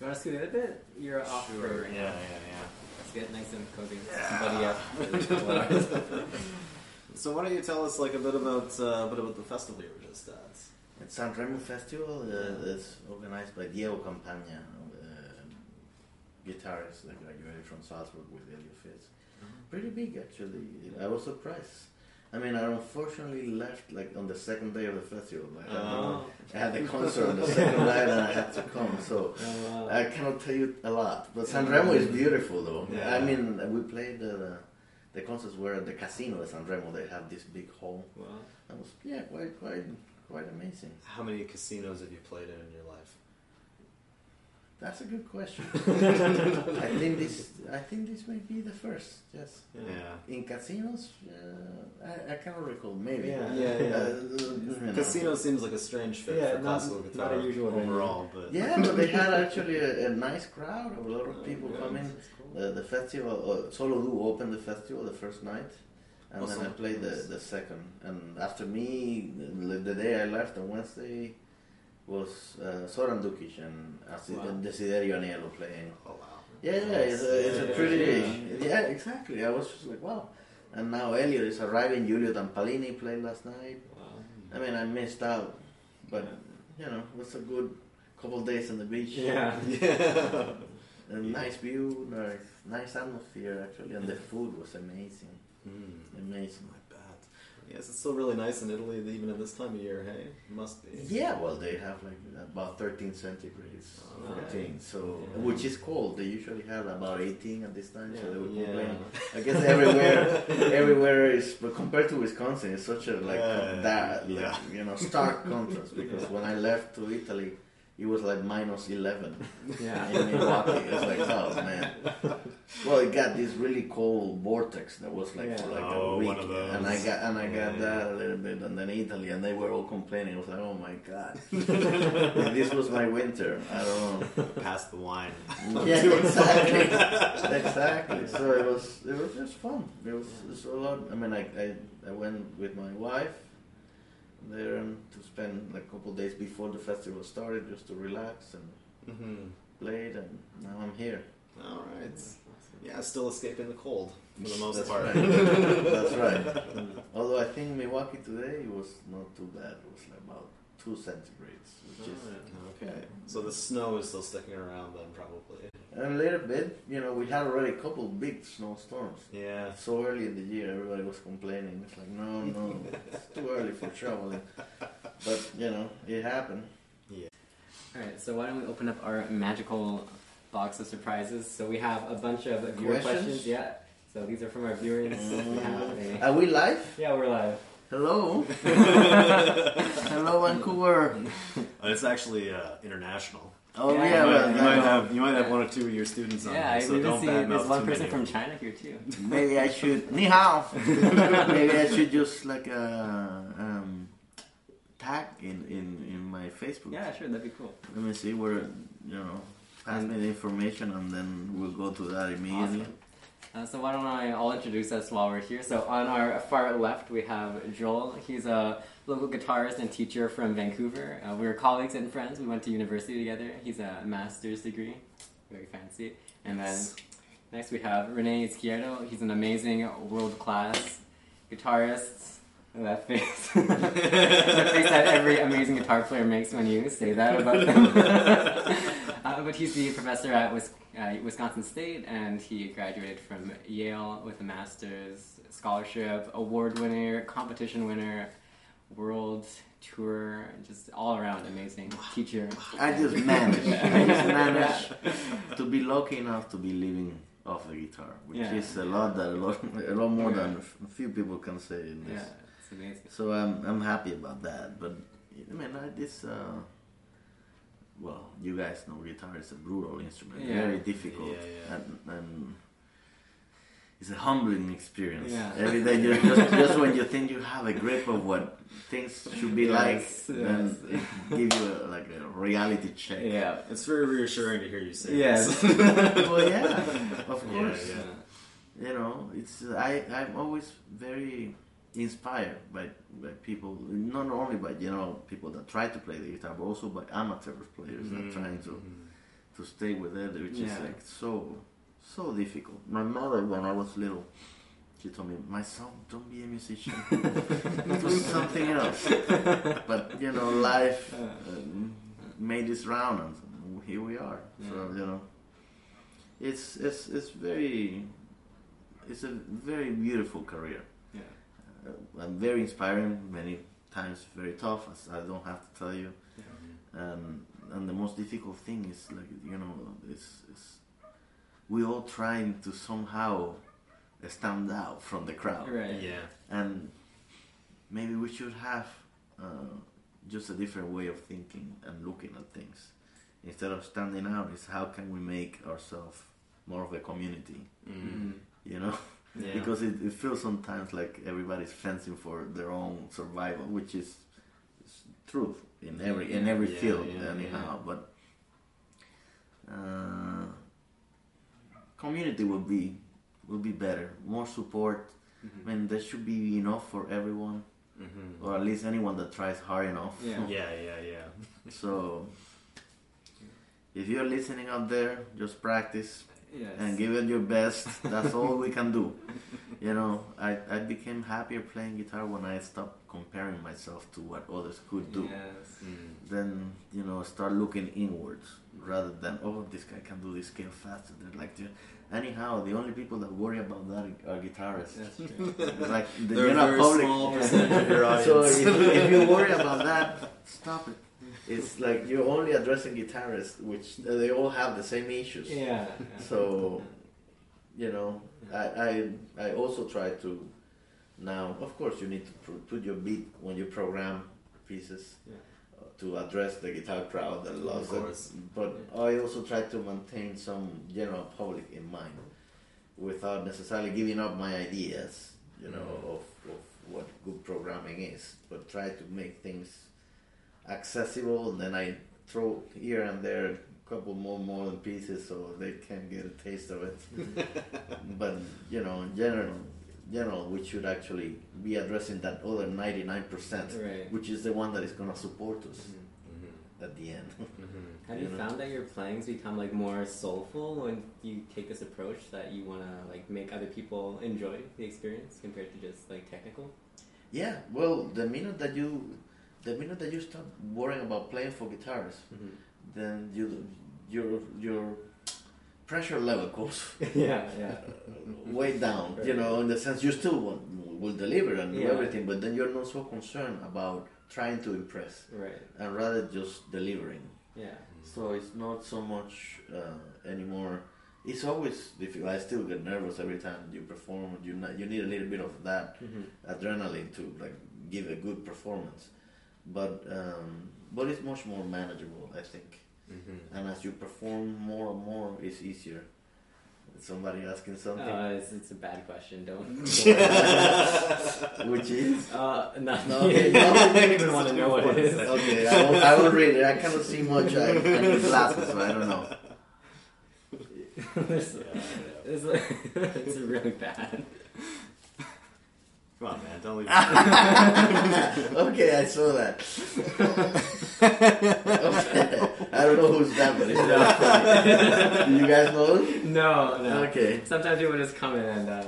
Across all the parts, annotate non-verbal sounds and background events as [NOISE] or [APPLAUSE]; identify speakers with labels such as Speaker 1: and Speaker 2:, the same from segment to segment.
Speaker 1: You want to scoot in a bit? You're off
Speaker 2: Sure.
Speaker 1: for right
Speaker 2: Yeah,
Speaker 1: now.
Speaker 2: yeah,
Speaker 1: Let's get nice and cozy. Buddy up. for a couple hours.
Speaker 2: yeah. So why don't you tell us like a bit about uh, a bit about the festival you were just at?
Speaker 3: It's San Remo Festival. Uh, it's organized by Diego Campagna, uh, guitarist that graduated from Salzburg with Eliot Fisk. Pretty big actually. I was surprised. I mean, I unfortunately left like on the second day of the festival. I had,
Speaker 2: Oh.
Speaker 3: I had the concert on the second night and I had to come. So
Speaker 1: Oh, wow.
Speaker 3: I cannot tell you a lot. But San Remo is beautiful though.
Speaker 2: Yeah.
Speaker 3: I mean, we played the the concerts were at the casino at San Remo. They have this big hall.
Speaker 1: Wow.
Speaker 3: That was yeah, quite quite quite amazing.
Speaker 2: How many casinos have you played in in your life?
Speaker 3: That's a good question. [LAUGHS] I think this. I think this may be the first. Yes.
Speaker 2: Yeah.
Speaker 3: In casinos, uh, I, I cannot recall. Maybe.
Speaker 2: Yeah.
Speaker 1: Yeah, yeah.
Speaker 3: Uh, you know.
Speaker 2: Casino seems like a strange fit
Speaker 1: Yeah,
Speaker 2: for
Speaker 1: not-
Speaker 2: classical
Speaker 1: not
Speaker 2: guitar
Speaker 1: a usual venue.
Speaker 2: overall, but
Speaker 3: Yeah, but they had actually a, a nice crowd. A lot of people
Speaker 2: good.
Speaker 3: coming.
Speaker 1: That's cool.
Speaker 3: Uh, the festival. Uh, Solo Du opened the festival the first night, and
Speaker 2: Oh,
Speaker 3: then I played the, the second. And after me, the, the day I left on Wednesday was uh, Zoran Dukic and
Speaker 1: Wow.
Speaker 3: Desiderio Aniello playing.
Speaker 2: oh wow.
Speaker 3: Yeah, yeah, it's a, it's a pretty. Yeah. exactly. I was just like, wow. And now Eliot is arriving. Giulio Tampalini played last night.
Speaker 1: Wow.
Speaker 3: I mean, I missed out, but you know, it was a good couple days on the beach.
Speaker 1: Yeah. [LAUGHS]
Speaker 2: Yeah.
Speaker 3: A nice view, nice, nice atmosphere actually, and the food was amazing,
Speaker 2: Mm,
Speaker 3: amazing.
Speaker 2: I bet. Yes, it's still really nice in Italy, even at this time of year. Hey, must be.
Speaker 3: Yeah, well, they have like about 13 centigrades,
Speaker 2: Oh,
Speaker 3: 14, so
Speaker 2: Yeah.
Speaker 3: which is cold. They usually have about 18 at this time, so they were
Speaker 2: Yeah.
Speaker 3: complaining. I guess everywhere, [LAUGHS] everywhere is, but compared to Wisconsin, it's such a like
Speaker 2: Yeah,
Speaker 3: that, like,
Speaker 2: yeah.
Speaker 3: you know, stark [LAUGHS] contrast. Because when I left to Italy, it was like minus 11 [LAUGHS]
Speaker 1: Yeah.
Speaker 3: in Milwaukee. It was like, oh man. Well, it got this really cold vortex that was like for like
Speaker 2: Oh,
Speaker 3: a week,
Speaker 2: one of those.
Speaker 3: and I got and I got
Speaker 2: Yeah.
Speaker 3: that a little bit, and then Italy, and they were all complaining. I was like, oh my god, [LAUGHS] this was my winter. I don't know.
Speaker 2: Pass the wine. [LAUGHS]
Speaker 3: Yeah, exactly, exactly. So it was it was just fun. It was, it was a lot. I mean, I, I I went with my wife there and to spend like a couple days before the festival started, just to relax and
Speaker 2: Mm-hmm.
Speaker 3: played, and now I'm here.
Speaker 2: All right. Yeah, still escaping the cold for the most
Speaker 3: That's
Speaker 2: part.
Speaker 3: right. That's right. [LAUGHS] Although I think Milwaukee today was not too bad. It was like about two centigrades, which is
Speaker 2: Okay. So the snow is still sticking around then, probably.
Speaker 3: A little bit. You know, we had already a couple big snowstorms.
Speaker 2: Yeah.
Speaker 3: So early in the year, everybody was complaining. It's like, no, no, it's too early for traveling. [LAUGHS] But you know, it happened. Yeah.
Speaker 1: All right, so why don't we open up our magical box of surprises? So we have a bunch of viewer
Speaker 3: Questions?
Speaker 1: questions. Yeah. So these are from our viewers. We have a-
Speaker 3: Are we live?
Speaker 1: yeah, we're live.
Speaker 3: Hello. [LAUGHS] Hello, Vancouver.
Speaker 2: Uh, It's actually uh, international.
Speaker 3: Oh
Speaker 1: Yeah,
Speaker 3: yeah,
Speaker 1: yeah,
Speaker 2: you, might, you might have you might have one or two of your students on
Speaker 1: Yeah,
Speaker 2: here,
Speaker 1: I
Speaker 2: so
Speaker 1: even
Speaker 2: don't
Speaker 1: see
Speaker 2: badmouth
Speaker 1: there's one person
Speaker 2: many
Speaker 1: from. China here too.
Speaker 3: Maybe I should. [LAUGHS] Ni hao. [LAUGHS] Maybe I should just like uh, um, tag in, in, in my Facebook.
Speaker 1: Yeah, sure, that'd be cool.
Speaker 3: Let me see where you know. Pass me the information and then we'll go to that immediately.
Speaker 1: Awesome. Uh, so why don't I? I'll introduce us while we're here. So on our far left we have Joel. He's a local guitarist and teacher from Vancouver. Uh, we were colleagues and friends. We went to university together. He's a master's degree, very fancy. And then next we have Rene Izquierdo. He's an amazing world class guitarist. That face, [LAUGHS] the face that every amazing guitar player makes when you say that about them. [LAUGHS] uh, but he's the professor at Wis- uh, Wisconsin State, and he graduated from Yale with a master's scholarship, award winner, competition winner, world tour, just all around amazing teacher.
Speaker 3: I just managed. [LAUGHS] I just managed to be lucky enough to be living off the guitar, which
Speaker 1: Yeah.
Speaker 3: is a lot that a lot, a lot more
Speaker 1: Yeah.
Speaker 3: than a few people can say in this.
Speaker 1: Yeah, it's amazing.
Speaker 3: So I'm I'm happy about that. But I mean, I, this uh, well, you guys know guitar is a brutal instrument,
Speaker 1: Yeah.
Speaker 3: very difficult. And, and it's a humbling experience.
Speaker 1: Yeah.
Speaker 3: Every day, just, just just when you think you have a grip of what things should be
Speaker 1: Yes,
Speaker 3: like, then
Speaker 1: yes.
Speaker 3: it gives you a, like a reality check.
Speaker 1: Yeah.
Speaker 2: It's very reassuring to hear you say
Speaker 1: Yes. [LAUGHS]
Speaker 3: well, yeah, of course.
Speaker 2: yeah.
Speaker 3: You know, it's I I'm always very inspired by by people, not only by you know people that try to play the guitar, but also by amateur players that
Speaker 2: Mhm,
Speaker 3: are trying to
Speaker 2: mhm.
Speaker 3: to stay with it, which
Speaker 1: Yeah.
Speaker 3: is like so so difficult. My mother, when I was little, she told me, "My son, don't be a musician. [LAUGHS] Do something else." But you know, life um, made this round, and here we are. So you know, it's it's it's very it's a very beautiful career
Speaker 1: Yeah.
Speaker 3: uh, and very inspiring. Many times very tough, as I don't have to tell you. And and the most difficult thing is like you know it's is we all trying to somehow stand out from the crowd,
Speaker 1: Right.
Speaker 4: Yeah.
Speaker 3: and maybe we should have uh, just a different way of thinking and looking at things. Instead of standing out, is how can we make ourselves more of a community?
Speaker 1: Mm.
Speaker 3: You know. [LAUGHS]
Speaker 4: Yeah.
Speaker 3: because it, it feels sometimes like everybody's fencing for their own survival, which is, is truth in every in every
Speaker 4: Yeah,
Speaker 3: field
Speaker 4: yeah,
Speaker 3: anyhow. But uh, community will be will be better, more support.
Speaker 4: Mm-hmm.
Speaker 3: I mean, there should be enough for everyone,
Speaker 4: Mhm.
Speaker 3: or at least anyone that tries hard enough.
Speaker 1: Yeah. [LAUGHS]
Speaker 4: Yeah, yeah, yeah. [LAUGHS]
Speaker 3: So, if you're listening out there, just practice
Speaker 1: Yes.
Speaker 3: and give it your best. That's all we can do. [LAUGHS] You know, I, I became happier playing guitar when I stopped comparing myself to what others could do.
Speaker 1: Yes.
Speaker 4: Mm.
Speaker 3: Then, you know, start looking inwards rather than, oh, this guy can do this scale faster. They're like, "Dude." anyhow, the only people that worry about that are guitarists.
Speaker 1: That's true. [LAUGHS]
Speaker 3: like [LAUGHS] the
Speaker 2: They're a
Speaker 3: general
Speaker 2: very
Speaker 3: public.
Speaker 2: small [LAUGHS] percentage of your audience.
Speaker 3: So if, if you worry about that, stop it. It's like you're only addressing guitarists, which uh, they all have the same issues.
Speaker 1: Yeah.
Speaker 3: So, you know, I, I I also try to now. Of course, you need to pr- put your beat when you program pieces
Speaker 1: Yeah.
Speaker 3: To address the guitar crowd that loves it. But I also try to maintain some general public in mind, without necessarily giving up my ideas. You know mm-hmm. of, of what good programming is, but try to make things accessible. And then I throw here and there a couple more modern pieces so they can get a taste of it. [LAUGHS] but you know, in general, general, we should actually be addressing that other ninety nine percent,
Speaker 1: Right.
Speaker 3: which is the one that is gonna support us
Speaker 4: Mhm.
Speaker 3: at the end.
Speaker 4: Mhm. [LAUGHS]
Speaker 1: Have you
Speaker 3: You know?
Speaker 1: found that your playings become like more soulful when you take this approach that you want to like make other people enjoy the experience compared to just like technical?
Speaker 3: yeah, well, the minute that you, the minute that you start worrying about playing for guitars,
Speaker 1: Mm-hmm.
Speaker 3: then you, your your pressure level goes [LAUGHS]
Speaker 1: yeah, yeah. [LAUGHS]
Speaker 3: way down. You know, in the sense you still want, will deliver and do
Speaker 1: Yeah.
Speaker 3: everything, but then you're not so concerned about trying to impress,
Speaker 1: Right.
Speaker 3: and rather just delivering.
Speaker 1: Yeah.
Speaker 3: So it's not so much uh, anymore. It's always difficult. I still get nervous every time you perform. You you need a little bit of that
Speaker 1: Mm-hmm.
Speaker 3: adrenaline to like give a good performance, but um, but it's much more manageable, I think.
Speaker 4: Mhm.
Speaker 3: And as you perform more and more, it's easier. Somebody asking something,
Speaker 1: Uh, it's, it's a bad question. Don't. [LAUGHS] [LAUGHS]
Speaker 3: which is
Speaker 1: uh, no,
Speaker 3: No, [LAUGHS]
Speaker 1: no,
Speaker 3: okay,
Speaker 1: I don't even want to know what it is.
Speaker 3: okay. I will, I will read it. I cannot see much. I, I need glasses, so I don't know.
Speaker 1: it's,
Speaker 4: Yeah, yeah.
Speaker 1: it's, it's really bad.
Speaker 4: Come on, man. Don't leave.
Speaker 3: okay, I saw that. Okay. I don't know who's that, but it's really funny. Do you guys know it?
Speaker 1: No, no.
Speaker 3: Okay.
Speaker 1: Sometimes people just come in and uh,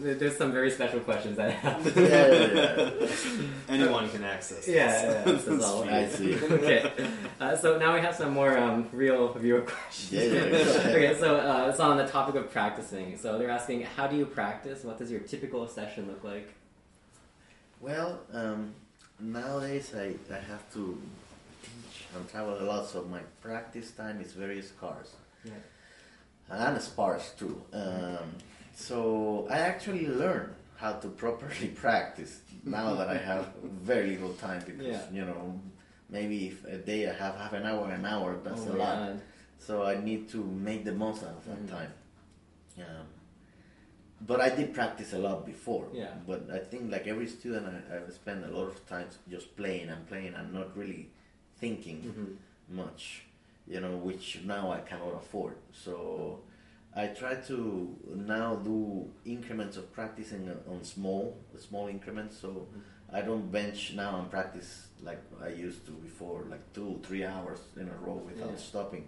Speaker 1: there's some very special questions that [LAUGHS] happen.
Speaker 3: Yeah, yeah, yeah.
Speaker 4: Anyone can access.
Speaker 1: Yeah,
Speaker 4: this.
Speaker 1: yeah, that's all. [LAUGHS]
Speaker 3: I see.
Speaker 1: okay, uh, so now we have some more um, real viewer [LAUGHS] questions.
Speaker 3: Yeah, yeah, go ahead.
Speaker 1: okay, so uh, it's on the topic of practicing. So they're asking, how do you practice? What does your typical session look like?
Speaker 3: Well, um, nowadays I, I have to teach and travel a lot, so my practice time is very scarce.
Speaker 1: Yeah.
Speaker 3: and sparse too. Um, so I actually learned how to properly [LAUGHS] practice now that I have very little time because
Speaker 1: Yeah.
Speaker 3: you know maybe if a day I have half an hour, an hour, that's
Speaker 1: Oh
Speaker 3: a lot.
Speaker 1: God.
Speaker 3: So I need to make the most out of that
Speaker 1: Mhm.
Speaker 3: time. Um, but I did practice a lot before.
Speaker 1: Yeah.
Speaker 3: But I think like every student, I, I spend a lot of time just playing and playing and not really thinking
Speaker 1: Mhm.
Speaker 3: much, you know, which now I cannot afford. So I try to now do increments of practicing on small, small increments. So I don't bench now and practice like I used to before, like two, three hours in a row without
Speaker 1: Yeah.
Speaker 3: stopping,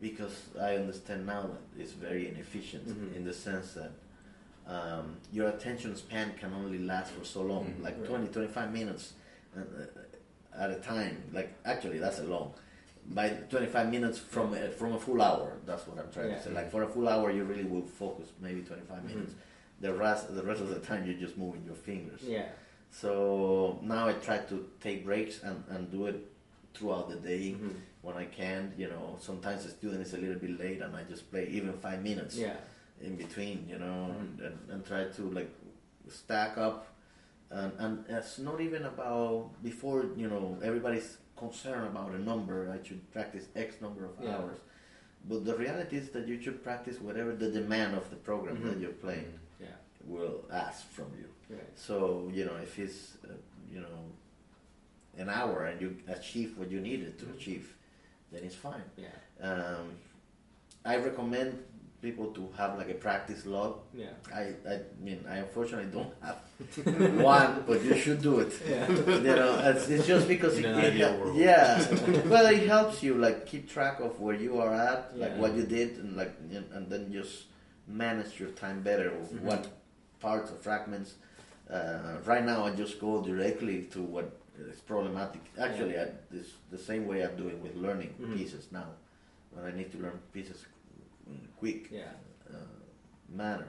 Speaker 3: because I understand now that it's very inefficient
Speaker 1: Mhm.
Speaker 3: in the sense that um, your attention span can only last for so long,
Speaker 4: Mhm.
Speaker 3: like
Speaker 1: Right.
Speaker 3: 20, 25 minutes uh, at a time. Like actually, that's a long. By 25 minutes from a, from a full hour, that's what I'm trying
Speaker 1: Yeah.
Speaker 3: to say. Like for a full hour, you really will focus maybe 25
Speaker 1: Mhm.
Speaker 3: minutes. The rest, the rest of the time, you're just moving your fingers.
Speaker 1: Yeah.
Speaker 3: So now I try to take breaks and, and do it throughout the day
Speaker 1: Mhm.
Speaker 3: when I can. You know, sometimes the student is a little bit late and I just play even five minutes
Speaker 1: Yeah.
Speaker 3: in between, you know,
Speaker 1: Mhm.
Speaker 3: and, and try to like stack up. And, and it's not even about before, you know, everybody's concerned about a number. I should practice X number of
Speaker 1: Yeah.
Speaker 3: hours. But the reality is that you should practice whatever the demand of the program that
Speaker 1: Mhm.
Speaker 3: you're playing
Speaker 1: Yeah.
Speaker 3: will ask from you.
Speaker 1: Right.
Speaker 3: So you know, if it's uh, you know an hour and you achieve what you needed to
Speaker 1: Mhm.
Speaker 3: achieve, then it's fine.
Speaker 1: Yeah.
Speaker 3: Um, I recommend people to have like a practice log.
Speaker 1: Yeah.
Speaker 3: I, I mean, I unfortunately don't have [LAUGHS] one, but you should do it.
Speaker 1: Yeah. [LAUGHS]
Speaker 3: You know, it's, it's just because
Speaker 4: In
Speaker 3: it,
Speaker 4: an
Speaker 3: it
Speaker 4: ideal
Speaker 3: hel-
Speaker 4: world.
Speaker 3: yeah. [LAUGHS] well, it helps you like keep track of where you are at, like
Speaker 1: Yeah.
Speaker 3: what you did, and like and and then just manage your time better.
Speaker 1: Mhm.
Speaker 3: What parts or fragments. Uh, right now, I just go directly to what is problematic. Actually,
Speaker 1: Yeah.
Speaker 3: I, this the same way I'm doing with learning
Speaker 1: Mhm.
Speaker 3: pieces now. When I need to learn pieces in a quick
Speaker 1: Yeah.
Speaker 3: uh, manner,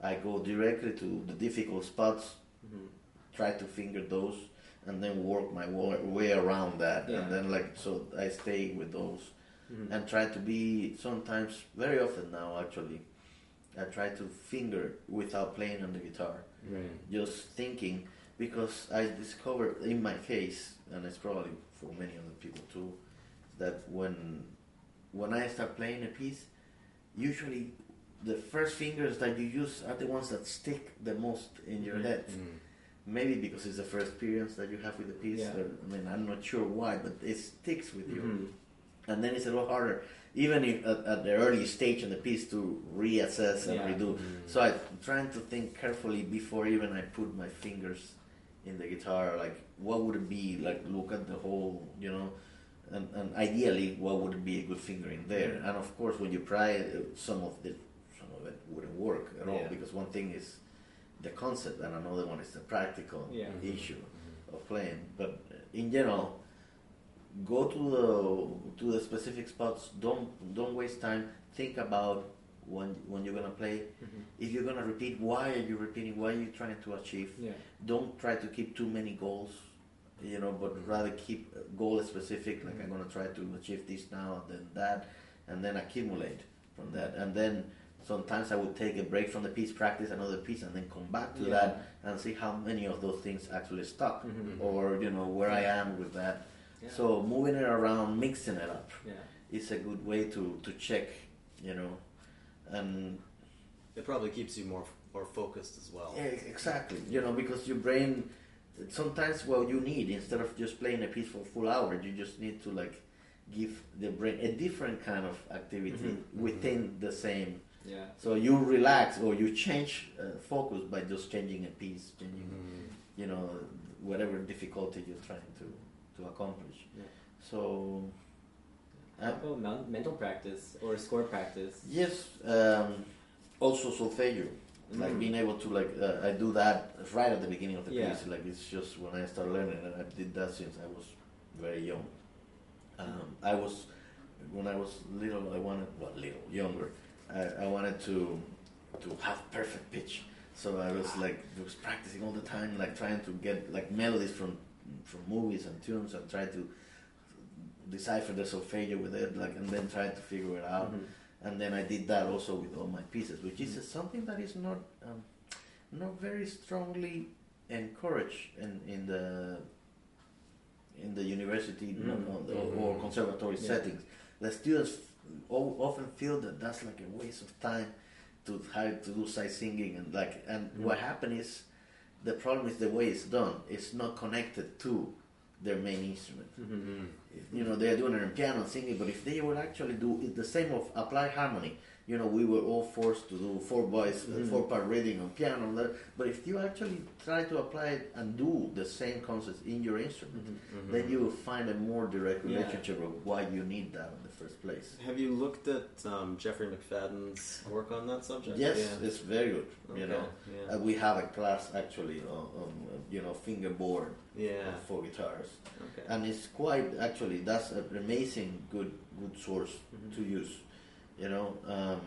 Speaker 3: I go directly to the difficult spots
Speaker 1: Mhm.
Speaker 3: try to finger those and then work my way around that
Speaker 1: Yeah.
Speaker 3: and then like so i stay with those
Speaker 1: Mhm.
Speaker 3: and try to be sometimes very often now actually i try to finger without playing on the guitar
Speaker 1: Right.
Speaker 3: just thinking because i discovered in my case and it's probably for many other people too that when when i start playing a piece usually the first fingers that you use are the ones that stick the most in your head
Speaker 4: Mm.
Speaker 3: maybe because it's the first experience that you have with the piece.
Speaker 1: Yeah.
Speaker 3: Or, I mean, I'm not sure why, but it sticks with you,
Speaker 1: Mhm.
Speaker 3: and then it's a lot harder, even if at, at the early stage in the piece, to reassess and
Speaker 1: Yeah.
Speaker 3: redo.
Speaker 4: Mm.
Speaker 3: So I'm trying to think carefully before even I put my fingers in the guitar. Like, what would it be? Like, look at the whole, you know. And, and ideally, what would be a good fingering there?
Speaker 1: Mhm.
Speaker 3: And of course, when you try uh, some of the some of it wouldn't work at all
Speaker 1: Yeah.
Speaker 3: because one thing is the concept and another one is the practical
Speaker 1: Yeah.
Speaker 3: issue
Speaker 4: Mhm.
Speaker 3: of playing. But in general, go to the to the specific spots. Don't don't waste time. Think about when when you're gonna play.
Speaker 1: Mhm.
Speaker 3: If you're gonna repeat, why are you repeating? What are you trying to achieve?
Speaker 1: Yeah.
Speaker 3: Don't try to keep too many goals, you know, but rather keep goal specific. Like. I'm gonna try to achieve this now and then that, and then accumulate from that. And then sometimes I would take a break from the piece, practice another piece, and then come back to
Speaker 1: Yeah.
Speaker 3: that and see how many of those things actually stuck,
Speaker 1: Mhm.
Speaker 3: or you know where I am with that.
Speaker 1: Yeah.
Speaker 3: So moving it around, mixing it up,
Speaker 1: Yeah.
Speaker 3: is a good way to to check, you know, and
Speaker 4: It probably keeps you more more focused as well.
Speaker 3: yeah, exactly. You know, because your brain sometimes what you need instead of just playing a piece for a full hour, you just need to like give the brain a different kind of activity
Speaker 1: Mhm.
Speaker 3: within the same.
Speaker 1: Yeah.
Speaker 3: So you relax or you change uh, focus by just changing a piece, changing
Speaker 4: Mhm.
Speaker 3: you know whatever difficulty you're trying to to accomplish.
Speaker 1: Yeah.
Speaker 3: So. Uh,
Speaker 1: mental practice or score practice?
Speaker 3: Yes, um, also solfeggio. Like
Speaker 1: Mm.
Speaker 3: being able to like uh, I do that right at the beginning of the
Speaker 1: Yeah.
Speaker 3: piece. Like it's just when I started learning, and I did that since I was very young. Um, I was when I was little. I wanted well little younger. I, I wanted to to have perfect pitch. So I was like was practicing all the time, like trying to get like melodies from from movies and tunes, and try to decipher the solfeggio with it, like and then try to figure it out
Speaker 1: Mhm.
Speaker 3: And then I did that also with all my pieces, which is something that is not um, not very strongly encouraged in, in the in the university
Speaker 1: Mhm.
Speaker 3: no, no, or, or conservatory
Speaker 1: Yeah.
Speaker 3: settings. The students o- often feel that that's like a waste of time to have to do sight singing and like and
Speaker 1: Mhm.
Speaker 3: what happened is the problem is the way it's done. It's not connected to their main instrument you know, they are doing it on piano singing, but if they would actually do it the same of apply harmony, you know, we were all forced to do four voice, uh, four part reading on piano. and that- But if you actually try to apply it and do the same concepts in your instrument, then you will find a more direct
Speaker 4: Yeah.
Speaker 3: relationship of why you need that in the first place.
Speaker 4: Have you looked at um, Jeffrey McFadden's work on that subject?
Speaker 3: Yes,
Speaker 4: Yeah.
Speaker 3: it's very good. You know,
Speaker 4: yeah.
Speaker 3: uh, we have a class actually on, on uh, you know fingerboard
Speaker 4: Yeah.
Speaker 3: for guitars,
Speaker 4: Okay.
Speaker 3: and it's quite actually that's an amazing good good source
Speaker 4: Mm-hmm.
Speaker 3: to use. You know, um,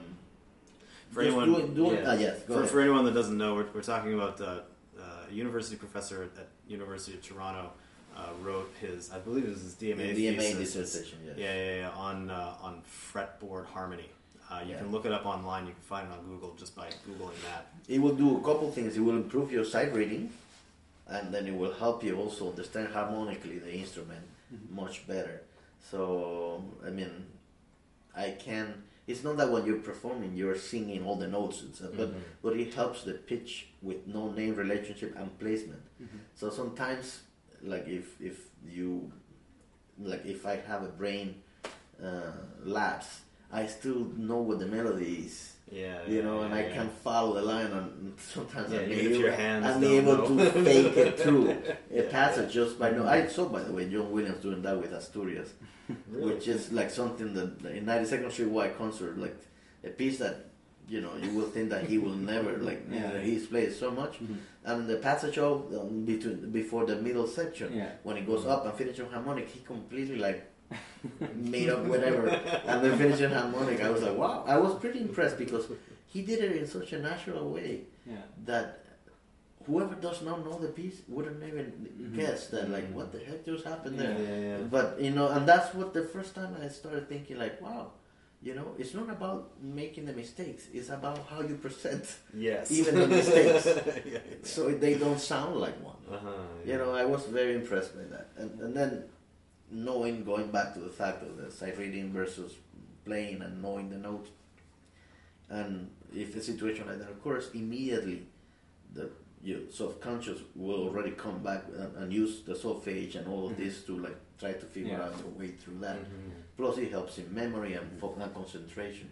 Speaker 4: For anyone,
Speaker 3: doing, doing
Speaker 4: yeah.
Speaker 3: ah, yes, go
Speaker 4: for, for anyone that doesn't know, we're, we're talking about uh, uh, a university professor at University of Toronto uh, wrote his, I believe it was his DMA,
Speaker 3: DMA
Speaker 4: thesis.
Speaker 3: dissertation, yes.
Speaker 4: Yeah, yeah, yeah, on uh, on fretboard harmony. Uh, you
Speaker 3: Yeah.
Speaker 4: can look it up online. You can find it on Google just by googling that.
Speaker 3: It will do a couple things. It will improve your sight reading, and then it will help you also understand harmonically the instrument much better. So, I mean, I can. It's not that when you're performing, you're singing all the notes, and stuff, but but it helps the pitch with no name relationship and placement. So sometimes, like if if you, like if I have a brain uh, lapse, I still know what the melody is
Speaker 4: Yeah,
Speaker 3: you
Speaker 4: yeah,
Speaker 3: know, and
Speaker 4: yeah,
Speaker 3: I
Speaker 4: yeah.
Speaker 3: can follow the line, and sometimes
Speaker 4: Yeah,
Speaker 3: I'm able, I'm able
Speaker 4: know.
Speaker 3: to fake it [LAUGHS] through a
Speaker 4: Yeah,
Speaker 3: passage just by no. I saw, by the way, John Williams doing that with Asturias, [LAUGHS]
Speaker 4: Really?
Speaker 3: which is like something that in 92nd Street Y concert, like a piece that you know you will think that he will never like. [LAUGHS]
Speaker 1: Yeah.
Speaker 3: he's played so much, and the passage of um, between before the middle section
Speaker 1: Yeah.
Speaker 3: when it goes up and finishes on harmonic, he completely like made up whatever and then finished on harmonic. I was like, wow. I was pretty impressed because he did it in such a natural way
Speaker 1: Yeah.
Speaker 3: that whoever does not know the piece wouldn't even guess that like what the heck just happened there.
Speaker 4: Yeah, yeah, yeah.
Speaker 3: But you know, and that's what the first time I started thinking like, wow. You know, it's not about making the mistakes. It's about how you present
Speaker 4: Yes.
Speaker 3: even the mistakes, [LAUGHS]
Speaker 4: yeah, yeah.
Speaker 3: so they don't sound like one.
Speaker 4: Uh-huh,
Speaker 3: You know, I was very impressed by that. And, and then knowing, going back to the fact of the sight reading versus playing and knowing the notes. And if a situation like that occurs, immediately the your subconscious will already come back and, and use the solfege and all of this to like try to figure
Speaker 1: Yeah.
Speaker 3: out your way through that.
Speaker 4: Mhm.
Speaker 3: Plus, it helps in memory and, fo- and concentration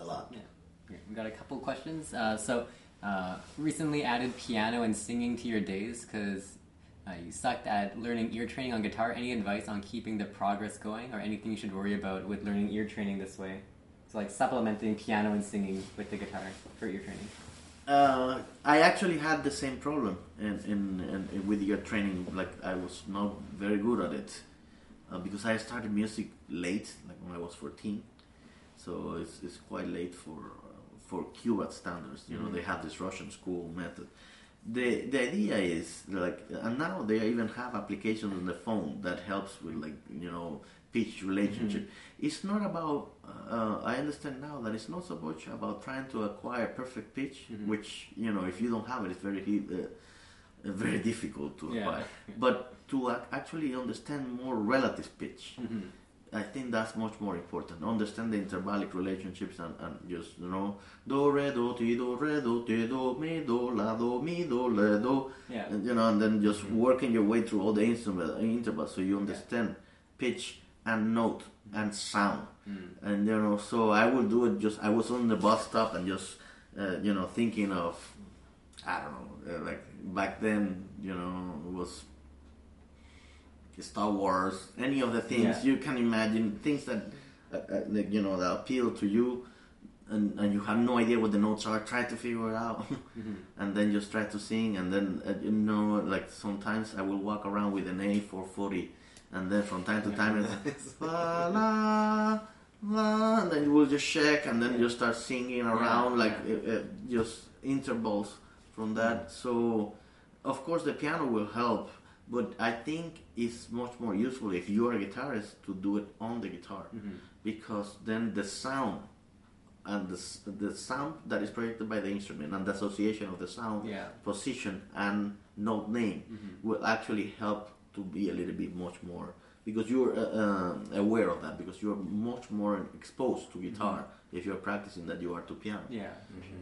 Speaker 3: a lot.
Speaker 1: Yeah. Okay, we got a couple questions. Uh, so, uh, recently added piano and singing to your days because uh, you sucked at learning ear training on guitar. Any advice on keeping the progress going, or anything you should worry about with learning ear training this way? So, like supplementing piano and singing with the guitar for ear training.
Speaker 3: Uh, I actually had the same problem in, in, in, with ear training. Like I was not very good at it uh, because I started music late, like when I was fourteen. So it's, it's quite late for for Cuba standards. You know, they have this Russian school method. The the idea is like, and now they even have applications on the phone that helps with like you know pitch relationship. It's not about. Uh, I understand now that it's not so much about trying to acquire perfect pitch, which you know if you don't have it, it's very uh, uh, very difficult to
Speaker 1: Yeah.
Speaker 3: acquire. But to ac- actually understand more relative pitch. I think that's much more important. Understand the intervallic relationships and, and just you know do re do ti do re do ti do mi do la do mi do le do.
Speaker 1: Yeah.
Speaker 3: And, you know, and then just working your way through all the instrument intervals so you understand pitch and note and sound. And you know, so I would do it. Just I was on the bus stop and just uh, you know thinking of I don't know, uh, like back then, you know, it was Star Wars, any of the things.
Speaker 1: Yeah.
Speaker 3: you can imagine, things that, uh, uh, like you know, that appeal to you, and, and you have no idea what the notes are. Try to figure it out, [LAUGHS] and then just try to sing, and then uh, you know, like sometimes I will walk around with an A four forty, and then from time to time it's la [LAUGHS] la la, and then you will just check, and then you start singing around like uh, uh, just intervals from that. So, of course, the piano will help, but I think it's much more useful if you are a guitarist to do it on the guitar, because then the sound and the, the sound that is projected by the instrument and the association of the sound
Speaker 1: Yeah.
Speaker 3: position and note name will actually help to be a little bit much more because you're uh, um, aware of that because you're much more exposed to guitar if you're practicing that you are to piano.
Speaker 1: Yeah.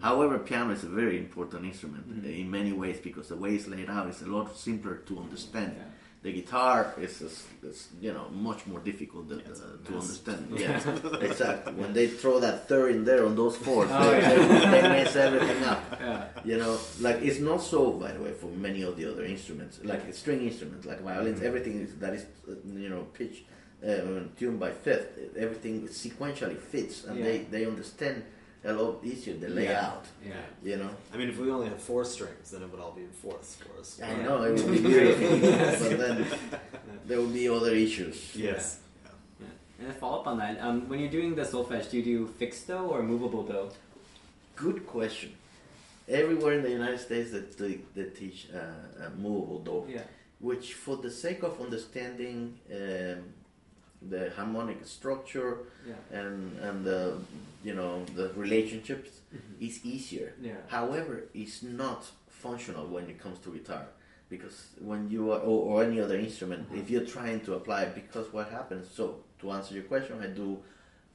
Speaker 3: However, piano is a very important instrument in many ways because the way it's laid out is a lot simpler to understand.
Speaker 1: Yeah.
Speaker 3: The guitar is, is, is you know much more difficult than,
Speaker 4: it's
Speaker 3: uh, to understand. [LAUGHS] Yeah, exactly. When they throw that third in there on those fourths,
Speaker 1: Oh,
Speaker 3: they,
Speaker 1: yeah.
Speaker 3: they, they mess everything up. [LAUGHS]
Speaker 1: Yeah.
Speaker 3: You know, like it's not so, by the way, for many of the other instruments, like string instruments, like violins,
Speaker 4: Mm-hmm.
Speaker 3: everything is, that is, uh, you know, pitch, uh, tuned by fifth, everything sequentially fits, and
Speaker 1: Yeah.
Speaker 3: they, they understand a lot easier the layout.
Speaker 1: Yeah.
Speaker 3: You know,
Speaker 4: I mean, if we only had four strings, then it would all be in fourths for us.
Speaker 3: I
Speaker 1: Yeah.
Speaker 3: know it would be [LAUGHS] beautiful, but then there will be other issues.
Speaker 4: Yes.
Speaker 1: Yeah. And a follow up on that, um, when you're doing the solfege, do you do fixed do or movable do?
Speaker 3: Good question. Everywhere in the United States, that they, they teach uh, a movable do.
Speaker 1: Yeah.
Speaker 3: which for the sake of understanding um, the harmonic structure
Speaker 1: Yeah.
Speaker 3: and and the you know the relationships
Speaker 1: Mhm.
Speaker 3: is easier
Speaker 1: Yeah.
Speaker 3: however it's not functional when it comes to guitar because when you are or, or any other instrument
Speaker 1: Mhm.
Speaker 3: if you're trying to apply because what happens so to answer your question i do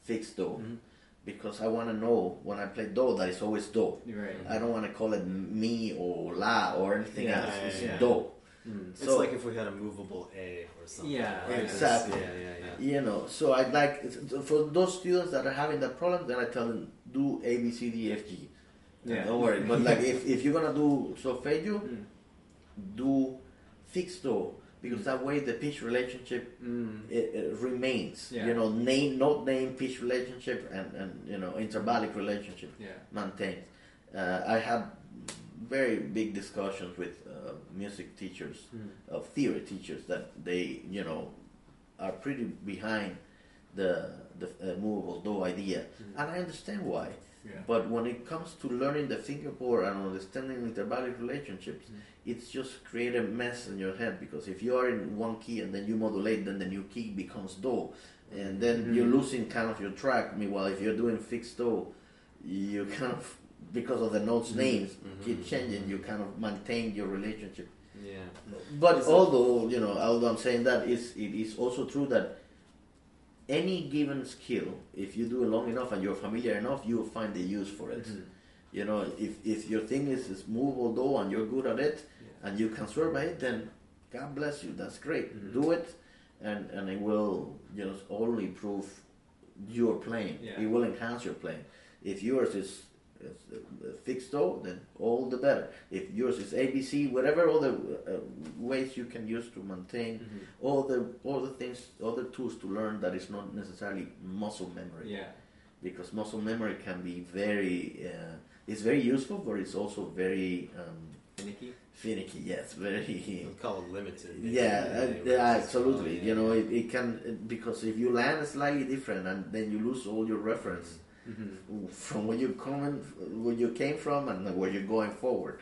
Speaker 3: fixed do
Speaker 1: Mhm.
Speaker 3: because i want to know when i play do that it's always do
Speaker 1: right.
Speaker 3: i don't want to call it mi or la or anything
Speaker 1: Yeah,
Speaker 3: else it's
Speaker 1: yeah.
Speaker 3: do
Speaker 1: Mm.
Speaker 4: It's like if we had a movable A or something.
Speaker 1: Yeah,
Speaker 4: right?
Speaker 3: exactly.
Speaker 4: Yeah, yeah, yeah.
Speaker 3: you know so I'd like for those students that are having that problem then i tell them do a b c d f g
Speaker 1: Yeah.
Speaker 3: don't worry but like if, if you're gonna do solfeggio
Speaker 1: Mm.
Speaker 3: do fixed do because that way the pitch relationship
Speaker 1: Mm.
Speaker 3: it, it remains
Speaker 1: Yeah.
Speaker 3: you know name not name pitch relationship and, and you know intervallic relationship
Speaker 1: Yeah.
Speaker 3: maintains uh, i had very big discussions with uh, music teachers
Speaker 1: Mm.
Speaker 3: of theory teachers that they you know are pretty behind the the uh, movable do idea
Speaker 1: Mm.
Speaker 3: and i understand why
Speaker 1: Yeah.
Speaker 3: but when it comes to learning the fingerboard and understanding intervallic relationships
Speaker 1: Mm.
Speaker 3: it's just create a mess in your head because if you are in one key and then you modulate then the new key becomes do and then
Speaker 1: Mhm.
Speaker 3: you're losing kind of your track meanwhile if you're doing fixed do you [LAUGHS] kind of because of the notes
Speaker 1: Mhm.
Speaker 3: names
Speaker 4: Mhm.
Speaker 3: keep changing you kind of maintain your relationship
Speaker 4: Yeah.
Speaker 3: but
Speaker 1: Is it-
Speaker 3: although you know, although I'm saying that, is it is also true that any given skill, if you do it long enough and you're familiar enough, you will find the use for it.
Speaker 1: Mhm.
Speaker 3: You know, if if your thing is, is movable do and you're good at it
Speaker 1: Yeah.
Speaker 3: and you can swear by it, then God bless you. That's great.
Speaker 1: Mhm.
Speaker 3: Do it, and and it will you know only improve your playing.
Speaker 1: Yeah.
Speaker 3: It will enhance your playing. If yours is, is fixed do, then all the better. If yours is ABC, whatever other uh, ways you can use to maintain all the all the things, other tools to learn that is not necessarily muscle memory
Speaker 1: Yeah.
Speaker 3: because muscle memory can be very uh, it's very useful, but it's also very um,
Speaker 1: Finicky.
Speaker 3: finicky. Yes, [LAUGHS] very.
Speaker 4: We call it limited.
Speaker 3: Yeah, uh, yeah, absolutely.
Speaker 4: all-
Speaker 3: You know,
Speaker 4: yeah.
Speaker 3: it, it can because if you land slightly different and then you lose all your reference
Speaker 1: Mm-hmm.
Speaker 3: from where you coming, where you came from, and where you're going forward,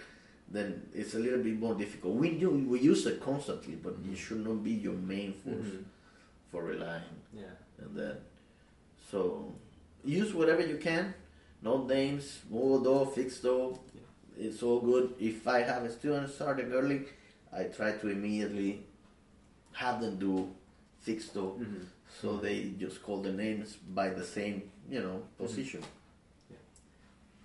Speaker 3: then it's a little bit more difficult. We do we use it constantly, but it should not be your main force
Speaker 1: Mhm.
Speaker 3: for relying.
Speaker 1: Yeah.
Speaker 3: and then so use whatever you can no names move do fix do it's all good if i have a student starting early i try to immediately have them do fix do
Speaker 1: Mhm.
Speaker 3: so they just call the names by the same you know position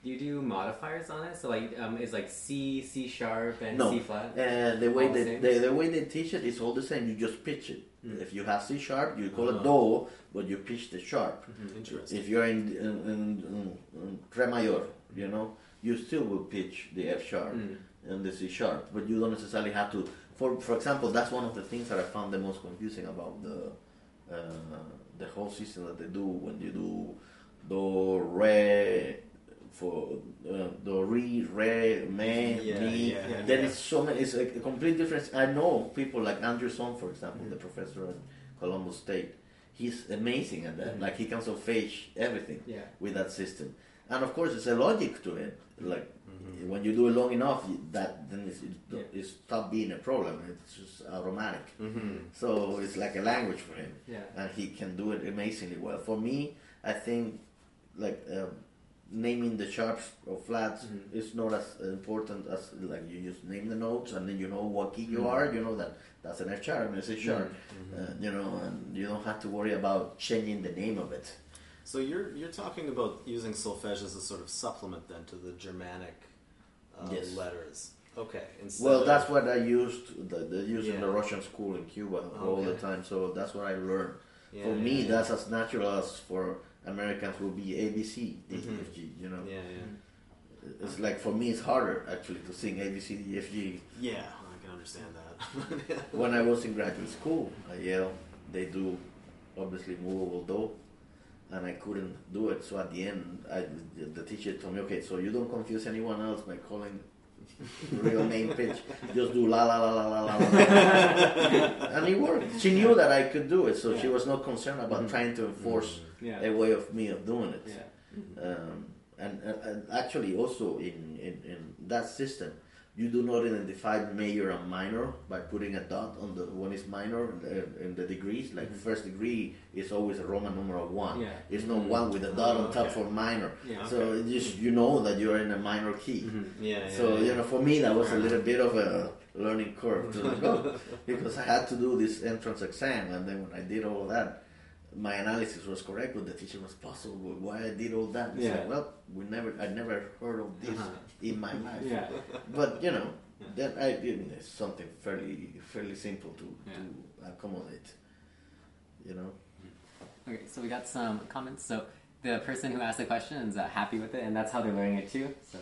Speaker 1: Do you do modifiers on it? So like, um, is like C, C sharp, and
Speaker 3: No.
Speaker 1: C flat?
Speaker 3: and the way
Speaker 1: All the
Speaker 3: they
Speaker 1: same?
Speaker 3: the, the way they teach it is all the same you just pitch it
Speaker 1: Mm.
Speaker 3: if you have c sharp you call
Speaker 4: Uh-huh.
Speaker 3: it do but you pitch the sharp
Speaker 1: Mhm.
Speaker 4: Interesting.
Speaker 3: If you're in, in, in, in, in Re major, you know, you still will pitch the F sharp
Speaker 1: Mm.
Speaker 3: and the C sharp, but you don't necessarily have to. For for example, that's one of the things that I found the most confusing about the uh, the whole system that they do when you do do re for uh, do re re me
Speaker 4: Yeah,
Speaker 3: mi.
Speaker 4: yeah, yeah.
Speaker 3: then it's so many. It's a, a complete difference. I know people like Andrew Zohn, for example,
Speaker 1: Mm-hmm.
Speaker 3: the professor at Columbus State. He's amazing at that.
Speaker 1: Mhm.
Speaker 3: Like he can solfege everything
Speaker 1: Yeah.
Speaker 3: with that system, and of course, it's a logic to it. Like
Speaker 4: Mhm.
Speaker 3: when you do it long enough, that then it's, it,
Speaker 1: Yeah.
Speaker 3: it being a problem. It's just automatic.
Speaker 4: Mhm.
Speaker 3: So it's like a language for him,
Speaker 1: Yeah.
Speaker 3: and he can do it amazingly well. For me, I think like um, naming the sharps or flats
Speaker 1: Mhm.
Speaker 3: is not as important as like you just name the notes and then you know what key you
Speaker 1: Mhm.
Speaker 3: are. You know that that's an F sharp and it's a sharp.
Speaker 4: Mhm.
Speaker 3: Uh, you know, and you don't have to worry about changing the name of it.
Speaker 4: So you're you're talking about using solfege as a sort of supplement then to the Germanic uh,
Speaker 3: Yes.
Speaker 4: letters. Okay.
Speaker 3: Well,
Speaker 4: of-
Speaker 3: that's what I used. The, the use in
Speaker 4: Yeah.
Speaker 3: the Russian school in Cuba all the time. So that's what I learned.
Speaker 4: Yeah,
Speaker 3: for
Speaker 4: yeah,
Speaker 3: me, that's as natural as for Americans will be ABC, D,
Speaker 4: Mhm.
Speaker 3: F, G. You know,
Speaker 4: Yeah, yeah.
Speaker 3: it's like for me, it's harder actually to sing ABC, D, F, G.
Speaker 4: Yeah, I can understand that. [LAUGHS]
Speaker 3: When I was in graduate school at Yale, they do obviously movable do, and I couldn't do it. So at the end, I, the teacher told me, okay, so you don't confuse anyone else by calling [LAUGHS] real main pitch. Just do la la la la la la. la. [LAUGHS] and it worked. She knew that I could do it, so she was not concerned about trying to enforce
Speaker 1: Yeah.
Speaker 3: a way of me of doing it.
Speaker 1: Yeah.
Speaker 3: Um, and, and, and actually, also in, in, in that system, you do not identify major and minor by putting a dot on the one is minor in, in the degrees. Like mm-hmm. first degree is always a Roman numeral one.
Speaker 1: Yeah.
Speaker 3: It's not mm-hmm. one with a dot on oh, top
Speaker 4: Okay.
Speaker 3: for minor.
Speaker 1: Yeah.
Speaker 3: So it just mm-hmm. you know that you're in a minor key.
Speaker 4: yeah, yeah.
Speaker 3: So
Speaker 4: yeah.
Speaker 3: you know, for me that was a little bit of a learning curve to go [LAUGHS] because I had to do this entrance exam, and then when I did all that, my analysis was correct, but the teacher was puzzled why I did all that. And
Speaker 1: Yeah.
Speaker 3: said, well, we never, I never heard of this
Speaker 1: Uh-huh.
Speaker 3: In my life.
Speaker 1: Yeah.
Speaker 3: But you know, [LAUGHS] that I did it's something fairly, fairly simple to,
Speaker 1: Yeah.
Speaker 3: to accommodate. You know.
Speaker 1: Okay, so we got some comments. So the person who asked the question is uh, happy with it, and that's how they're learning it too. So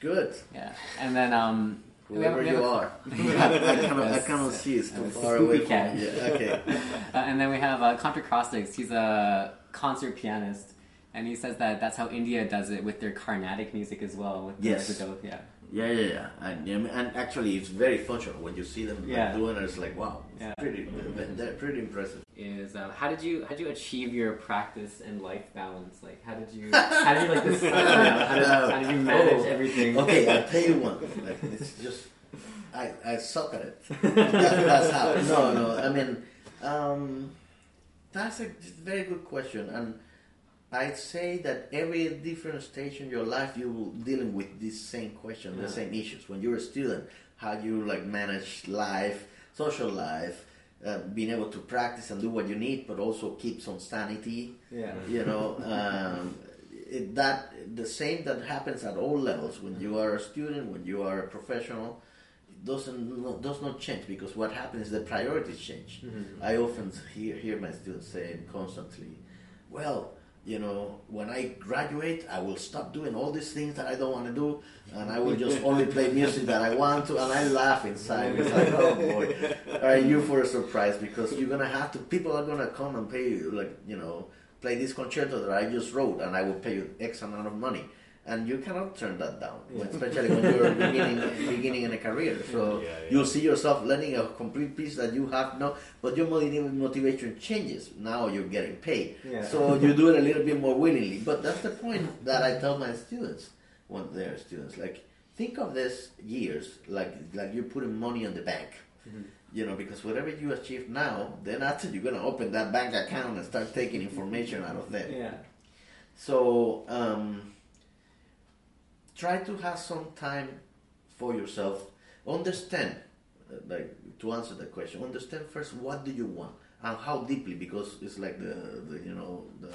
Speaker 3: Good.
Speaker 1: yeah, and then um, we have-
Speaker 3: Whoever
Speaker 1: we have
Speaker 3: you
Speaker 1: a-
Speaker 3: are, [LAUGHS] [LAUGHS] I cannot, I
Speaker 1: Yes.
Speaker 3: cannot see. It's too far away
Speaker 1: We
Speaker 3: from me. Yeah, okay.
Speaker 1: Uh, and then we have uh, Contra Crostics. He's a concert pianist, and he says that that's how India does it with their Carnatic music as well. With the-
Speaker 3: Yes.
Speaker 1: the yeah.
Speaker 3: Yeah, yeah, yeah. And, yeah, and actually, it's very functional when you see them like,
Speaker 1: Yeah.
Speaker 3: doing it. It's like wow, it's
Speaker 1: Yeah.
Speaker 3: pretty, they're pretty impressive.
Speaker 1: Is uh, how did you how did you achieve your practice and life balance? Like how did you [LAUGHS] how did you like this? [LAUGHS] how, did, how did you manage
Speaker 3: Oh.
Speaker 1: everything? [LAUGHS]
Speaker 3: Okay, I'll tell you one. Like, it's just, I, I suck at it. That's how. No, no. I mean, um, that's a very good question, and I'd say that every different stage in your life, you will dealing with this same question,
Speaker 1: Yeah.
Speaker 3: the same issues. When you're a student, how you like manage life, social life. Uh, being able to practice and do what you need, but also keep some sanity
Speaker 1: Yeah.
Speaker 3: you know um, it, that the same that happens at all levels when you are a student when you are a professional it doesn't does not change because what happens is the priorities change i often hear, hear my students say constantly well you know when i graduate i will stop doing all these things that i don't want to do and i will just only play music that i want to and i laugh inside. It's like oh boy. Are you for a surprise because you're gonna have to people are gonna come and pay you like you know play this concerto that I just wrote and I will pay you X amount of money and you cannot turn that down especially when you're [LAUGHS] beginning beginning in a career so
Speaker 4: Yeah, yeah.
Speaker 3: you'll see yourself learning a complete piece that you have no but your motiv- motivation changes now you're getting paid
Speaker 1: Yeah.
Speaker 3: so you do it a little bit more willingly but that's the point that I tell my students when they're students like think of this years like like you're putting money in the bank you know, because whatever you achieve now, then after you're gonna open that bank account and start taking information out of there.
Speaker 1: Yeah.
Speaker 3: So um, try to have some time for yourself. Understand, uh, like to answer the question. Understand first what do you want and how deeply, because it's like the, the you know the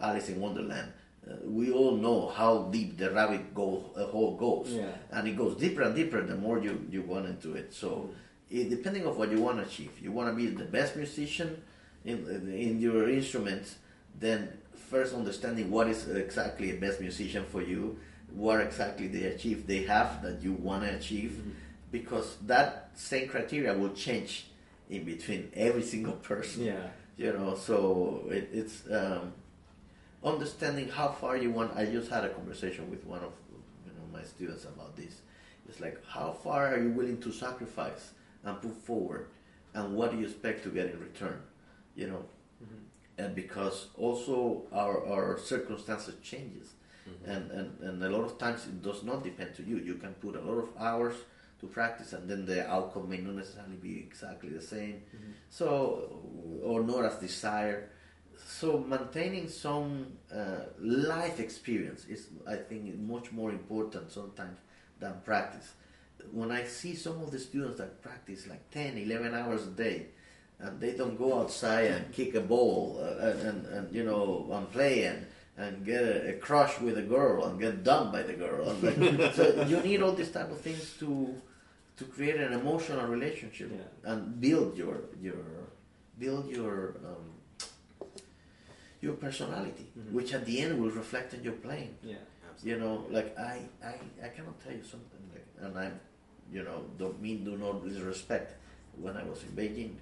Speaker 3: Alice in Wonderland. Uh, we all know how deep the rabbit go, uh, hole goes,
Speaker 1: Yeah.
Speaker 3: and it goes deeper and deeper the more you you want into it. So, it, depending on what you want to achieve, you want to be the best musician in in your instrument. Then first understanding what is exactly a best musician for you, what exactly they achieve they have that you want to achieve, because that same criteria will change in between every single person.
Speaker 1: Yeah.
Speaker 3: you know so it, it's um, understanding how far you want i just had a conversation with one of you know my students about this. It's like how far are you willing to sacrifice and put forward and what do you expect to get in return you know? And because also our, our circumstances changes and, and, and a lot of times it does not depend to you. You can put a lot of hours to practice and then the outcome may not necessarily be exactly the same. So or not as desired. So maintaining some uh, life experience is i think much more important sometimes than practice. When i see some of the students that practice like 10 11 hours a day and they don't go outside and kick a ball uh, and, and, and you know and play and and get a, a crush with a girl and get dumped by the girl. Like, so [LAUGHS] you need all these type of things to to create an emotional relationship
Speaker 1: Yeah.
Speaker 3: and build your your build your um, your personality,
Speaker 1: Mhm.
Speaker 3: which at the end will reflect in your playing.
Speaker 1: Yeah.
Speaker 3: You know, like I, I, I cannot tell you something, like, and I'm, you know, don't mean do not disrespect. When I was in Beijing,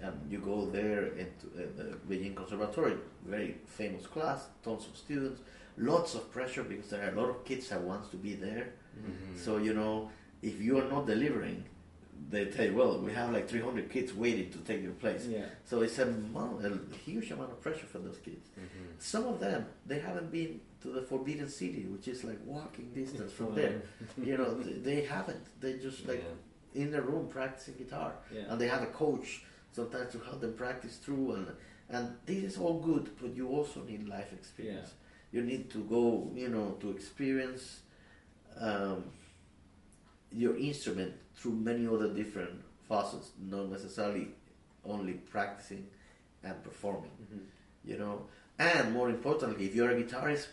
Speaker 3: and you go there into uh, the Beijing Conservatory, very famous class, tons of students, lots of pressure because there are a lot of kids that wants to be there.
Speaker 4: Mhm.
Speaker 3: So you know, if you are not delivering, they tell you, well, we have like 300 kids waiting to take your place.
Speaker 1: Yeah.
Speaker 3: So it's a, a huge amount of pressure for those kids.
Speaker 4: Mhm.
Speaker 3: Some of them, they haven't been to the Forbidden City, which is like walking distance from
Speaker 1: Oh,
Speaker 3: there. [LAUGHS] You know, they, they haven't. They just like
Speaker 4: Yeah.
Speaker 3: in their room practicing guitar,
Speaker 1: Yeah.
Speaker 3: and they have a coach sometimes to help them practice through. And and this is all good, but you also need life experience. You need to go, you know, to experience um, your instrument through many other different facets, not necessarily only practicing and performing
Speaker 1: Mhm.
Speaker 3: you know. And more importantly, if you're a guitarist,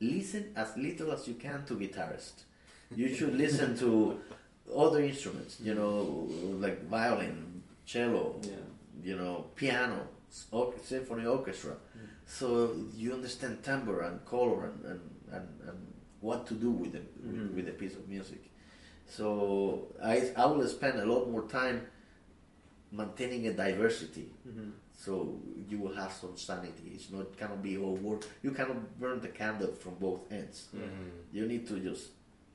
Speaker 3: listen as little as you can to guitarists. You should listen to other instruments, you know, like violin, cello,
Speaker 1: Yeah.
Speaker 3: you know, piano, or- symphony orchestra. So you understand timbre and color and, and, and, and what to do with it
Speaker 1: Mhm.
Speaker 3: with, with a piece of music. So I I will spend a lot more time maintaining a diversity
Speaker 1: Mhm.
Speaker 3: so you will have some sanity. It's not cannot be all work. You cannot burn the candle from both ends.
Speaker 4: Mhm.
Speaker 3: You need to just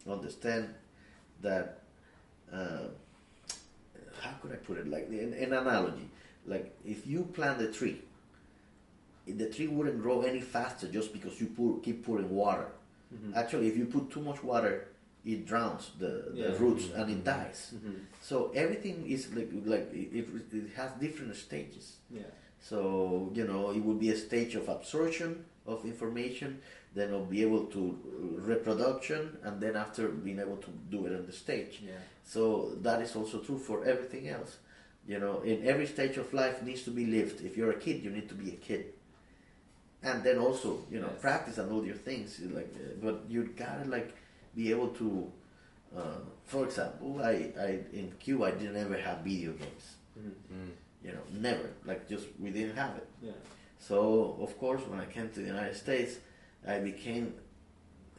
Speaker 3: understand that. Uh, how could I put it? Like an, an analogy. Like if you plant a tree, the tree wouldn't grow any faster just because you pour, keep pouring water.
Speaker 1: Mhm.
Speaker 3: Actually, if you put too much water, it drowns the, the
Speaker 1: Yeah.
Speaker 3: roots and it dies.
Speaker 1: Mhm.
Speaker 3: So everything is like like it, it has different stages.
Speaker 1: Yeah.
Speaker 3: So you know, it will be a stage of absorption of information, then it'll be able to reproduction, and then after being able to do it on the stage.
Speaker 1: Yeah.
Speaker 3: So that is also true for everything else. You know, in every stage of life needs to be lived. If you're a kid, you need to be a kid, and then also you know
Speaker 1: Yes.
Speaker 3: practice and all your things. Like, but you gotta like be able to. Uh, for example, I, I in Cuba I didn't ever have video games.
Speaker 1: Mhm.
Speaker 4: Mhm.
Speaker 3: You know, never. Like just we didn't have it.
Speaker 1: Yeah.
Speaker 3: So of course, when I came to the United States, I became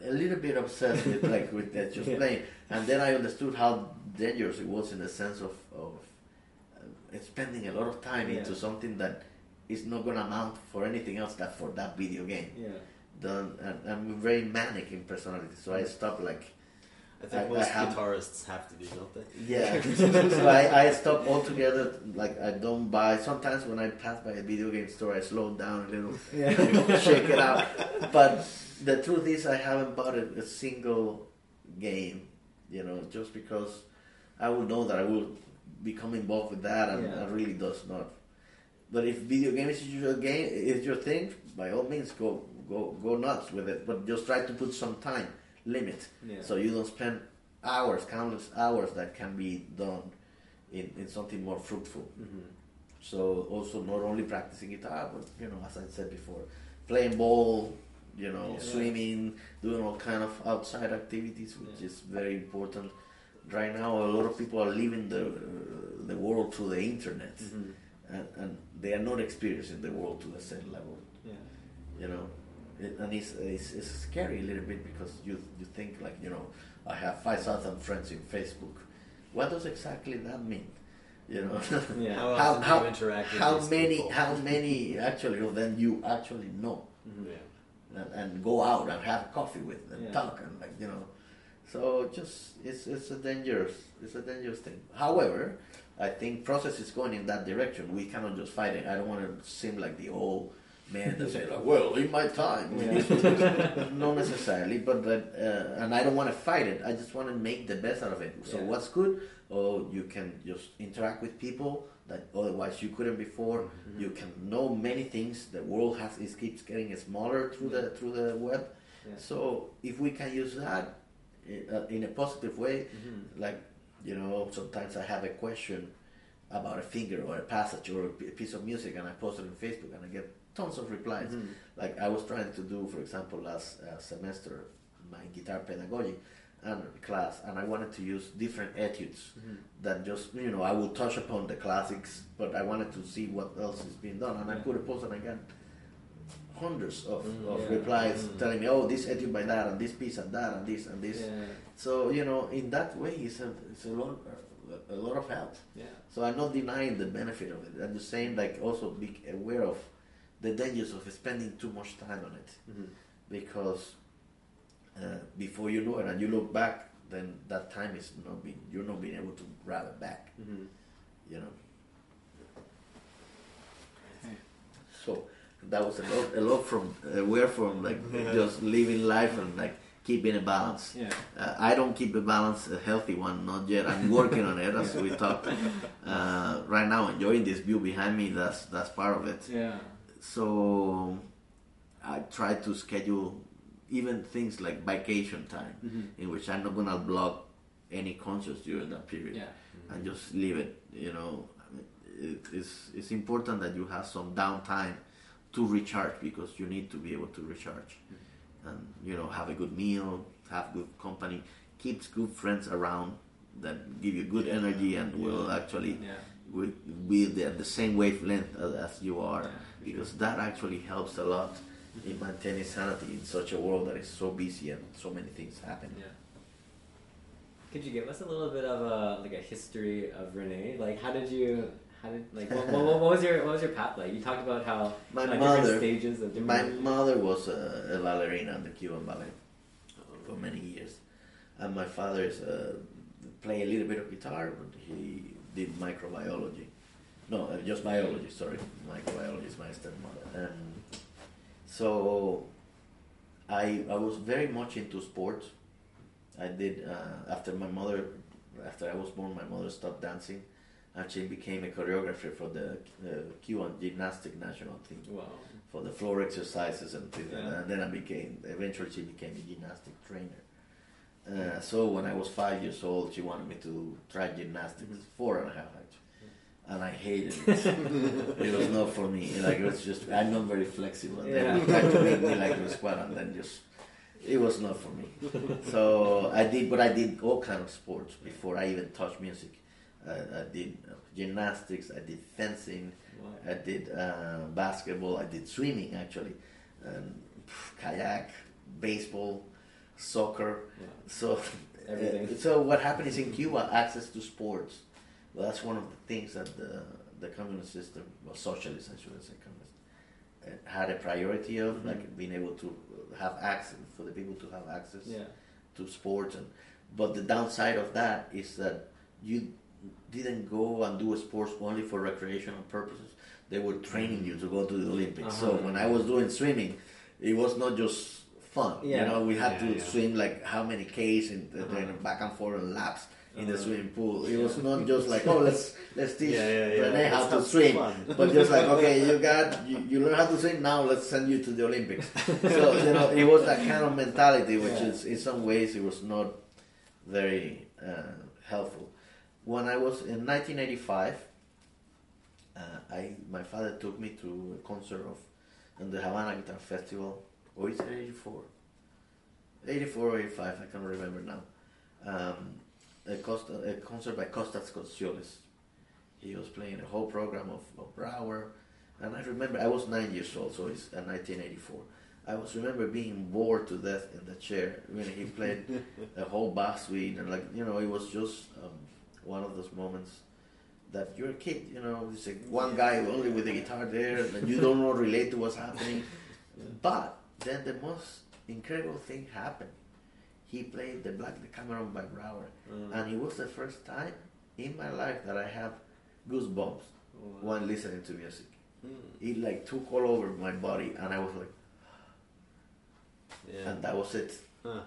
Speaker 3: a little bit obsessed with like with that [LAUGHS] just
Speaker 1: Yeah.
Speaker 3: playing, and then I understood how dangerous it was in the sense of of uh, spending a lot of time
Speaker 1: Yeah.
Speaker 3: into something that is not going to amount for anything else than for that video game.
Speaker 1: Yeah.
Speaker 3: And I'm very manic in personality, so I stopped like
Speaker 4: I think
Speaker 3: I- I
Speaker 4: most
Speaker 3: have-
Speaker 4: guitarists have to be, don't they?
Speaker 3: yeah. [LAUGHS] so I, I stop altogether. Like I don't buy. Sometimes when I pass by a video game store, I slow down a little,
Speaker 1: Yeah. [LAUGHS]
Speaker 3: shake it out. But the truth is, I haven't bought a, a single game. You know, just because I will know that I will become involved with that, and
Speaker 1: Yeah.
Speaker 3: I really does not. But if video games is your game, is your thing, by all means, go go go nuts with it. But just try to put some time limit.
Speaker 1: Yeah.
Speaker 3: So you don't spend hours, countless hours that can be done in, in something more fruitful.
Speaker 1: Mhm.
Speaker 3: So also not only practicing guitar, but you know, as I said before, playing ball, you know,
Speaker 1: Yeah.
Speaker 3: swimming, doing all kind of outside activities, which
Speaker 1: Yeah.
Speaker 3: is very important. Right now, a lot of people are leaving the uh, the world through the internet,
Speaker 1: Mhm.
Speaker 3: and, and they are not experiencing the world to the same level
Speaker 1: Yeah.
Speaker 3: you know it, and it's, it's, it's scary a little bit because you you think like you know I have five thousand friends in Facebook what does exactly that mean you know
Speaker 1: Yeah.
Speaker 4: How [LAUGHS]
Speaker 3: how how,
Speaker 4: you interact with
Speaker 3: how many
Speaker 4: people?
Speaker 3: how [LAUGHS] many actually of them you actually know
Speaker 1: Mhm.
Speaker 4: Yeah.
Speaker 3: and, and go out and have coffee with and
Speaker 1: Yeah.
Speaker 3: talk and like you know so just it's it's a dangerous it's a dangerous thing however I think process is going in that direction we cannot just fight it I don't want to seem like the old man [LAUGHS] that say like well in my time
Speaker 1: Yeah.
Speaker 3: used to do this." not necessarily but that uh, and I don't want to fight it I just want to make the best out of it so
Speaker 1: Yeah.
Speaker 3: what's good oh you can just interact with people that otherwise you couldn't before
Speaker 1: Mhm.
Speaker 3: you can know many things the world has it keeps getting smaller through the through the web
Speaker 1: Yeah.
Speaker 3: so if we can use that uh, in a positive way
Speaker 1: Mhm.
Speaker 3: like you know sometimes i have a question about a finger or a passage or a piece of music and i post it on facebook and i get tons of replies. Mm-hmm. Like I was trying to do, for example, last uh, semester, my guitar pedagogy and class, and I wanted to use different etudes mm-hmm. that just you know I would touch upon the classics, but I wanted to see what else is being done, and I put a post and I got hundreds of, mm, of
Speaker 1: yeah.
Speaker 3: replies mm-hmm. telling me, oh, this etude by that, and this piece and that, and this and this.
Speaker 1: Yeah.
Speaker 3: So you know, in that way, it's a it's a lot a lot of help.
Speaker 1: Yeah.
Speaker 3: So I'm not denying the benefit of it. I'm just saying, like, also be aware of the dangers of spending too much time on it, because uh, before you know it, and you look back, then that time is not being you're not being able to grab it back. You know. So that was a lot, a lot from uh, where from like [LAUGHS] just living life and like keeping a balance.
Speaker 1: Yeah.
Speaker 3: Uh, I don't keep a balance, a healthy one, not yet. I'm working on it as [LAUGHS] we talk. Uh, right now, enjoying this view behind me. That's that's part of it.
Speaker 1: Yeah.
Speaker 3: So I try to schedule even things like vacation time, mm-hmm. in which I'm not gonna block any conscious during that period,
Speaker 1: Yeah.
Speaker 3: and just leave it. You know, it, it's it's important that you have some downtime to recharge because you need to be able to recharge, mm-hmm. and you know, have a good meal, have good company, keep good friends around that give you good energy and will actually
Speaker 1: Yeah.
Speaker 3: will be the, the same wavelength as, as you are because that actually helps a lot in maintaining sanity in such a world that is so busy and so many things happen.
Speaker 1: Yeah. Could you give us a little bit of a like a history of Renee? Like, how did you? How did like what, what, what was your what was your path like? You talked about how
Speaker 3: My
Speaker 1: like,
Speaker 3: mother-
Speaker 1: stages of different.
Speaker 3: My mother was a, a ballerina in the Cuban ballet for many years, and my father is uh, play a little bit of guitar, but he did microbiology. No, uh, just biology. Sorry, microbiology is my stepmother, and so I I was very much into sports. I did uh, after my mother, after I was born, my mother stopped dancing, and she became a choreographer for the uh, Cuban gymnastic national team
Speaker 1: Wow.
Speaker 3: for the floor exercises and things
Speaker 1: Yeah.
Speaker 3: And then I became, eventually she became a gymnastic trainer. Uh, so when I was five years old, she wanted me to try gymnastics, four and a half actually. And I hated it. it was not for me. Like it was just, I'm not very flexible. And
Speaker 1: Yeah.
Speaker 3: They tried to make me like a squat and then just, it was not for me. So I did, but I did all kind of sports before I even touched music. Uh, I did gymnastics, I did fencing,
Speaker 1: Wow.
Speaker 3: I did uh, basketball. I did swimming actually, pff, kayak, baseball, soccer.
Speaker 1: Wow.
Speaker 3: So,
Speaker 1: Everything.
Speaker 3: uh, so what happened is in Cuba, access to sports. Well, that's one of the things that the the communist system, or socialist, I should say, communist, uh, had a priority of,
Speaker 1: Mhm.
Speaker 3: like being able to have access for the people to have access
Speaker 1: Yeah.
Speaker 3: to sports and but the downside of that is that you didn't go and do sports only for recreational purposes they were training you to go to the olympics so
Speaker 1: Uh-huh.
Speaker 3: when i was doing swimming it was not just fun
Speaker 1: Yeah.
Speaker 3: you know we had
Speaker 4: Yeah,
Speaker 3: to
Speaker 4: yeah.
Speaker 3: swim like how many k's and
Speaker 1: Uh-huh.
Speaker 3: then back and forth and laps in the swimming pool. It was not just like oh let's let's teach
Speaker 4: Yeah, yeah, yeah.
Speaker 3: Renee how to swim but just like [LAUGHS] okay you got you, you learn how to swim now let's send you to the olympics. So you know it was that kind of mentality which is in some ways it was not very uh, helpful. When i was in 1985 uh, i my father took me to a concert of in the havana guitar festival. Or is it 84 84 or 85 i can't remember now. Um, a, Costa, a concert by Costas Kotsiolis. He was playing a whole program of, of Brouwer, and I remember I was nine years old, so it's uh, 1984. I was remember being bored to death in the chair when he played [LAUGHS] a whole bass suite, and like you know, it was just um, one of those moments that you're a kid, you know, it's like one guy only with the guitar there, and you don't know relate to what's happening. [LAUGHS] But then the most incredible thing happened. He played the Black Decameron by Brouwer,
Speaker 1: Mm.
Speaker 3: and it was the first time in my life that I have goosebumps
Speaker 1: Wow.
Speaker 3: when listening to music.
Speaker 1: Mm.
Speaker 3: It like took all over my body, and I was like,
Speaker 4: Yeah.
Speaker 3: and that was it.
Speaker 4: Huh.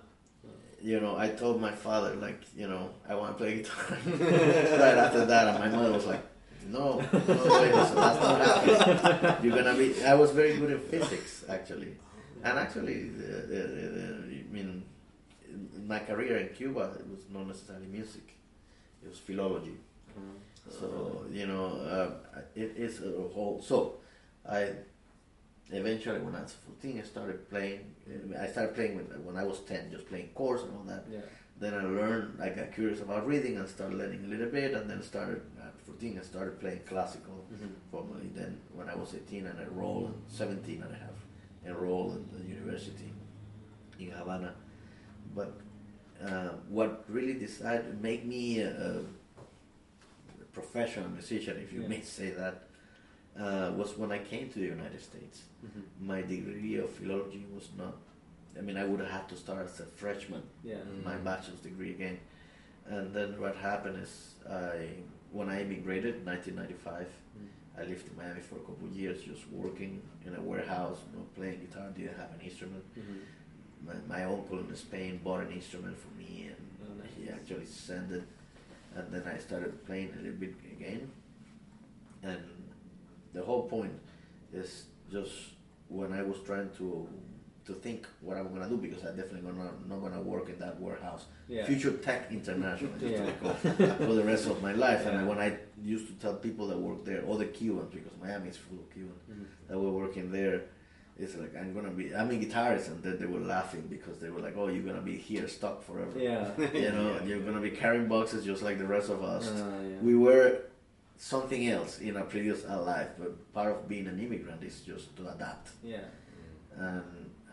Speaker 3: You know, I told my father like, you know, I want to play guitar. [LAUGHS] right after that, and my mother was like, no, no way, so that's not happening. You're gonna be. I was very good in physics actually, and actually, the, the, the, the, I mean, in my career in Cuba, it was not necessarily music; it was philology. So you know, uh, it is a whole. So I eventually, when I was 14, I started playing. uh, I started playing when, when I was 10, just playing chords and all that.
Speaker 1: Yeah.
Speaker 3: Then I learned, I got curious about reading and started learning a little bit, and then started at 14, I started playing classical
Speaker 1: Mhm.
Speaker 3: formally. Then when I was 18 and I enrolled, 17 and a half, enrolled in the university in Havana. But uh, what really decided make me a, a professional musician, if you
Speaker 1: Yeah.
Speaker 3: may [LAUGHS] say that, uh, was when I came to the United States.
Speaker 1: Mhm.
Speaker 3: My degree of philology was not. I mean, I would have had to start as a freshman
Speaker 1: Yeah.
Speaker 3: my bachelor's degree again. And then what happened is, I when I immigrated in 1995,
Speaker 1: Mm.
Speaker 3: I lived in Miami for a couple of years, just working in a warehouse, you know, playing guitar. Didn't have an instrument. My, my uncle in Spain bought an instrument for me, and
Speaker 1: Oh, nice.
Speaker 3: he actually sent it. And then I started playing a little bit again. And the whole point is just when I was trying to to think what I'm gonna do because I definitely gonna not gonna work in that warehouse.
Speaker 1: Yeah.
Speaker 3: Future Tech International, just
Speaker 1: Yeah.
Speaker 3: for the rest of my [LAUGHS] life.
Speaker 1: Yeah.
Speaker 3: And when I used to tell people that work there, all the Cubans, because Miami is full of Cubans
Speaker 1: Mhm.
Speaker 3: that were working there, it's like I'm gonna be. I'm a guitarist, and then they were laughing because they were like, "Oh, you're gonna be here stuck forever."
Speaker 1: Yeah. [LAUGHS]
Speaker 3: You know,
Speaker 4: Yeah.
Speaker 3: you're gonna be carrying boxes just like the rest of us.
Speaker 1: Uh, yeah.
Speaker 3: We were something else in our previous life, but part of being an immigrant is just to adapt.
Speaker 1: Yeah.
Speaker 3: And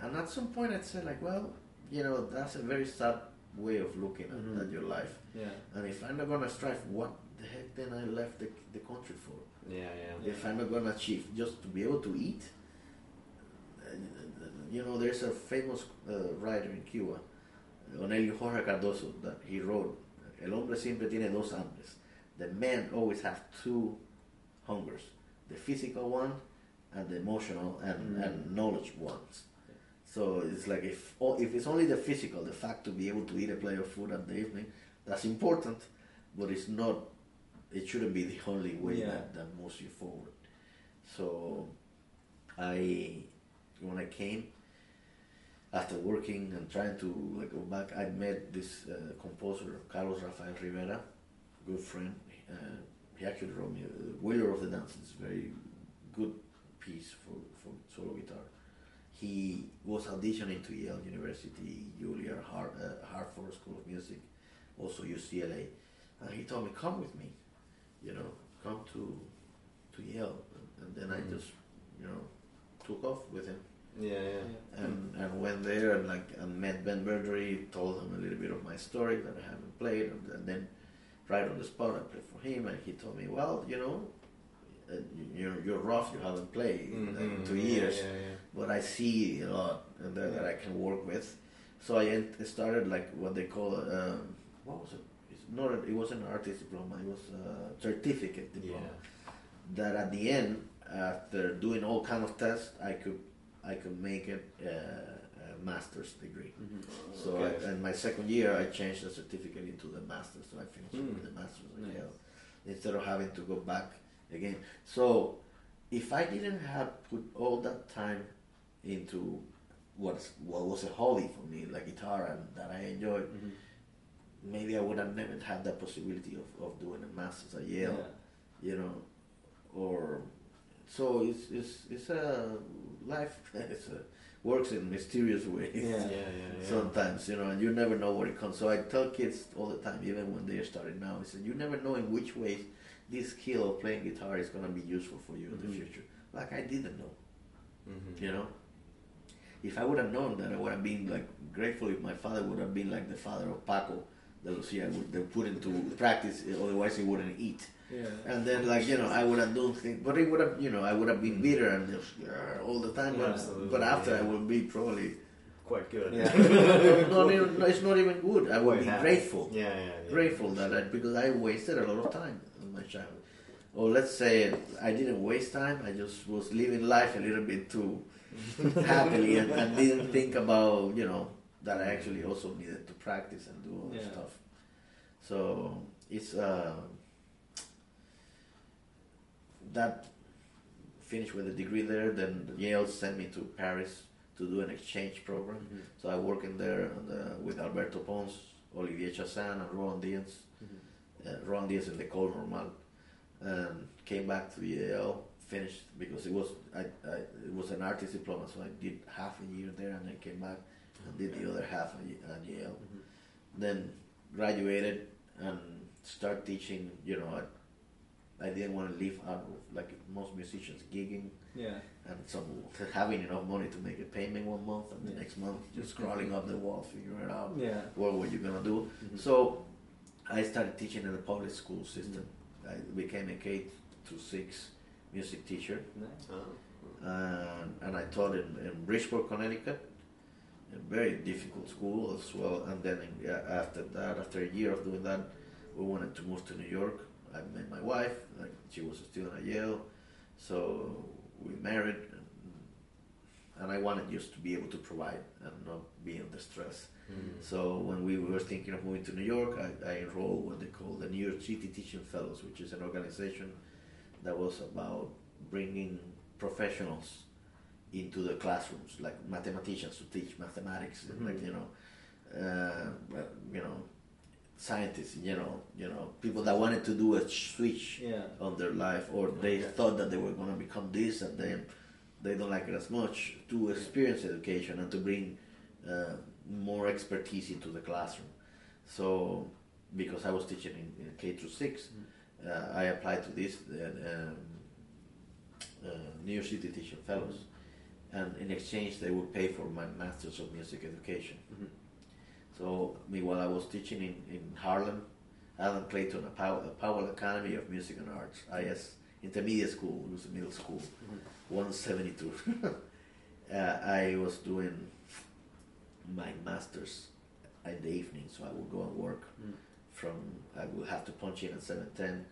Speaker 3: and at some point, I'd say like, well, you know, that's a very sad way of looking at,
Speaker 1: Mhm.
Speaker 3: at your life.
Speaker 1: Yeah.
Speaker 3: And if I'm not gonna strive, what the heck then I left the, the country for?
Speaker 4: Yeah, yeah.
Speaker 3: If I'm not gonna achieve just to be able to eat, you know, there's a famous uh, writer in Cuba, Onelio Jorge Cardoso, that he wrote, El hombre siempre tiene dos hambres. The man always have two hungers, the physical one and the emotional and,
Speaker 1: Mm.
Speaker 3: and knowledge ones. So it's like if if it's only the physical, the fact to be able to eat a plate of food at the evening, that's important, but it's not. It shouldn't be the only way
Speaker 1: Yeah.
Speaker 3: that, that moves you forward. So, I when I came after working and trying to like go back, I met this uh, composer Carlos Rafael Rivera, good friend. Uh, he actually wrote me uh, "Whirler of the Dance." It's a very good piece for for solo guitar. He was auditioning to Yale University, Juilliard, Har- uh, Hartford School of Music, also UCLA, and he told me, "Come with me, you know, come to to Yale." And then I
Speaker 4: Mhm.
Speaker 3: just, you know, took off with him
Speaker 4: Yeah, yeah.
Speaker 3: and, and went there and like and met Ben Verdery, told him a little bit of my story that I haven't played, and, and then right on the spot I played for him, and he told me, well, you know, uh, you're you're rough, you haven't played in
Speaker 4: Mhm.
Speaker 3: two years,
Speaker 4: Yeah, yeah.
Speaker 3: but I see a lot and that, that I can work with. So I ent- started like what they call um, what was it? It's not a, it wasn't an artist diploma. It was a certificate diploma. That at the end, after doing all kind of tests, I could I could make it uh, a master's degree.
Speaker 1: Mhm.
Speaker 3: So
Speaker 4: Okay.
Speaker 3: I, in my second year, I changed the certificate into the master's. So I finished
Speaker 4: Mm.
Speaker 3: with the master's
Speaker 1: Nice.
Speaker 3: Yale instead of having to go back again. So if I didn't have put all that time into what's what was a hobby for me, like guitar, and that I enjoyed,
Speaker 1: Mhm.
Speaker 3: maybe I would have never had that possibility of, of doing a master's at Yale
Speaker 1: Yeah.
Speaker 3: you know, or so it's it's it's a life. [LAUGHS] It's a works in mysterious ways.
Speaker 1: Yeah.
Speaker 4: Yeah, yeah.
Speaker 3: Sometimes you know, and you never know where it comes. So I tell kids all the time, even when they're starting now, I said you never know in which way this skill of playing guitar is gonna be useful for you in
Speaker 1: Mhm.
Speaker 3: the future. Like I didn't know,
Speaker 4: Mhm.
Speaker 3: you know. If I would have known that, I would have been like grateful if my father would have been like the father of Paco, de Lucia, would they put into practice. Otherwise, he wouldn't eat.
Speaker 1: Yeah.
Speaker 3: And then, like you know, I would have done things, but it would have, you know, I would have been bitter and just uh, all the time.
Speaker 1: Yeah,
Speaker 3: but, but after, I would be probably
Speaker 4: Quite good.
Speaker 1: Yeah. [LAUGHS]
Speaker 3: not even, no, it's not even good. I would
Speaker 4: Quite
Speaker 3: be
Speaker 4: happy.
Speaker 3: grateful,
Speaker 4: Yeah, yeah, yeah.
Speaker 3: grateful that I, because I wasted a lot of time in my childhood. Or let's say I didn't waste time. I just was living life a little bit too [LAUGHS] happily and, and didn't think about, you know, that I actually also needed to practice and do all this
Speaker 1: Yeah.
Speaker 3: stuff. So it's uh, that finished with a degree there. Then Yale sent me to Paris to do an exchange program.
Speaker 1: Mhm.
Speaker 3: So I worked in there and, uh, with Alberto Ponce, Olivier Chassain, and Ron Dyens.
Speaker 1: Mhm.
Speaker 3: Uh, Roland Dyens in the École Normale. And came back to Yale, finished because it was I, I it was an artist diploma, so I did half a year there and then came back and did the other half at at Yale. Then graduated and start teaching. You know, I, I didn't want to live out of like most musicians gigging
Speaker 1: Yeah.
Speaker 3: and some having enough money to make a payment one month and the
Speaker 1: Yeah.
Speaker 3: next month just crawling up the wall, figuring out
Speaker 1: Yeah.
Speaker 3: what were you gonna do.
Speaker 1: Mhm.
Speaker 3: So I started teaching in the public school system. I became a K to six music teacher,
Speaker 1: Nice.
Speaker 4: Oh.
Speaker 3: and, and I taught in, in Bridgeport, Connecticut, a very difficult school as well. And then in, after that, after a year of doing that, we wanted to move to New York. I met my wife; like she was a student at Yale, so we married. And, and I wanted just to be able to provide and not be under stress.
Speaker 4: Mm.
Speaker 3: So when we were thinking of moving to New York, I, I enrolled what they call the New York City Teaching Fellows, which is an organization that was about bringing professionals into the classrooms, like mathematicians to teach mathematics, and like you know, uh, you know, scientists, you know, you know, people that wanted to do a switch
Speaker 1: Yeah.
Speaker 3: on their life, or they
Speaker 1: Okay.
Speaker 3: thought that they were going to become this, and then they don't like it as much to experience education and to bring uh, more expertise into the classroom. So, because I was teaching in, in K through 6 uh, I applied to this uh, um, uh, New York City Teaching Fellows, and in exchange they would pay for my Masters of Music Education.
Speaker 1: Mhm.
Speaker 3: So, meanwhile, I was teaching in, in Harlem, Adam Clayton, a Powell, a Powell Academy of Music and Arts, IS, intermediate school, it was a middle school, 172. [LAUGHS] uh, I was doing my master's in the evening, so I would go and work
Speaker 1: Mm.
Speaker 3: from, I would have to punch in at 7.10.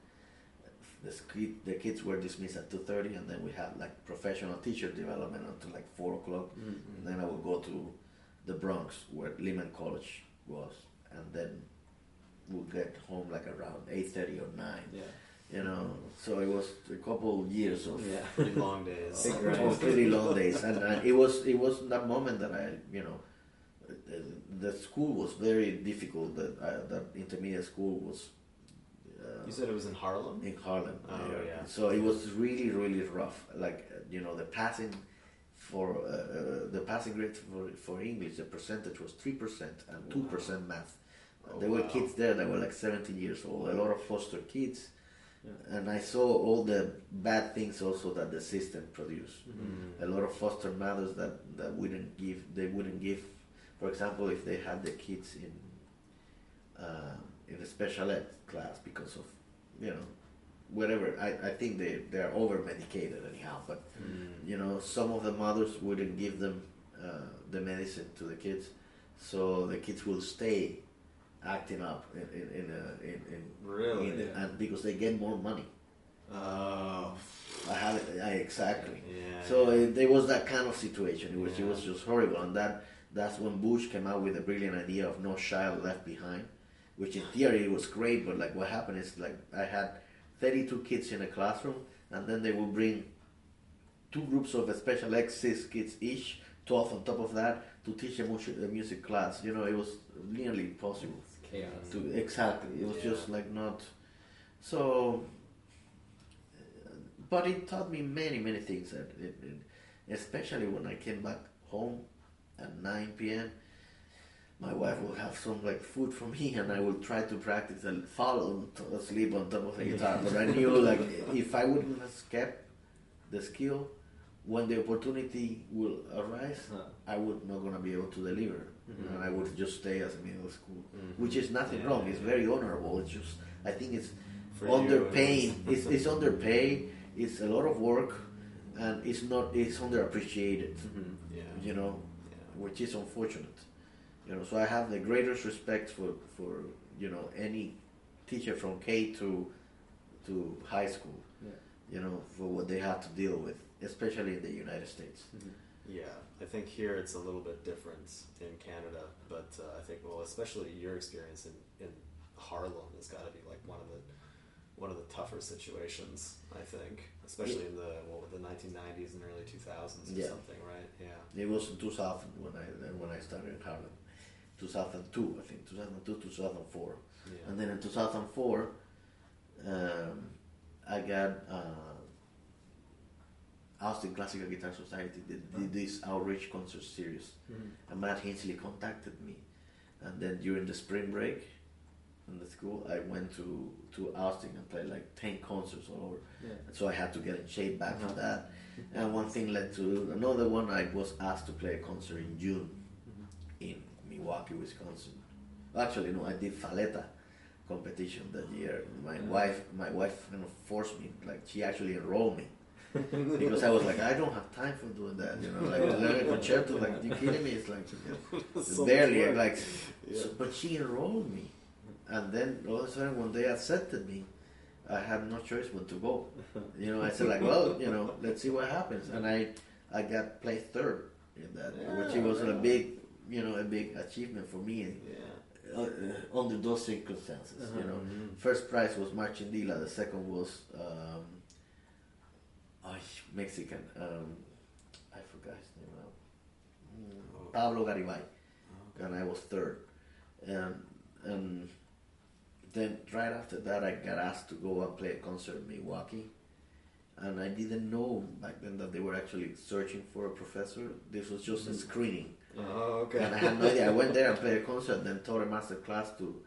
Speaker 3: The, sk- the kids were dismissed at 2.30 and then we had like professional teacher development until like 4 o'clock.
Speaker 1: Mhm.
Speaker 3: And then I would go to the Bronx where Lehman College was, and then we'll get home like around eight thirty or nine.
Speaker 1: Yeah.
Speaker 3: You know, so it was a couple of years of
Speaker 1: Yeah.
Speaker 4: Pretty long days.
Speaker 1: Big
Speaker 3: of
Speaker 1: grind.
Speaker 3: pretty long days, and uh, it was it was that moment that I you know. The, the school was very difficult. That I, that intermediate school was uh,
Speaker 4: You said it was in Harlem?
Speaker 3: in Harlem.
Speaker 4: Oh,
Speaker 3: New York.
Speaker 4: yeah.
Speaker 3: So it was really, really rough. Like uh, you know, the passing for uh, uh, the passing rate for for English, the percentage was three percent and two percent math.
Speaker 4: Oh,
Speaker 3: there were
Speaker 4: wow.
Speaker 3: kids there that were like 17 years old. A lot of foster kids,
Speaker 1: Yeah.
Speaker 3: and I saw all the bad things also that the system produced.
Speaker 4: Mm.
Speaker 3: A lot of foster mothers that that wouldn't give. They wouldn't give. For example, if they had the kids in uh, in a special ed class because of you know whatever. I, I think they they are over medicated anyhow. But
Speaker 4: Mm.
Speaker 3: you know some of the mothers wouldn't give them uh, the medicine to the kids, so the kids will stay acting up in in in, a, in, in
Speaker 4: Really?
Speaker 3: in-
Speaker 1: Yeah.
Speaker 3: and because they get more money.
Speaker 4: Oh.
Speaker 3: I have it. I, exactly.
Speaker 4: Yeah.
Speaker 3: So
Speaker 4: yeah.
Speaker 3: it, there was that kind of situation in which it was just horrible, and that that's when Bush came out with the brilliant idea of no child left behind, which in theory was great, but like what happened is like I had 32 kids in a classroom, and then they would bring two groups of special ed six kids each, 12 on top of that, to teach a music, a music class. You know, it was nearly impossible.
Speaker 1: It's chaos.
Speaker 3: To exactly, it was
Speaker 4: Yeah.
Speaker 3: just like not. So, but it taught me many many things. That especially when I came back home at 9 p.m. My wife will have some like food for me, and I will try to practice and fall asleep on top of the guitar. But I knew like if I wouldn't have kept the skill, when the opportunity will arise,
Speaker 1: Huh.
Speaker 3: I would not gonna be able to deliver,
Speaker 1: Mhm.
Speaker 3: and I would just stay as a middle school
Speaker 4: Mhm.
Speaker 3: which is nothing
Speaker 4: Yeah,
Speaker 3: wrong. It's very honorable. It's just I think it's
Speaker 4: For
Speaker 3: underpaid. [LAUGHS] It's, it's underpaid. It's a lot of work, and it's not. It's underappreciated.
Speaker 1: Mhm.
Speaker 4: Yeah.
Speaker 3: You know,
Speaker 4: Yeah.
Speaker 3: which is unfortunate. You know, so I have the greatest respect for for you know any teacher from K to to high school.
Speaker 1: Yeah.
Speaker 3: You know, for what they have to deal with, especially in the United States.
Speaker 1: Mhm.
Speaker 4: Yeah, I think here it's a little bit different in Canada, but uh, I think well, especially your experience in, in Harlem has got to be like one of the one of the tougher situations. I think, especially in the what were the 1990s and early 2000s or
Speaker 3: Yeah.
Speaker 4: something, right? Yeah.
Speaker 3: It was in 2000 when I when I started in Harlem. 2002, I think 2002, 2004.
Speaker 4: Yeah.
Speaker 3: And then in 2004, um, I got uh, Austin Classical Guitar Society did, did this outreach concert series, and Matt Hinsley contacted me, and then during the spring break, in the school, I went to to Austin and played like ten concerts all over.
Speaker 2: Yeah.
Speaker 3: And so I had to get in shape back for that. And one thing led to another one. I was asked to play a concert in June in Milwaukee, Wisconsin. Actually, no, I did Falletta competition that year. My wife, my wife, kind of forced me. Like she actually enrolled me because I was like, I don't have time for doing that. You know, like learning concerto. Like you kidding me? It's like it's [LAUGHS]
Speaker 4: So
Speaker 3: barely like.
Speaker 4: Yeah.
Speaker 3: So, but she enrolled me, and then all of a sudden, when they accepted me, I had no choice but to go. You know, I said like, well, you know, let's see what happens, and I, I got placed third in that, which
Speaker 4: Yeah,
Speaker 3: was a big, you know, a big achievement for me.
Speaker 4: Yeah.
Speaker 3: Uh, uh, under those circumstances, you know,
Speaker 4: Mhm.
Speaker 3: first prize was Marcin Dylla. The second was um, ay, Mexican. Um, I forgot his name now. Mm, Pablo Garibay, and I was third. And and then right after that, I got asked to go and play a concert in Milwaukee. And I didn't know back then that they were actually searching for a professor. This was just a screening.
Speaker 4: Oh, okay.
Speaker 3: And I had no idea. I went there and played a concert, then taught a master class to.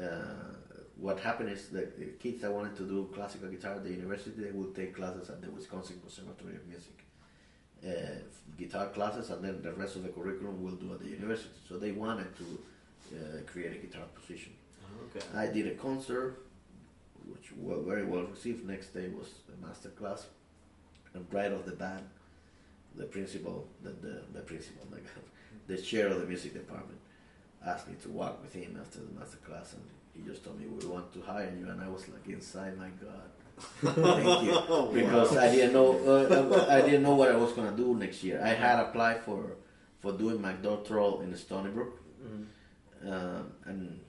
Speaker 3: Uh, what happened is that the kids that wanted to do classical guitar at the university, they would take classes at the Wisconsin Conservatory of Music, uh, guitar classes, and then the rest of the curriculum will do at the university. So they wanted to uh, create a guitar position.
Speaker 4: okay.
Speaker 3: I did a concert, which was very well received. Next day was a master class, and right off the bat, the principal, the the, the principal, [LAUGHS] my God, the chair of the music department, asked me to walk with him after the master class, and he just told me we want to hire you, and I was like inside, my God, thank you, [LAUGHS] because I didn't know uh, I didn't know what I was gonna do next year. I had applied for for doing my doctoral in Stony Brook, um, and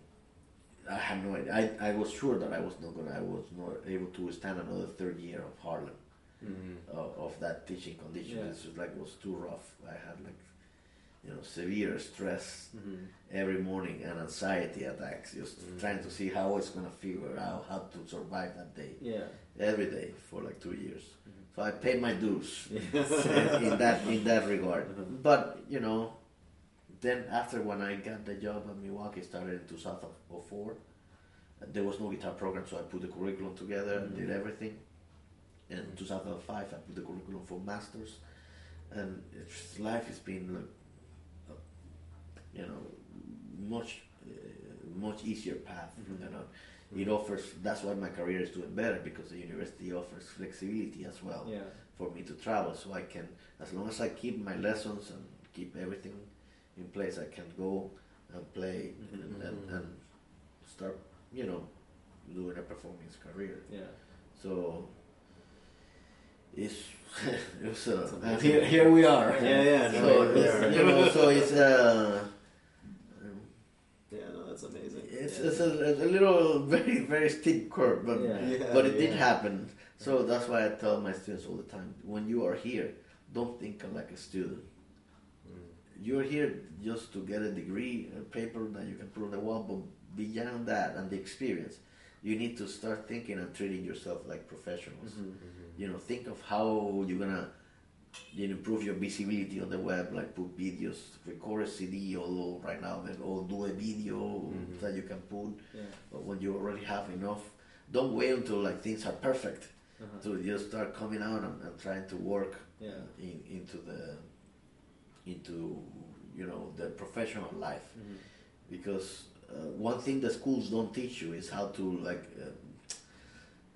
Speaker 3: I had no idea. I, I was sure that I was not gonna. I was not able to withstand another third year of Harlem
Speaker 4: Mhm.
Speaker 3: of, of that teaching condition.
Speaker 2: Yeah.
Speaker 3: It's just like it was too rough. I had like you know severe stress
Speaker 2: Mhm.
Speaker 3: every morning and anxiety attacks, just
Speaker 4: Mhm.
Speaker 3: trying to see how it's gonna figure out how to survive that day
Speaker 2: Yeah.
Speaker 3: every day for like two years. So I paid my dues [LAUGHS] [LAUGHS] in that in that regard.
Speaker 2: Mhm.
Speaker 3: But you know, then after when I got the job at Milwaukee, started in 2004. There was no guitar program, so I put the curriculum together and did everything. In 2005, I put the curriculum for masters, and it's, life has been like, you know, much uh, much easier path. You know, it offers. That's why my career is doing better because the university offers flexibility as well
Speaker 2: Yeah.
Speaker 3: for me to travel so I can as long as I keep my lessons and keep everything in place I can go and play and, and, and start you know doing a performance career
Speaker 2: Yeah.
Speaker 3: so it's [LAUGHS] it's uh,
Speaker 4: It's [LAUGHS]
Speaker 3: and here, here we are
Speaker 4: Yeah, yeah,
Speaker 3: so it's, you know so it's uh
Speaker 4: that's amazing.
Speaker 3: it's,
Speaker 4: yeah.
Speaker 3: it's a, it's a little [LAUGHS] very very steep curve but
Speaker 2: Yeah.
Speaker 4: Yeah,
Speaker 3: but it did happen. So that's why I tell my students all the time: when you are here, don't think like a student.
Speaker 4: Mm.
Speaker 3: You're here just to get a degree, a paper that you can put on the wall. But beyond that and the experience, you need to start thinking and treating yourself like professionals.
Speaker 2: Mhm.
Speaker 3: You know, think of how you're gonna you know, improve your visibility on the web, like put videos, record a CD, although right now, maybe, or do a video
Speaker 4: Mhm.
Speaker 3: that you can put
Speaker 2: Yeah.
Speaker 3: but when you already have enough, don't wait until like things are perfect
Speaker 2: Uh-huh.
Speaker 3: to just start coming out and, and trying to work
Speaker 2: Yeah.
Speaker 3: in, into the into you know the professional life
Speaker 2: Mhm.
Speaker 3: because uh, one thing the schools don't teach you is how to like uh,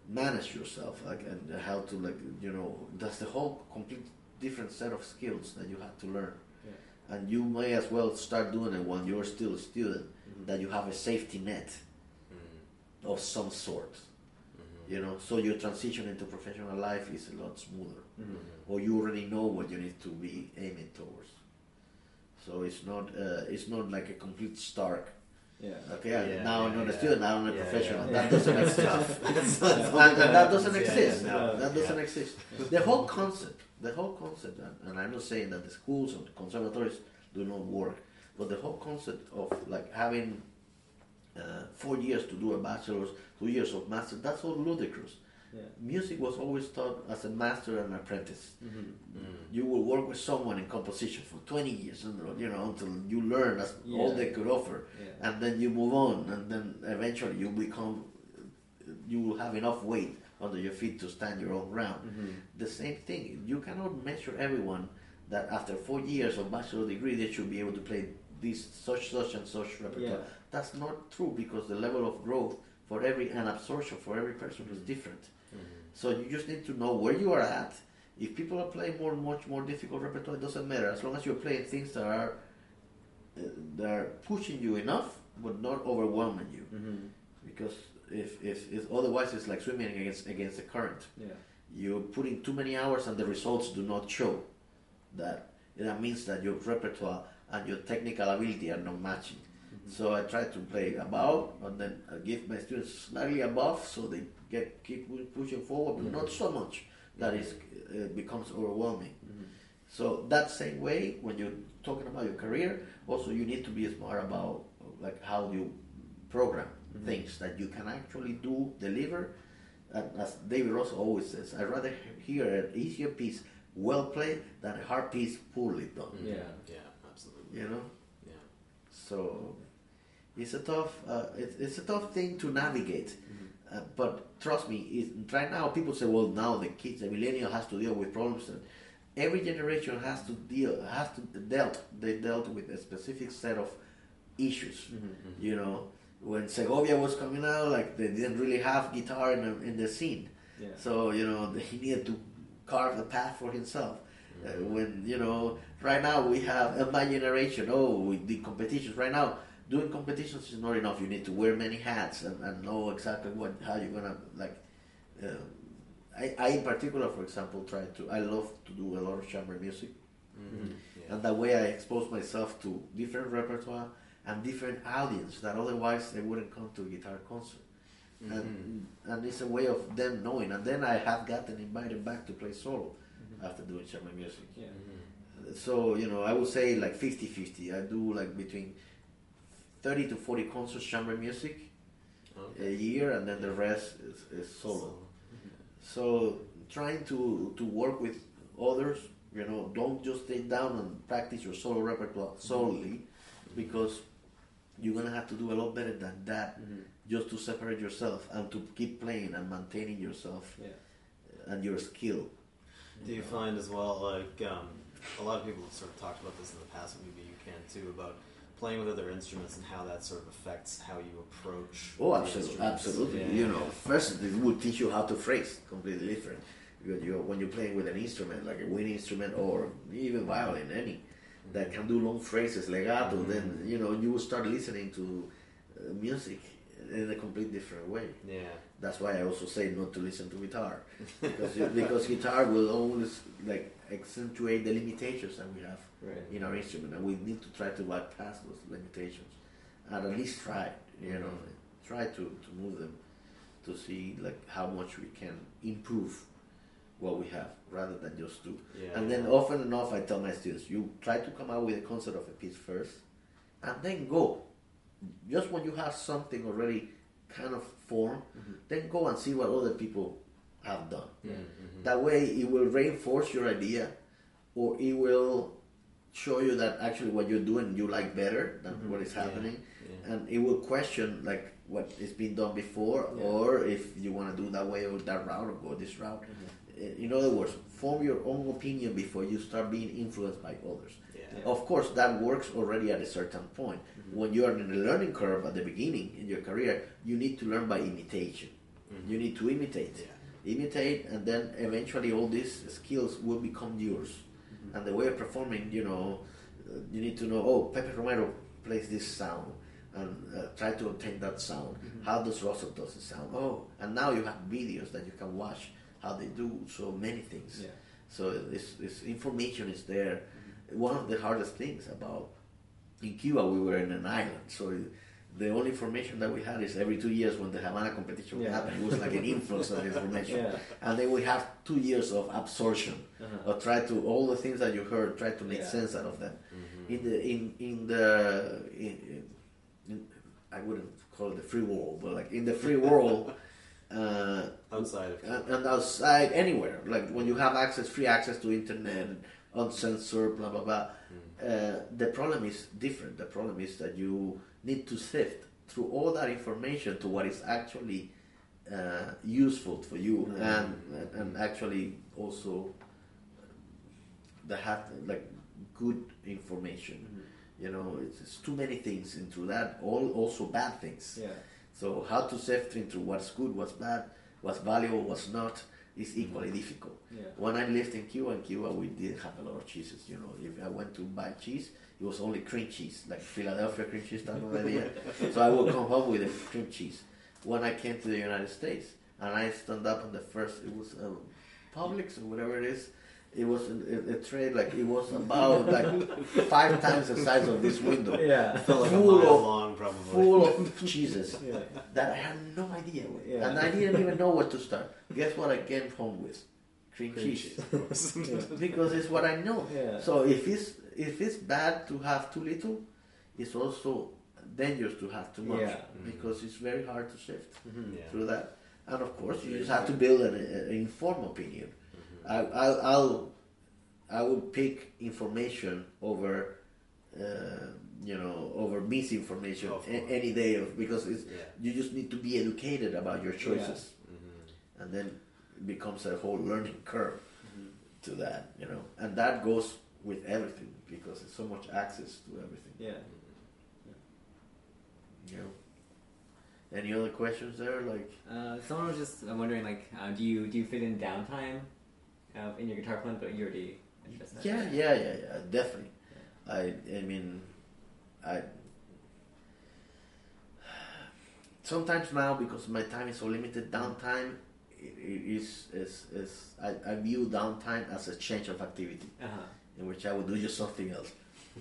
Speaker 3: manage yourself like and how to like you know that's the whole complete different set of skills that you have to learn.
Speaker 2: Yeah.
Speaker 3: and you may as well start doing it when you're still a student
Speaker 2: Mhm.
Speaker 3: that you have a safety net
Speaker 4: Mm.
Speaker 3: of some sort.
Speaker 4: Mhm.
Speaker 3: you know so your transition into professional life is a lot smoother.
Speaker 2: Mhm.
Speaker 3: or you already know what you need to be aiming towards. So it's not uh, it's not like a complete stark.
Speaker 2: Yeah.
Speaker 3: okay
Speaker 4: Yeah,
Speaker 3: now i'm
Speaker 4: yeah,
Speaker 3: not a student now i'm a professional. that doesn't exist. And, [LAUGHS] and [LAUGHS] that doesn't exist.
Speaker 4: no,
Speaker 3: that doesn't exist. The whole concept the whole concept and, i'm not saying that the schools and conservatories do not work but the whole concept of like having uh, four years to do a bachelor's two years of master that's all ludicrous
Speaker 2: Yeah.
Speaker 3: Music was always taught as a master and apprentice.
Speaker 2: Mm-hmm.
Speaker 4: Mm.
Speaker 3: You will work with someone in composition for 20 years, you know, until you learn that's all they could offer,
Speaker 2: Yeah.
Speaker 3: and then you move on, and then eventually you become, you will have enough weight under your feet to stand your own ground.
Speaker 2: Mm-hmm.
Speaker 3: The same thing. You cannot measure everyone that after four years of bachelor degree they should be able to play this such such and such repertoire.
Speaker 2: Yeah.
Speaker 3: That's not true because the level of growth for every and absorption for every person is different.
Speaker 4: Mhm.
Speaker 3: So you just need to know where you are at. If people are playing more, much more difficult repertoire, it doesn't matter as long as you're playing things that are uh, that are pushing you enough, but not overwhelming you.
Speaker 2: Mm-hmm.
Speaker 3: Because if, if, if otherwise it's like swimming against against the current.
Speaker 2: Yeah.
Speaker 3: You're putting too many hours and the results do not show. That that means that your repertoire and your technical ability are not matching. Mm-hmm. So I try to play above, and then I give my students slightly above, so they get keep pushing forward, but not mm-hmm. so much that it uh, becomes overwhelming. Mm-hmm. So that same way, when you're talking about your career, also you need to be smart about like how you program things that you can actually do, deliver. And as David Ross always says, I'd rather hear an easier piece well played than a hard piece poorly done.
Speaker 2: Yeah.
Speaker 4: Yeah, absolutely.
Speaker 3: You know.
Speaker 4: Yeah.
Speaker 3: So it's a tough uh, it's, it's a tough thing to navigate. Uh, but trust me, it, right now people say, well, now the kids, the millennial has to deal with problems. And every generation has to deal has to dealt they dealt with a specific set of issues. You know, when Segovia was coming out, like they didn't really have guitar in the, in the scene.
Speaker 2: Yeah.
Speaker 3: So you know [LAUGHS] he needed to carve the path for himself. Uh, when you know, right now we have uh, my generation. Oh, we did competitions. Right now, doing competitions is not enough. You need to wear many hats and, and know exactly what how you're gonna like. Uh, I, I in particular, for example, try to. I love to do a lot of chamber music,
Speaker 4: Mhm. Yeah.
Speaker 3: and that way I expose myself to different repertoire and different audience that otherwise they wouldn't come to a guitar concert. And, mm-hmm. and it's a way of them knowing. And then I have gotten invited back to play solo mm-hmm. after doing chamber music.
Speaker 2: Yeah.
Speaker 4: Mhm.
Speaker 3: So, you know, I would say like 50 50. I do like between 30 to 40 concerts, chamber music
Speaker 4: Okay.
Speaker 3: a year, and then the rest is, is solo. So, trying to, to work with others, you know, don't just sit down and practice your solo repertoire solely mm-hmm. because you're going to have to do a lot better than that
Speaker 2: Mm-hmm.
Speaker 3: just to separate yourself and to keep playing and maintaining yourself
Speaker 2: Yeah.
Speaker 3: and your skill.
Speaker 4: Do you find as well, like, um, a lot of people have sort of talked about this in the past, and maybe you can too, about playing with other instruments and how that sort of affects how you approach.
Speaker 3: Oh, absolutely, absolutely.
Speaker 4: Yeah,
Speaker 3: you know, first it will teach you how to phrase, completely different. When you're, when you're playing with an instrument, like a wind instrument or even violin, any that can do long phrases, legato, then you know you will start listening to uh, music in a complete different way.
Speaker 4: Yeah.
Speaker 3: That's why I also say not to listen to guitar because you- because guitar will always like accentuate the limitations that we have
Speaker 2: Right.
Speaker 3: in our instrument, and we need to try to bypass those limitations, and at least try. You know, try to, to move them to see like how much we can improve what we have rather than just do.
Speaker 4: Yeah.
Speaker 3: And then often enough, I tell my students, you try to come out with a concept of a piece first, and then go. Just when you have something already kind of formed, mm-hmm. then go and see what other people have done.
Speaker 4: Mhm.
Speaker 3: That way, it will reinforce your idea, or it will show you that actually what you're doing you like better than mm-hmm. what is happening,
Speaker 4: yeah.
Speaker 3: and it will question like what is being done before,
Speaker 2: Yeah.
Speaker 3: or if you want to do that way or that route or go this route.
Speaker 2: Mm-hmm. Mm-hmm.
Speaker 3: In other words, form your own opinion before you start being influenced by others.
Speaker 4: Yeah.
Speaker 3: Of course, that works already at a certain point. When you are in the learning curve at the beginning in your career, you need to learn by imitation. You need to imitate,
Speaker 4: Yeah.
Speaker 3: imitate, and then eventually all these skills will become yours. And the way of performing, you know, uh, you need to know. Oh, Pepe Romero plays this sound, and uh, try to obtain that sound. How does Russell does the sound? Oh, and now you have videos that you can watch how they do so many things.
Speaker 2: Yeah.
Speaker 3: So this, this information is there. One of the hardest things about in Cuba, we were in an island, so the only information that we had is every two years when the Havana competition
Speaker 2: Yeah.
Speaker 3: happen. It was like an [LAUGHS] influx of information,
Speaker 2: Yeah.
Speaker 3: and then we have two years of absorption,
Speaker 2: Uh-huh.
Speaker 3: or try to all the things that you heard, try to make
Speaker 2: Yeah.
Speaker 3: sense out of them.
Speaker 4: Mm-hmm.
Speaker 3: In the in in the in, in, I wouldn't call it the free world, but like in the free world, [LAUGHS] Uh,
Speaker 4: outside of
Speaker 3: and, and outside anywhere. Like when you have access free access to internet uncensored blah blah blah. Uh, the problem is different. The problem is that you need to sift through all that information to what is actually uh, useful for you and, and and actually also that have like good information. You know it's, it's too many things into that. All also bad things.
Speaker 1: Yeah.
Speaker 3: So how to sift into what's good, what's bad, what's valuable, what's not is equally difficult.
Speaker 1: Yeah.
Speaker 3: When I lived in Cuba, in Cuba we didn't have a lot of cheeses. You know, if I went to buy cheese, it was only cream cheese, like Philadelphia cream cheese type of idea. so I would come home with a cream cheese. When I came to the United States and I stand up on the first, it was uh, Publix or whatever it is. It was a, a tray like it was about like five times the size of this window
Speaker 1: Yeah.
Speaker 4: like
Speaker 3: full of-
Speaker 4: long, probably.
Speaker 3: full of [LAUGHS] cheeses
Speaker 1: Yeah.
Speaker 3: that I had no idea with.
Speaker 1: Yeah.
Speaker 3: And I didn't even know where to start. Guess what I came home with? Cream,
Speaker 4: Cream
Speaker 3: cheese.
Speaker 4: cheese, of [LAUGHS]
Speaker 3: because it's what I know.
Speaker 1: Yeah.
Speaker 3: So if it's if it's bad to have too little, it's also dangerous to have too much
Speaker 1: Yeah.
Speaker 3: because it's very hard to shift
Speaker 1: Mhm.
Speaker 4: Yeah.
Speaker 3: through that. And of course, you just have to build an, an informed opinion. I, I'll, I'll I will pick information over. Uh, you know, over misinformation a- any day of because it's
Speaker 4: Yeah.
Speaker 3: you just need to be educated about your choices
Speaker 4: Mhm.
Speaker 3: and then it becomes a whole learning curve
Speaker 1: Mm-hmm.
Speaker 3: to that you know and that goes with everything because there's so much access to everything
Speaker 1: Yeah.
Speaker 3: you know any other questions there like
Speaker 1: Uh, someone was just uh, wondering, like, uh, do you do you fit in downtime in your guitar playing? But you already
Speaker 3: yeah yeah yeah yeah definitely i i mean i sometimes now because my time is so limited downtime i- i- is is is I, I view downtime as a change of activity
Speaker 1: Uh-huh.
Speaker 3: in which I would do just something else,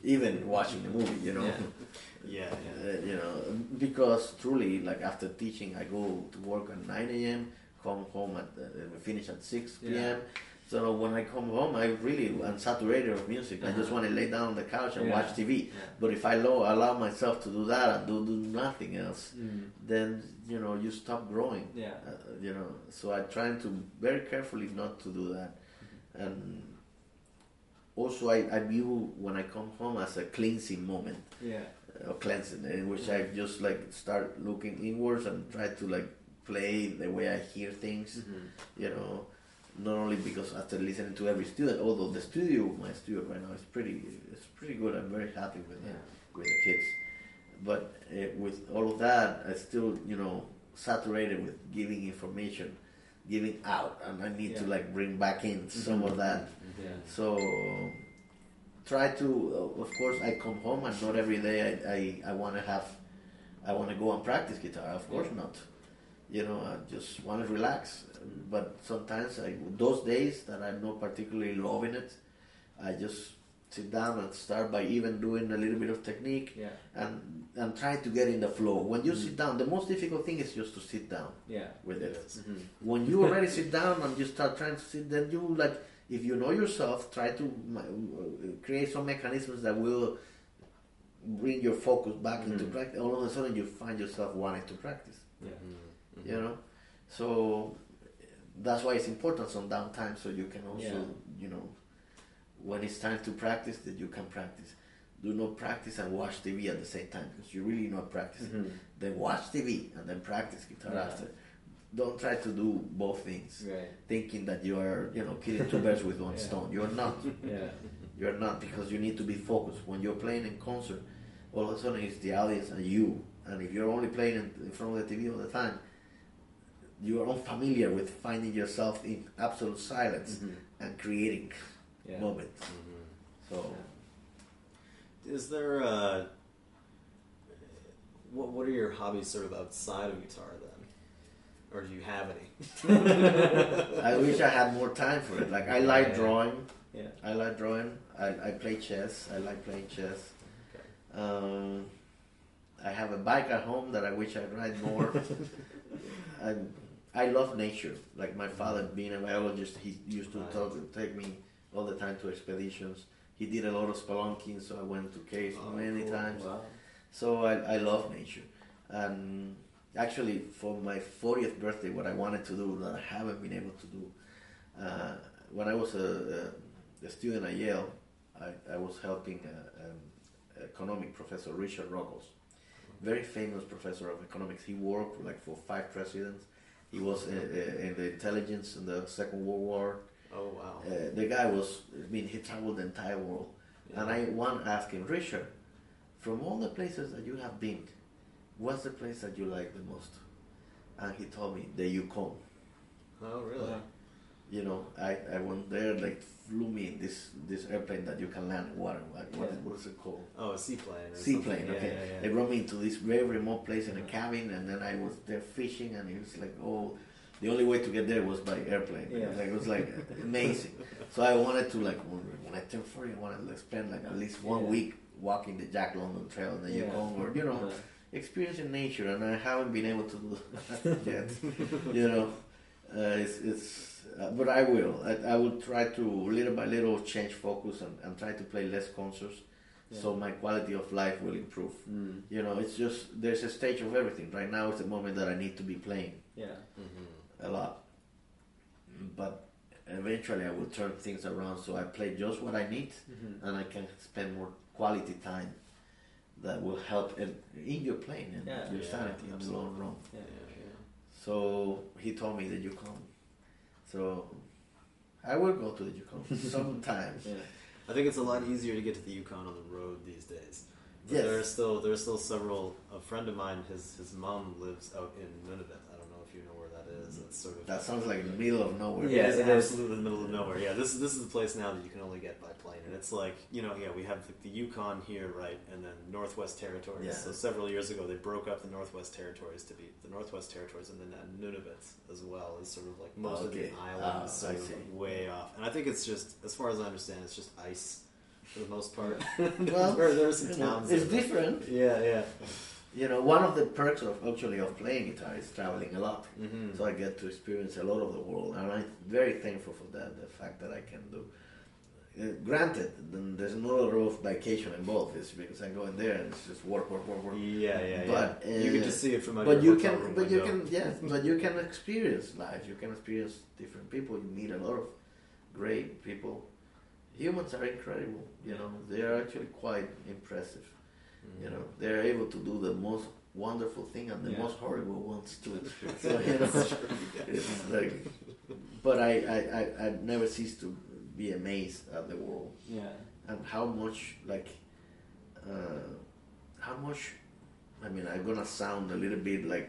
Speaker 3: even watching the movie, you know.
Speaker 1: Yeah. [LAUGHS]
Speaker 4: Yeah, yeah.
Speaker 3: Uh, you know, because truly, like after teaching, I go to work at 9 a.m., come home at, uh, finish at 6 p.m.
Speaker 1: Yeah.
Speaker 3: So when I come home, I really am saturated of music. I just
Speaker 1: Uh-huh.
Speaker 3: want to lay down on the couch and
Speaker 1: Yeah.
Speaker 3: watch TV.
Speaker 1: Yeah.
Speaker 3: But if I allow, allow myself to do that and do, do nothing else,
Speaker 1: Mm.
Speaker 3: then you know you stop growing.
Speaker 1: Yeah.
Speaker 3: Uh, you know, so I trying to very carefully not to do that, and also I, I view when I come home as a cleansing moment
Speaker 1: Yeah.
Speaker 3: uh, or cleansing, in which I just like start looking inwards and try to like play the way I hear things.
Speaker 1: Mhm.
Speaker 3: You know, not only because after listening to every student, although the studio, my studio right now is pretty, it's pretty good. I'm very happy with it,
Speaker 1: Yeah.
Speaker 3: with the kids. But uh, with all of that, I still, you know, saturated with giving information, giving out, and I need to like bring back in some of that.
Speaker 1: Yeah.
Speaker 3: So try to, uh, of course, I come home and not every day I, I, I want to have, I want to go and practice guitar. Of course
Speaker 1: Yeah.
Speaker 3: not. You know, I just want to relax. But sometimes I, those days that I'm not particularly loving it, I just sit down and start by even doing a little bit of technique
Speaker 1: Yeah.
Speaker 3: and and try to get in the flow. When you sit down, the most difficult thing is just to sit down
Speaker 1: Yeah.
Speaker 3: with it
Speaker 4: Yes.
Speaker 1: Mhm.
Speaker 3: when you already sit down and you start trying to sit, then you like, if you know yourself, try to uh, create some mechanisms that will bring your focus back into
Speaker 1: Mhm.
Speaker 3: practice. All of a sudden, you find yourself wanting to practice.
Speaker 1: Yeah.
Speaker 4: Mhm.
Speaker 3: You know, so that's why it's important some downtime, so you can also,
Speaker 1: Yeah.
Speaker 3: you know, when it's time to practice, that you can practice. Do not practice and watch TV at the same time because you're really not practicing
Speaker 1: Mhm.
Speaker 3: then watch TV and then practice guitar
Speaker 1: Yeah.
Speaker 3: after. Don't try to do both things,
Speaker 1: Right.
Speaker 3: thinking that you are, you know, killing two birds with one [LAUGHS]
Speaker 1: Yeah.
Speaker 3: stone. You're not. [LAUGHS]
Speaker 1: Yeah.
Speaker 3: You're not because you need to be focused. When you're playing in concert, all of a sudden it's the audience and you. And if you're only playing in in front of the TV all the time, you are unfamiliar with finding yourself in absolute silence
Speaker 1: Mhm.
Speaker 3: and creating
Speaker 1: Yeah.
Speaker 3: moments.
Speaker 4: Mhm.
Speaker 3: So
Speaker 4: Is there uh, what what are your hobbies sort of outside of guitar then, or do you have any? [LAUGHS]
Speaker 3: I wish I had more time for it. Like I like
Speaker 1: Yeah.
Speaker 3: drawing.
Speaker 1: Yeah.
Speaker 3: I like drawing. I, I play chess. I like playing chess.
Speaker 4: Okay.
Speaker 3: Um, I have a bike at home that I wish I'd ride more. [LAUGHS] I, I love nature. Like my father, being a biologist, he used to talk, take me all the time to expeditions. He did a lot of spelunking, so I went to caves
Speaker 4: Oh,
Speaker 3: many
Speaker 4: cool.
Speaker 3: times.
Speaker 1: Wow.
Speaker 3: So I, I love nature, and actually for my 40th birthday, what I wanted to do that I haven't been able to do. Uh, when I was a, a, a student at Yale, I, I was helping a, um, economic professor Richard Ruggles, very famous professor of economics. He worked like for five presidents. He was in, in the intelligence in the Second World War.
Speaker 4: Oh wow.
Speaker 3: Uh, the guy was, I mean, he traveled the entire world. And I one asked him, Richard, from all the places that you have been, what's the place that you like the most? And he told me the Yukon.
Speaker 4: Oh really?
Speaker 1: Uh-huh.
Speaker 3: You know, I, I went there, like flew me in this this airplane that you can land in water. What, what,
Speaker 1: Yeah.
Speaker 3: what is it called?
Speaker 4: Oh, a seaplane.
Speaker 3: Seaplane. Okay.
Speaker 4: Yeah, yeah,
Speaker 3: They brought me into this very remote place in a cabin, and then I was there fishing, and it was like, oh, the only way to get there was by airplane.
Speaker 1: Yeah.
Speaker 3: Like, it was like [LAUGHS] amazing. So I wanted to like when, when I turned forty, I wanted to like, spend like at least one week walking the Jack London Trail in the
Speaker 1: Yeah.
Speaker 3: Yukon, or you know,
Speaker 1: Uh-huh.
Speaker 3: experiencing nature, and I haven't been able to do [LAUGHS] that yet. [LAUGHS] you know, uh, it's, it's uh, but I will. I, I will try to little by little change focus and, and try to play less concerts, so my quality of life will improve.
Speaker 1: Mm.
Speaker 3: You know, it's just there's a stage of everything. Right now, it's the moment that I need to be playing
Speaker 1: Yeah.
Speaker 4: Mhm.
Speaker 3: a lot, but eventually I will turn things around so I play just what I need
Speaker 1: Mhm.
Speaker 3: and I can spend more quality time that will help in, in your playing and
Speaker 1: Yeah.
Speaker 3: your
Speaker 4: Yeah,
Speaker 3: sanity in the long
Speaker 4: absolutely.
Speaker 3: run.
Speaker 1: Yeah.
Speaker 4: Yeah, yeah.
Speaker 3: So he told me that Yukon. So I will go to the Yukon [LAUGHS] sometimes.
Speaker 1: Yeah.
Speaker 4: I think it's a lot easier to get to the Yukon on the road these days. But
Speaker 3: Yes.
Speaker 4: there are still there are still several. A friend of mine, his his mom lives out in Nunavut. I don't know if you know where that is. It's sort of
Speaker 3: That sounds like in the middle of nowhere.
Speaker 1: Yeah.
Speaker 4: it is
Speaker 1: it is.
Speaker 4: absolutely in the middle of nowhere. Yeah, this this is the place now that you can only get by plane, and it's like you know, yeah, we have the, the Yukon here, right, and then Northwest Territories.
Speaker 3: Yeah.
Speaker 4: So several years ago, they broke up the Northwest Territories to be the Northwest Territories, and then uh, Nunavut as well is sort of like most of
Speaker 3: Okay.
Speaker 4: the islands,
Speaker 3: Ah,
Speaker 4: sort of
Speaker 3: see.
Speaker 4: way off. And I think it's just, as far as I understand, it's just ice for the most part.
Speaker 3: Well, [LAUGHS]
Speaker 4: there, there are some towns.
Speaker 3: it's
Speaker 4: that-
Speaker 3: different.
Speaker 4: Yeah, yeah.
Speaker 3: You know, one of the perks of actually of playing guitar is traveling a lot.
Speaker 4: Mm-hmm.
Speaker 3: So I get to experience a lot of the world, and I'm very thankful for that. The fact that I can do. Uh, granted, then there's no lot of vacation involved. It's because I go in there and it's just work, work, work, work.
Speaker 4: Yeah, yeah,
Speaker 3: But,
Speaker 4: yeah. you can
Speaker 3: uh,
Speaker 4: just see it from out
Speaker 3: But you can, but you can, yes, but you can experience life. You can experience different people. You meet a lot of great people. Humans are incredible. You know, they are actually quite impressive. You know, they're able to do the most wonderful thing and the
Speaker 1: Yeah.
Speaker 3: most horrible ones too. [LAUGHS] so you know, it's like, but I, I, I, I never cease to be amazed at the world
Speaker 1: Yeah.
Speaker 3: and how much like uh, how much i mean i'm gonna sound a little bit like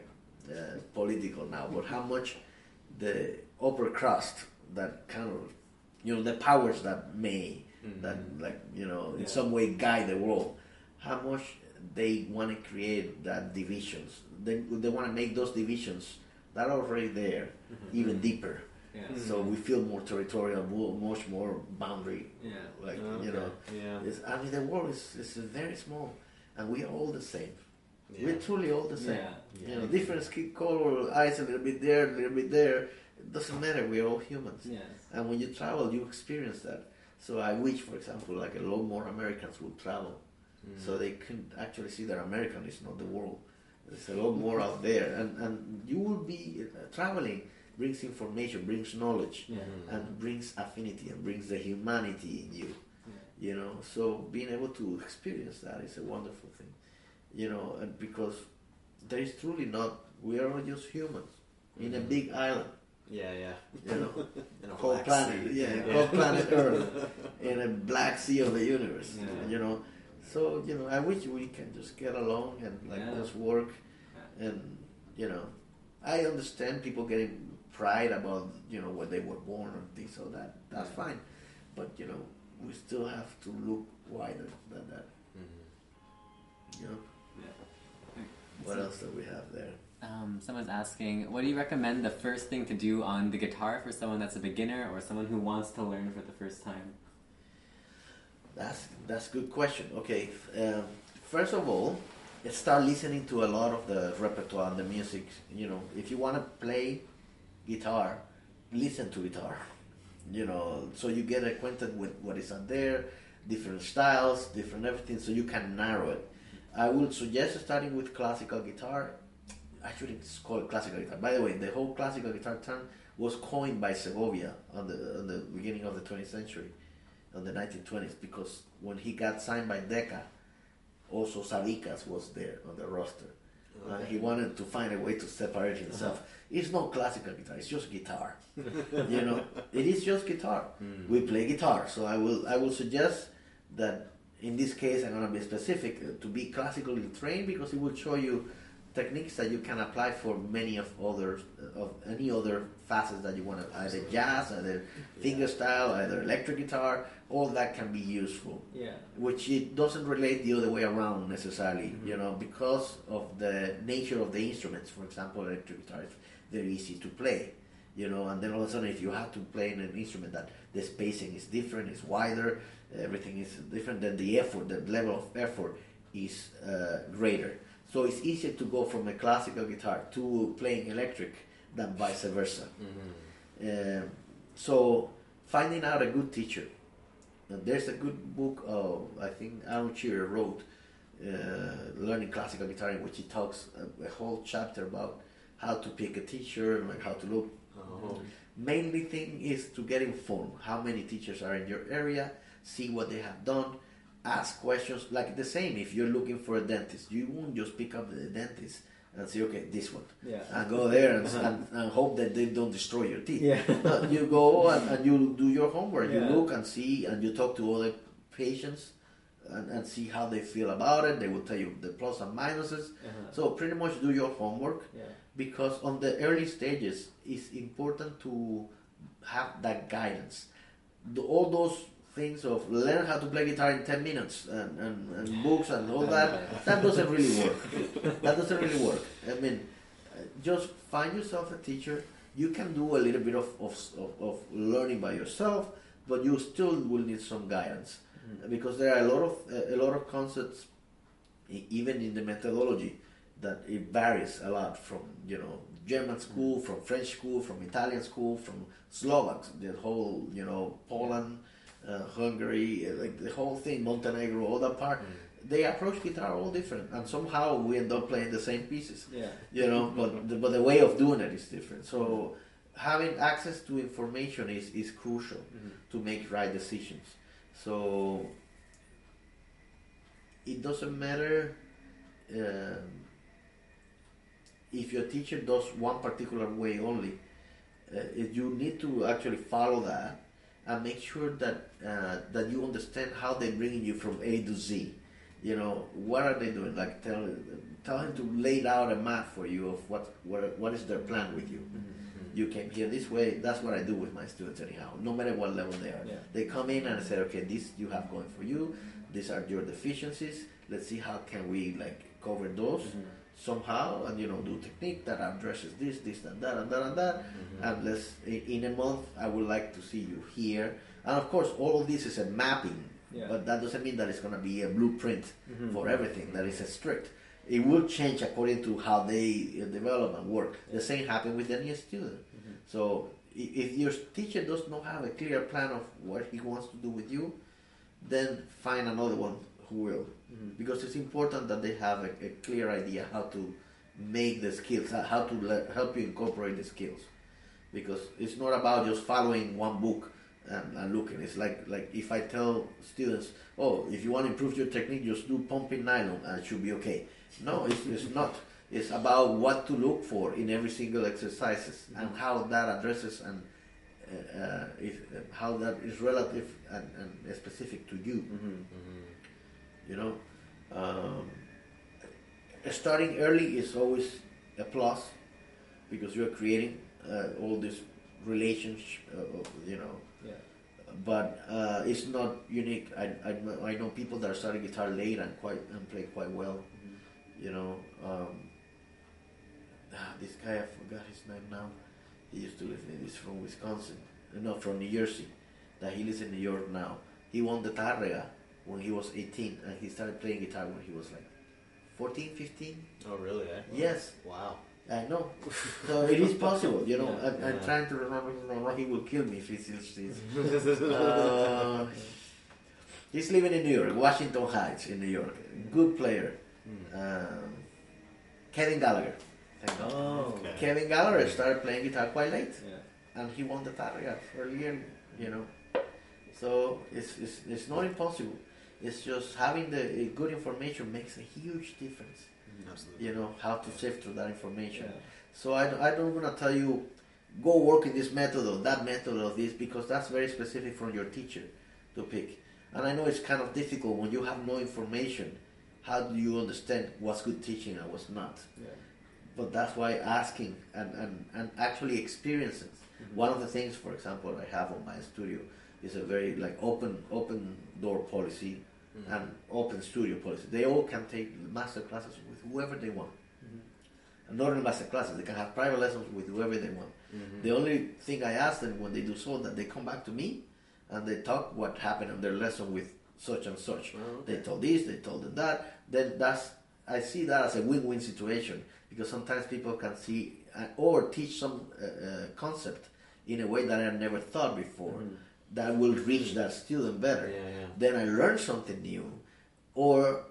Speaker 3: uh, political now but how much the upper crust that kind of you know the powers that may
Speaker 4: Mhm.
Speaker 3: that like you know in
Speaker 1: Yeah.
Speaker 3: some way guide the world how much they want to create that divisions they, they want to make those divisions that are already there
Speaker 4: Mm-hmm.
Speaker 3: even deeper
Speaker 1: Yeah.
Speaker 3: so we feel more territorial more, much more boundary
Speaker 1: Yeah.
Speaker 3: like
Speaker 4: Okay,
Speaker 3: you know
Speaker 4: yeah.
Speaker 3: it's, I mean, the world is, is very small, and we are all the same.
Speaker 4: yeah.
Speaker 3: We're truly all the same.
Speaker 1: Yeah.
Speaker 3: You know, different skin color, eyes a little bit there, a little bit there. It doesn't matter. We're all humans.
Speaker 1: Yes.
Speaker 3: And when you travel, you experience that. So I wish, for example, like a lot more Americans would travel,
Speaker 4: Mm.
Speaker 3: so they can actually see that American is not the world. There's a lot more out there, and and you will be uh, traveling brings information, brings knowledge,
Speaker 1: Yeah.
Speaker 4: Mhm.
Speaker 3: and brings affinity, and brings the humanity in you
Speaker 1: Yeah.
Speaker 3: you know so being able to experience that is a wonderful thing you know and because there is truly not we are all just humans in a
Speaker 4: Mhm.
Speaker 3: big island
Speaker 4: Yeah, yeah.
Speaker 3: you know [LAUGHS]
Speaker 4: In a
Speaker 3: called
Speaker 4: black
Speaker 3: planet
Speaker 4: sea.
Speaker 3: yeah,
Speaker 4: Yeah.
Speaker 3: called planet [LAUGHS] earth in a black sea of the universe
Speaker 1: Yeah.
Speaker 3: you know so you know i wish we can just get along and like
Speaker 1: Yeah.
Speaker 3: just work and you know i understand people getting pride about you know where they were born or this or that that's
Speaker 1: Yeah.
Speaker 3: fine but you know we still have to look wider than that
Speaker 4: Mhm.
Speaker 3: you know
Speaker 1: Yeah.
Speaker 3: what else do we have there
Speaker 1: Um, someone's asking, what do you recommend the first thing to do on the guitar for someone that's a beginner or someone who wants to learn for the first time?
Speaker 3: That's that's a good question. Okay, um, first of all, start listening to a lot of the repertoire and the music. You know, if you want to play guitar, listen to guitar. You know, so you get acquainted with what is out there, different styles, different everything, so you can narrow it. I would suggest starting with classical guitar. actually it's called classical guitar. By the way, the whole classical guitar term was coined by Segovia on the on the beginning of the 20th century, on the 1920s, because when he got signed by Decca, also Sabicas was there on the roster. And he wanted to find a way to separate himself. It's not classical guitar; it's just guitar. [LAUGHS] you know, it is just guitar. We play guitar, so I will I will suggest that in this case I'm going to be specific uh, to be classically trained because it will show you techniques that you can apply for many of others of any other facets that you want to either jazz, either finger style, either electric guitar. All that can be useful
Speaker 1: Yeah.
Speaker 3: which it doesn't relate the other way around necessarily, you know, because of the nature of the instruments. For example, electric guitar is very easy to play, you know, and then all of a sudden, if you have to play in an instrument that the spacing is different, is wider, everything is different, then the effort, the level of effort is uh, greater. So it's easier to go from a classical guitar to playing electric than vice versa. Um, so finding out a good teacher. And there's a good book of I think Aaron Shearer wrote, uh, learning classical guitar, in which he talks a, a whole chapter about how to pick a teacher and like how to look.
Speaker 4: Oh.
Speaker 3: Mainly thing is to get informed. How many teachers are in your area? See what they have done. Ask questions. Like the same. If you're looking for a dentist, you won't just pick up the dentist and say, okay, this one,
Speaker 1: Yeah.
Speaker 3: and go there and, and, and hope that they don't destroy your teeth.
Speaker 1: Yeah.
Speaker 3: You go and, and you do your homework. You look and see, and you talk to other patients and, and see how they feel about it. They will tell you the plus and minuses.
Speaker 1: Uh-huh.
Speaker 3: So pretty much do your homework
Speaker 1: Yeah.
Speaker 3: because on the early stages, it's important to have that guidance. The, all those things of learn how to play guitar in 10 minutes and, and, and books and all [LAUGHS] that, that doesn't really work. That doesn't really work. I mean, uh, just find yourself a teacher. You can do a little bit of, of, of, learning by yourself, but you still will need some guidance because there are a lot of a lot of concepts, even in the methodology, that it varies a lot from you know German school, from French school, from Italian school, from Slovaks, the whole you know Poland, uh, Hungary, uh, like the whole thing, Montenegro, all that part. They approach guitar all different, and somehow we end up playing the same pieces
Speaker 1: Yeah.
Speaker 3: you know but [LAUGHS] the, but the way of doing it is different so having access to information is, is crucial to make right decisions so it doesn't matter um, if your teacher does one particular way only uh, if you need to actually follow that and make sure that uh, that you understand how they're bringing you from A to Z. You know, what are they doing? Like tell tell him to lay out a map for you of what what, what is their plan with you. Mm-hmm, mm-hmm. You came here this way. That's what I do with my students anyhow. No matter what level they are,
Speaker 1: Yeah.
Speaker 3: they come in and I say, okay, this you have going for you. These are your deficiencies. Let's see how can we like cover those mm-hmm. Somehow, and you know, do technique that addresses this, this, and that, and that, and that. And let's in, a month, I would like to see you here. And of course, all of this is a mapping,
Speaker 1: Yeah.
Speaker 3: but that doesn't mean that it's going to be a blueprint
Speaker 1: Mhm.
Speaker 3: for everything. That is a strict. It will change according to how they uh, develop and work. The same happen with any student. So if your teacher does not have a clear plan of what he wants to do with you, then find another one who will. Because it's important that they have a, a clear idea how to make the skills, how- how to le- help you incorporate the skills. Because it's not about just following one book and, and looking. It's like like if I tell students, oh, if you want to improve your technique, just do pumping nylon and it should be okay. No, it's, it's not. It's about what to look for in every single exercises and how that addresses and uh, uh, if, uh, how that is relative and, and specific to you. You know, um, starting early is always a plus because you're creating uh, all this relationship. Uh, you know,
Speaker 1: Yeah.
Speaker 3: but uh, it's not unique. I, I, know- I know people that are starting guitar late and quite and play quite well. You know, um, ah, this guy I forgot his name now. He used to live in he's from Wisconsin, uh, no, from New Jersey. That he lives in New York now. He won the Tarrega when he was 18, and he started playing guitar when he was like 14, 15.
Speaker 4: Oh, really? Eh?
Speaker 3: Yes,
Speaker 4: Wow.
Speaker 3: I know. [LAUGHS] So it is possible, you know.
Speaker 1: Yeah,
Speaker 3: I'm, I'm
Speaker 4: yeah.
Speaker 3: trying to remember his name. He will kill me if he still sees. [LAUGHS] Uh, he's living in New York, Washington Heights in New York. Good player. Um, Kevin Gallagher. Thank God.
Speaker 2: Oh,
Speaker 4: Okay.
Speaker 3: Kevin Gallagher started playing guitar quite late,
Speaker 2: Yeah.
Speaker 3: and he won the Tarrega earlier, you know. So it's, it's, it's not impossible. It's just having the uh, good information makes a huge difference.
Speaker 4: Absolutely.
Speaker 3: You know how to sift through that information.
Speaker 2: Yeah.
Speaker 3: So I, don't- I don't want to tell you, go work in this method or that method or this because that's very specific from your teacher to pick. And I know it's kind of difficult when you have no information. How do you understand what's good teaching and what's not?
Speaker 2: Yeah.
Speaker 3: But that's why asking and, and, and actually experiencing. One of the things, for example, I have on my studio is a very like open open door policy and open studio policy. They all can take master classes with whoever they want. And not only master classes, they can have private lessons with whoever they want. The only thing I ask them when they do so that they come back to me and they talk what happened on their lesson with such and such.
Speaker 4: Oh,
Speaker 3: They told this, they told them that. Then that's I see that as a win-win situation because sometimes people can see uh, or teach some uh, uh, concept in a way that I never thought before that will reach that student better.
Speaker 4: Yeah, yeah.
Speaker 3: Then I learn something new, or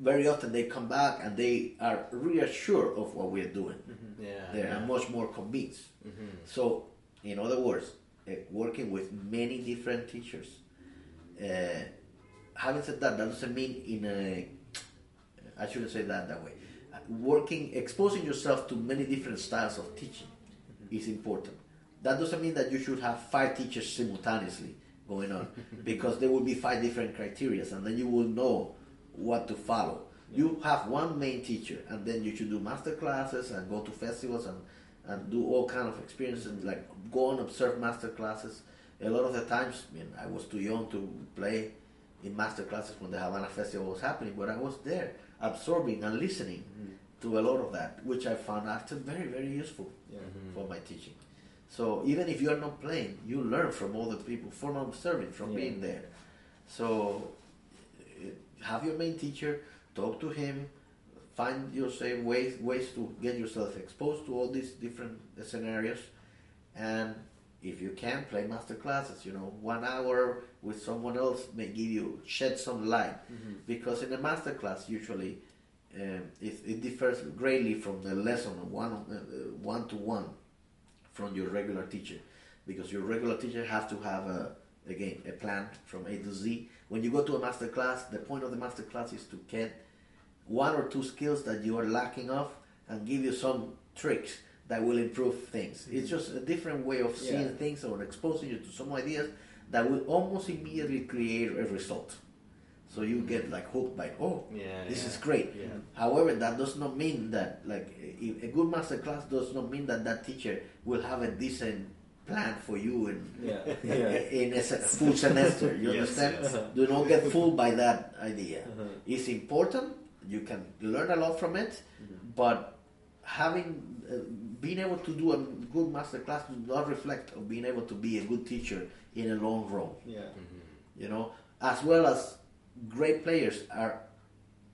Speaker 3: very often they come back and they are reassured of what we're doing.
Speaker 4: Yeah.
Speaker 3: They are
Speaker 4: yeah.
Speaker 3: much more convinced.
Speaker 4: Mhm.
Speaker 3: So, in other words, uh, working with many different teachers. Uh, having said that, that doesn't mean in a. I shouldn't say that that way. Working, exposing yourself to many different styles of teaching is important. That doesn't mean that you should have five teachers simultaneously going on, [LAUGHS] because there will be five different criteria, and then you will know what to follow. You have one main teacher, and then you should do master classes and go to festivals and, and do all kind of experiences, like go and observe master classes. A lot of the times, I mean, I was too young to play in master classes when the Havana Festival was happening, but I was there absorbing and listening mm-hmm. to a lot of that, which I found after very, very useful
Speaker 2: Yeah.
Speaker 3: for my teaching. So even if you are not playing, you learn from other people, from observing, from
Speaker 2: Yeah.
Speaker 3: being there. So eh, have your main teacher, talk to him, find yourself ways ways to get yourself exposed to all these different scenarios, and if you can play master classes, you know, one hour with someone else may give you shed some light, because in a master class usually um, it, it differs greatly from the lesson one uh, one to one from your regular teacher because your regular teacher has to have a again a plan from A to Z. When you go to a master class, the point of the master class is to get one or two skills that you are lacking of and give you some tricks that will improve things. It's mm. just a different way of seeing
Speaker 2: Yeah.
Speaker 3: things or exposing you to some ideas that will almost immediately create a result. So you get like hooked by oh
Speaker 4: Yeah,
Speaker 3: this
Speaker 4: yeah.
Speaker 3: is great.
Speaker 4: Yeah.
Speaker 3: However, that does not mean that like a a good master class does not mean that that teacher will have a decent plan for you in
Speaker 2: Yeah. [LAUGHS]
Speaker 3: In a full semester. You [LAUGHS]
Speaker 4: Yes,
Speaker 3: understand?
Speaker 4: yes.
Speaker 3: Do not get fooled by that idea.
Speaker 2: Uh-huh.
Speaker 3: It's important. You can learn a lot from it, but having uh, being able to do a good master class does not reflect of being able to be a good teacher in a long run
Speaker 2: Yeah.
Speaker 3: you know, as well as great players are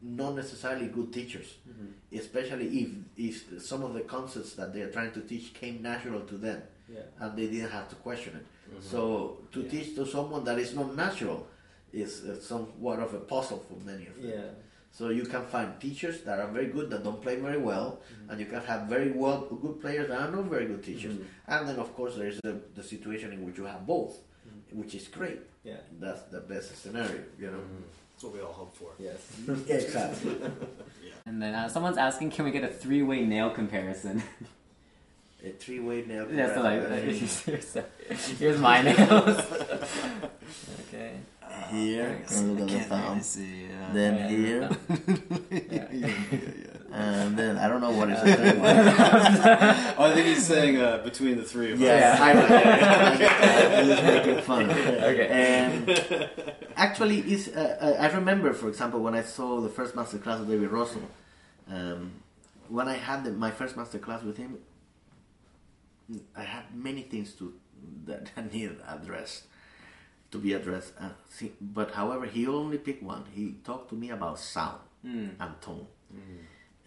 Speaker 3: not necessarily good teachers, mm-hmm. especially if, if some of the concepts that they are trying to teach came natural to them
Speaker 2: Yeah.
Speaker 3: and they didn't have to question it. Mm-hmm. So to
Speaker 4: Yeah.
Speaker 3: teach to someone that is not natural is uh, somewhat of a puzzle for many of them.
Speaker 2: Yeah.
Speaker 3: So you can find teachers that are very good that don't play very well, mm-hmm. and you can have very well good players that are not very good teachers. And then of course there is the, the situation in which you have both, Mm-hmm. which is great.
Speaker 2: Yeah.
Speaker 3: That's the best scenario, you know. Mm-hmm.
Speaker 4: That's what we all hope for.
Speaker 2: Yes. [LAUGHS]
Speaker 3: exactly.
Speaker 1: And then uh, someone's asking, can we get a three-way nail comparison?
Speaker 3: A three-way nail.
Speaker 1: yeah, so like,
Speaker 3: comparison. Eh? [LAUGHS]
Speaker 1: so here's my nails. [LAUGHS] okay.
Speaker 3: here,
Speaker 1: Thanks.
Speaker 3: look at the thumb.
Speaker 4: see.
Speaker 3: Uh, then
Speaker 1: Yeah.
Speaker 3: here,
Speaker 1: Yeah.
Speaker 3: And then I don't know what is the third one.
Speaker 4: Oh, I think he's saying uh, between the three of
Speaker 3: Yes,
Speaker 4: us.
Speaker 3: I know. [LAUGHS] I'm just making fun.
Speaker 1: Okay.
Speaker 3: And [LAUGHS] actually, is uh, uh, I remember, for example, when I saw the first master class of David Russell. Um, when I had the, my first master class with him, I had many things to that [LAUGHS] I needed addressed to be addressed. Uh, see, but however, he only picked one. He talked to me about sound and tone,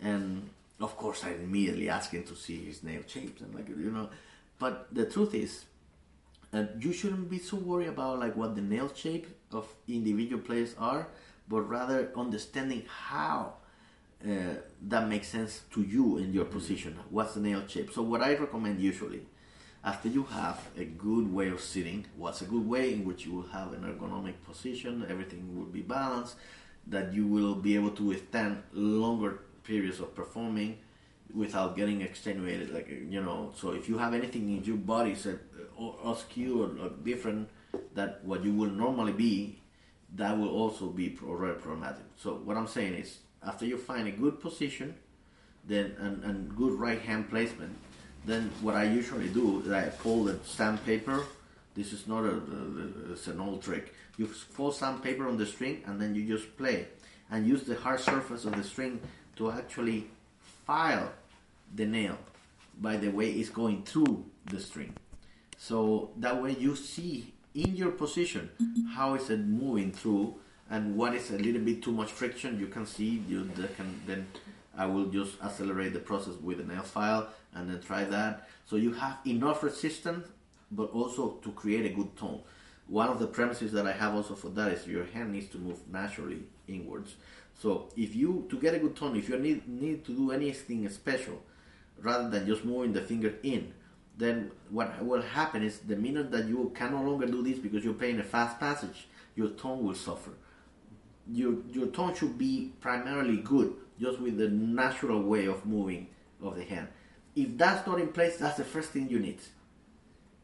Speaker 3: and of course, I immediately asked him to see his nail shapes and like you know. But the truth is, and you shouldn't be so worried about like what the nail shape of individual players are, but rather understanding how uh, that makes sense to you in your position. What's the nail shape? So what I recommend usually, after you have a good way of sitting, what's a good way in which you will have an ergonomic position, everything will be balanced, that you will be able to withstand longer periods of performing without getting extenuated. Like you know, so if you have anything in your body uh, askew or, or different that what you will normally be, that will also be very problematic. So what I'm saying is, after you find a good position, then and, and good right hand placement, then what I usually do is I fold the sandpaper. This is not a, a- it's an old trick. You fold sandpaper on the string and then you just play, and use the hard surface of the string to actually file the nail by the way it's going through the string. So that way you see in your position how is it moving through and what is a little bit too much friction you can see you can then I will just accelerate the process with a nail file and then try that. So you have enough resistance but also to create a good tone. One of the premises that I have also for that is your hand needs to move naturally inwards. So if you to get a good tone, if you need need to do anything special, rather than just moving the finger in, then what will happen is the minute that you can no longer do this because you're playing a fast passage, your tone will suffer. Your your tone should be primarily good, just with the natural way of moving of the hand. If that's not in place, that's the first thing you need.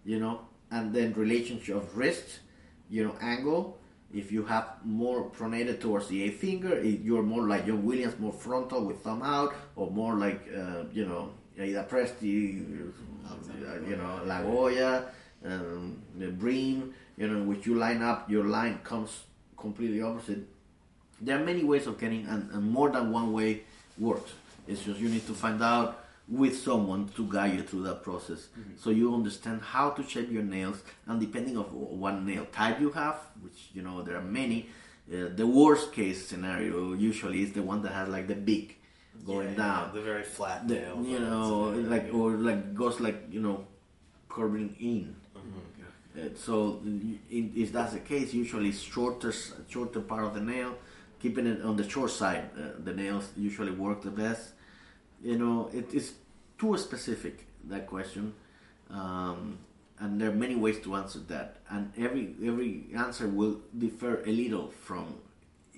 Speaker 3: You know, and then relationship of wrist, you know, angle. If you have more pronated towards the A finger, you're more like John Williams, more frontal with thumb out, or more like uh, you know Ida Presti, uh, you know Lagoya, um, the Bream, you know, which you line up, your line comes completely opposite. There are many ways of getting, and, and more than one way works. It's just you need to find out with someone to guide you through that process, so you understand how to shape your nails, and depending of what nail type you have, which you know there are many. Uh, the worst case scenario usually is the one that has like the beak going
Speaker 4: Yeah,
Speaker 3: down
Speaker 4: the very flat
Speaker 3: the,
Speaker 4: nail.
Speaker 3: you know, like or like goes like you know, curving in. Uh, so in, if that's the case, usually shorter shorter part of the nail, keeping it on the short side, uh, the nails usually work the best. You know, it is too specific that question, um, and there are many ways to answer that, and every every answer will differ a little from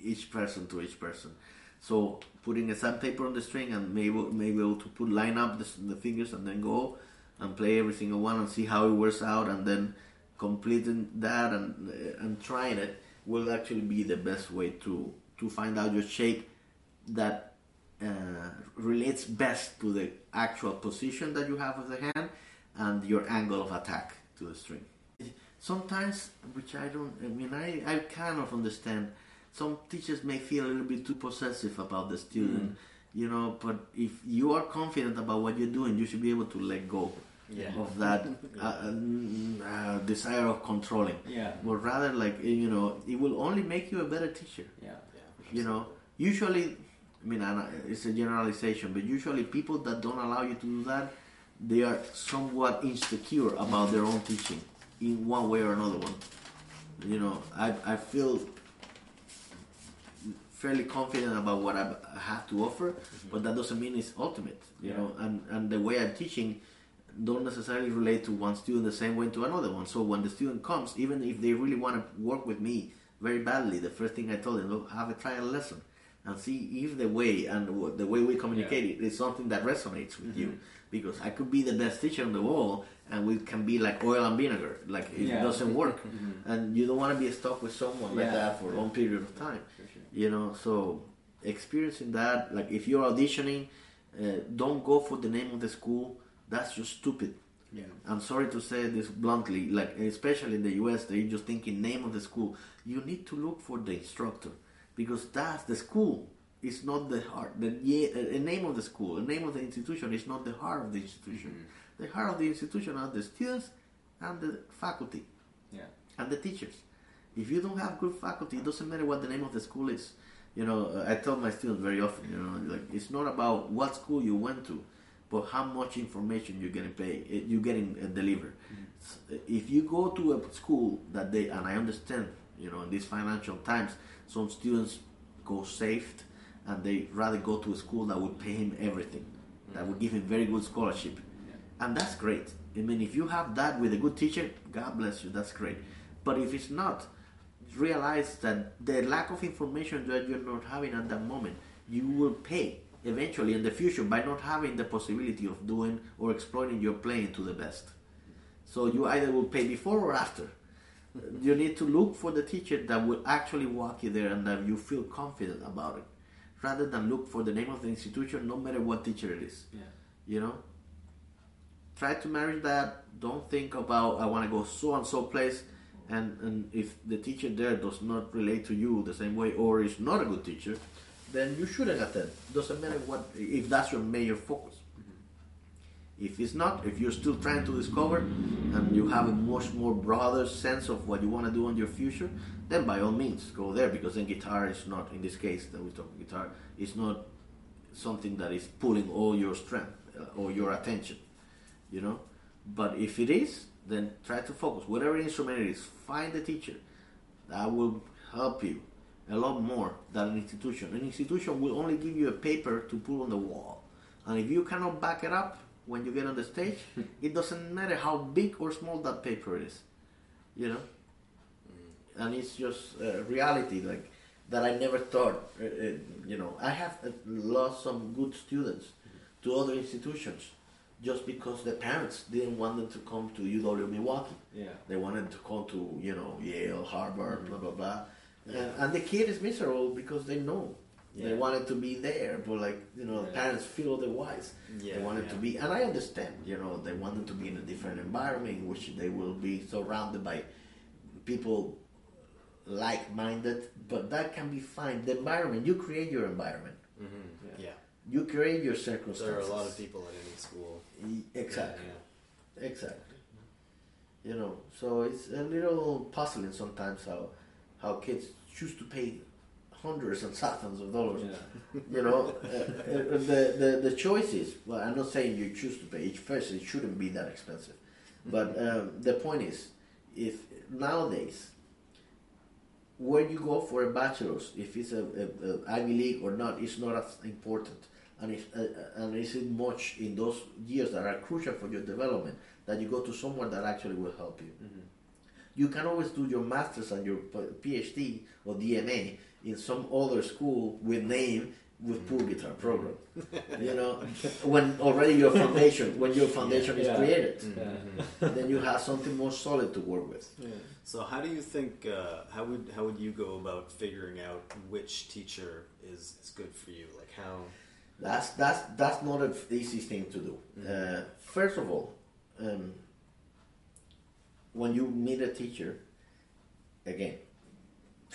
Speaker 3: each person to each person. So putting a sandpaper on the string and maybe maybe able to put line up the, the fingers and then go and play every single one and see how it works out and then completing that and and trying it will actually be the best way to to find out your shape that uh, relates best to the actual position that you have of the hand and your angle of attack to the string. Sometimes, which I don't, I mean, I, I kind of understand. Some teachers may feel a little bit too possessive about the student, you know. But if you are confident about what you're doing, you should be able to let go
Speaker 4: Yeah.
Speaker 3: of that [LAUGHS] uh, mm, uh, desire of controlling.
Speaker 1: Yeah.
Speaker 3: But rather, like you know, it will only make you a better teacher
Speaker 1: Yeah.
Speaker 3: you know usually i mean it's a generalization but usually people that don't allow you to do that they are somewhat insecure about their own teaching in one way or another one you know i, I feel fairly confident about what I have to offer mm-hmm. but that doesn't mean it's ultimate you
Speaker 1: Yeah.
Speaker 3: know and, and the way i'm teaching don't necessarily relate to one student the same way to another one. So when the student comes, even if they really want to work with me very badly, the first thing I told them, look, have a trial lesson and see if the way and the way we communicate it is something that resonates with you. Because I could be the best teacher in the world, and we can be like oil and vinegar. Like it
Speaker 1: Yeah.
Speaker 3: doesn't [LAUGHS] work, and you don't want to be stuck with someone like that for a long period of time
Speaker 1: sure.
Speaker 3: you know so experiencing that like if you're auditioning uh, don't go for the name of the school that's just stupid
Speaker 1: Yeah.
Speaker 3: i'm sorry to say this bluntly like especially in the us they're just thinking name of the school you need to look for the instructor because that's the school it's not the heart the the name of the school the name of the institution is not the heart of the institution the heart of the institution are the students and the faculty
Speaker 1: Yeah.
Speaker 3: and the teachers. If you don't have good faculty, it doesn't matter what the name of the school is. You know, I tell my students very often, you know, like it's not about what school you went to, but how much information you're getting paid, uh, you're getting uh, delivered. S- If you go to a school that they, and I understand, you know, in these financial times, some students go saved and they rather go to a school that would pay him everything, that would give him very good scholarship, and that's great. I mean, if you have that with a good teacher, God bless you, that's great. But if it's not, realize that the lack of information that you're not having at that moment, you will pay eventually in the future by not having the possibility of doing or exploiting your playing to the best. So you either will pay before or after. You need to look for the teacher that will actually walk you there and that you feel confident about it, rather than look for the name of the institution, no matter what teacher it is.
Speaker 1: Yeah.
Speaker 3: You know, try to manage that. Don't think about I want to go so and so place, and and if the teacher there does not relate to you the same way or is not a good teacher, then you shouldn't attend. Doesn't matter what if that's your major focus. If it's not, if you're still trying to discover and you have a much more broader sense of what you want to do in your future, then by all means go there because then guitar is not, in this case that we talk guitar, is not something that is pulling all your strength uh, or your attention, you know. But if it is, then try to focus. Whatever instrument it is, find a teacher that will help you a lot more than an institution. An institution will only give you a paper to put on the wall, and if you cannot back it up when you get on the stage, [LAUGHS] it doesn't matter how big or small that paper is, you know. And it's just uh, reality, like that. I never thought, uh, uh, you know. I have uh, lost some good students to other institutions just because the parents didn't want them to come to UW Milwaukee.
Speaker 1: Yeah.
Speaker 3: They wanted to come to, you know, Yale, Harvard, blah blah blah. And, and the kid is miserable because they know they wanted to be there, but like you know,
Speaker 1: Yeah.
Speaker 3: parents feel otherwise.
Speaker 4: Yeah,
Speaker 3: they wanted to be, and I understand. You know, they wanted to be in a different environment in which they will be surrounded by people like-minded. But that can be fine. The environment you create your environment.
Speaker 4: Mm-hmm. Yeah.
Speaker 3: You create your circumstances.
Speaker 4: There are a lot of people at any school.
Speaker 3: Exactly.
Speaker 4: Yeah,
Speaker 3: Exactly. You know, so it's a little puzzling sometimes how how kids choose to pay hundreds and thousands of dollars.
Speaker 1: Yeah. [LAUGHS]
Speaker 3: You know, uh, the, the the choice is. Well, I'm not saying you choose to pay. Each first, it shouldn't be that expensive. But um, the point is, if nowadays, where you go for a bachelor's, if it's a, a, a Ivy League or not, it's not as important, and if uh, uh, and is it much in those years that are crucial for your development that you go to someone that actually will help you. You can always do your master's and your PhD or DMA in some other school with name with pool guitar program. [LAUGHS] you know, when already your foundation, when your foundation is
Speaker 1: Yeah.
Speaker 3: created,
Speaker 1: Yeah.
Speaker 3: then you have something more solid to work with.
Speaker 4: So how do you think? Uh, how would how would you go about figuring out which teacher is, is good for you? Like how?
Speaker 3: That's that's that's not an easy thing to do. Uh, first of all, um, when you meet a teacher, again,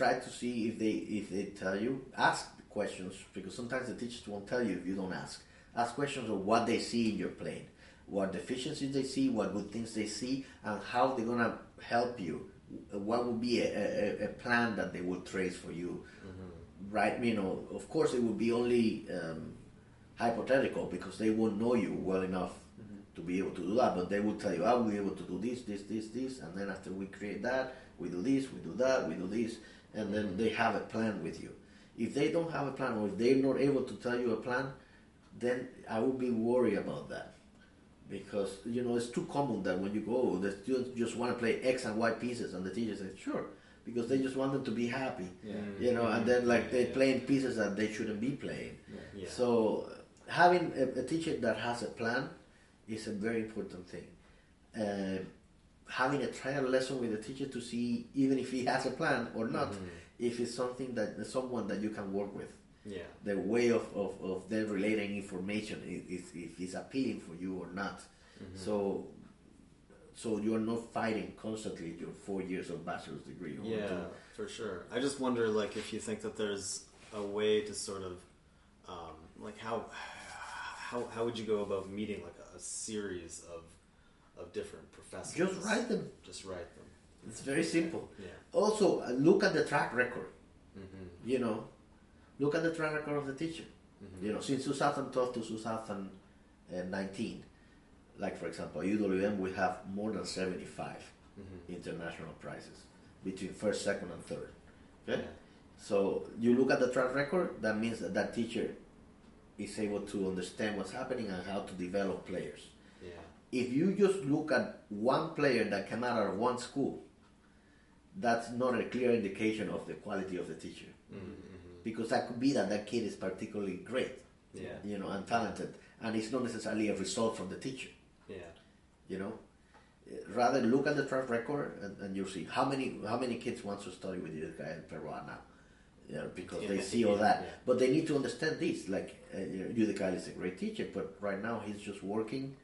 Speaker 3: try to see if they if they tell you. Ask questions because sometimes the teachers won't tell you if you don't ask. Ask questions of what they see in your playing, what deficiencies they see, what good things they see, and how they're gonna help you. What would be a, a, a plan that they will trace for you, right? You know, of course, it would be only um, hypothetical because they won't know you well enough to be able to do that. But they will tell you, I will be able to do this, this, this, this, and then after we create that, we do this, we do that, we do this, and then they have a plan with you. If they don't have a plan, or if they're not able to tell you a plan, then I would be worried about that because you know it's too common that when you go, the students just want to play X and Y pieces, and the teacher says, "Sure," because they just want them to be happy,
Speaker 1: Yeah.
Speaker 3: you know, and then like they're playing pieces that they shouldn't be playing.
Speaker 4: Yeah.
Speaker 3: So having a, a teacher that has a plan is a very important thing. Uh, having a trial lesson with the teacher to see even if he has a plan or not, if it's something that someone that you can work with.
Speaker 4: yeah.
Speaker 3: The way of, of, of them relating information if, if it's appealing for you or not. So so you're not fighting constantly your four years of bachelor's degree. or
Speaker 4: Yeah,
Speaker 3: two.
Speaker 4: for sure. I just wonder, like, if you think that there's a way to sort of, um, like, how, how, how would you go about meeting like a, a series of, of different professors?
Speaker 3: Just write them.
Speaker 4: Just write them.
Speaker 3: It's very simple.
Speaker 4: Yeah.
Speaker 3: Also, uh, look at the track record.
Speaker 4: Mm-hmm.
Speaker 3: you know, look at the track record of the teacher. You know, since 2012 to 2019, like for example, UWM, we have more than 75 international prizes between first, second, and third. Okay, So you look at the track record, that means that that teacher is able to understand what's happening and how to develop players. If you just look at one player that came out of one school, that's not a clear indication of the quality of the teacher. Because that could be that that kid is particularly great,
Speaker 4: Yeah.
Speaker 3: you know, and talented, and it's not necessarily a result from the teacher,
Speaker 4: Yeah.
Speaker 3: you know. Uh, Rather look at the track record and, and you'll see how many how many kids want to study with this guy in Peruana now, you know, because they
Speaker 4: Yeah,
Speaker 3: see all that.
Speaker 4: yeah.
Speaker 3: But they need to understand this. Like uh, you know, Udical is a great teacher, but right now he's just working.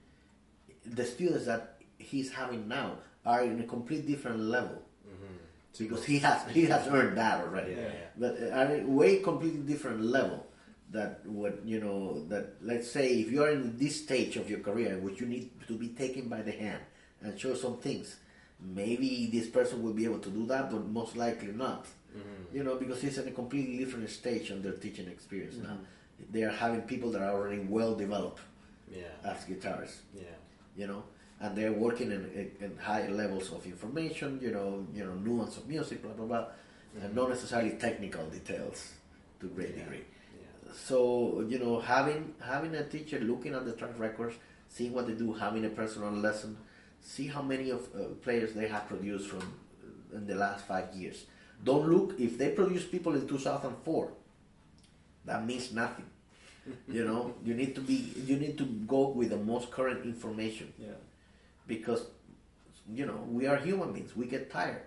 Speaker 3: The students that he's having now are in a complete different level mm-hmm. because he has he has earned that already.
Speaker 4: Yeah, yeah.
Speaker 3: But uh, at a way completely different level. That what you know that let's say if you are in this stage of your career in which you need to be taken by the hand and show some things, maybe this person will be able to do that, but most likely not. Mm-hmm. You know, because he's in a completely different stage on their teaching experience now. Mm-hmm. They are having people that are already well developed
Speaker 4: Yeah.
Speaker 3: as guitarists
Speaker 4: Yeah.
Speaker 3: You know, and they're working in, in, high levels of information, you know, you know, nuance of music, blah blah blah, and not necessarily technical details to a great
Speaker 4: Yeah.
Speaker 3: degree.
Speaker 4: Yeah.
Speaker 3: So you know, having having a teacher looking at the track records, seeing what they do, having a personal lesson, see how many of uh, players they have produced from uh, in the last five years. Don't look if they produce people in 2004. That means nothing. You know, you need to be you need to go with the most current information
Speaker 2: Yeah.
Speaker 3: because you know we are human beings. We get tired.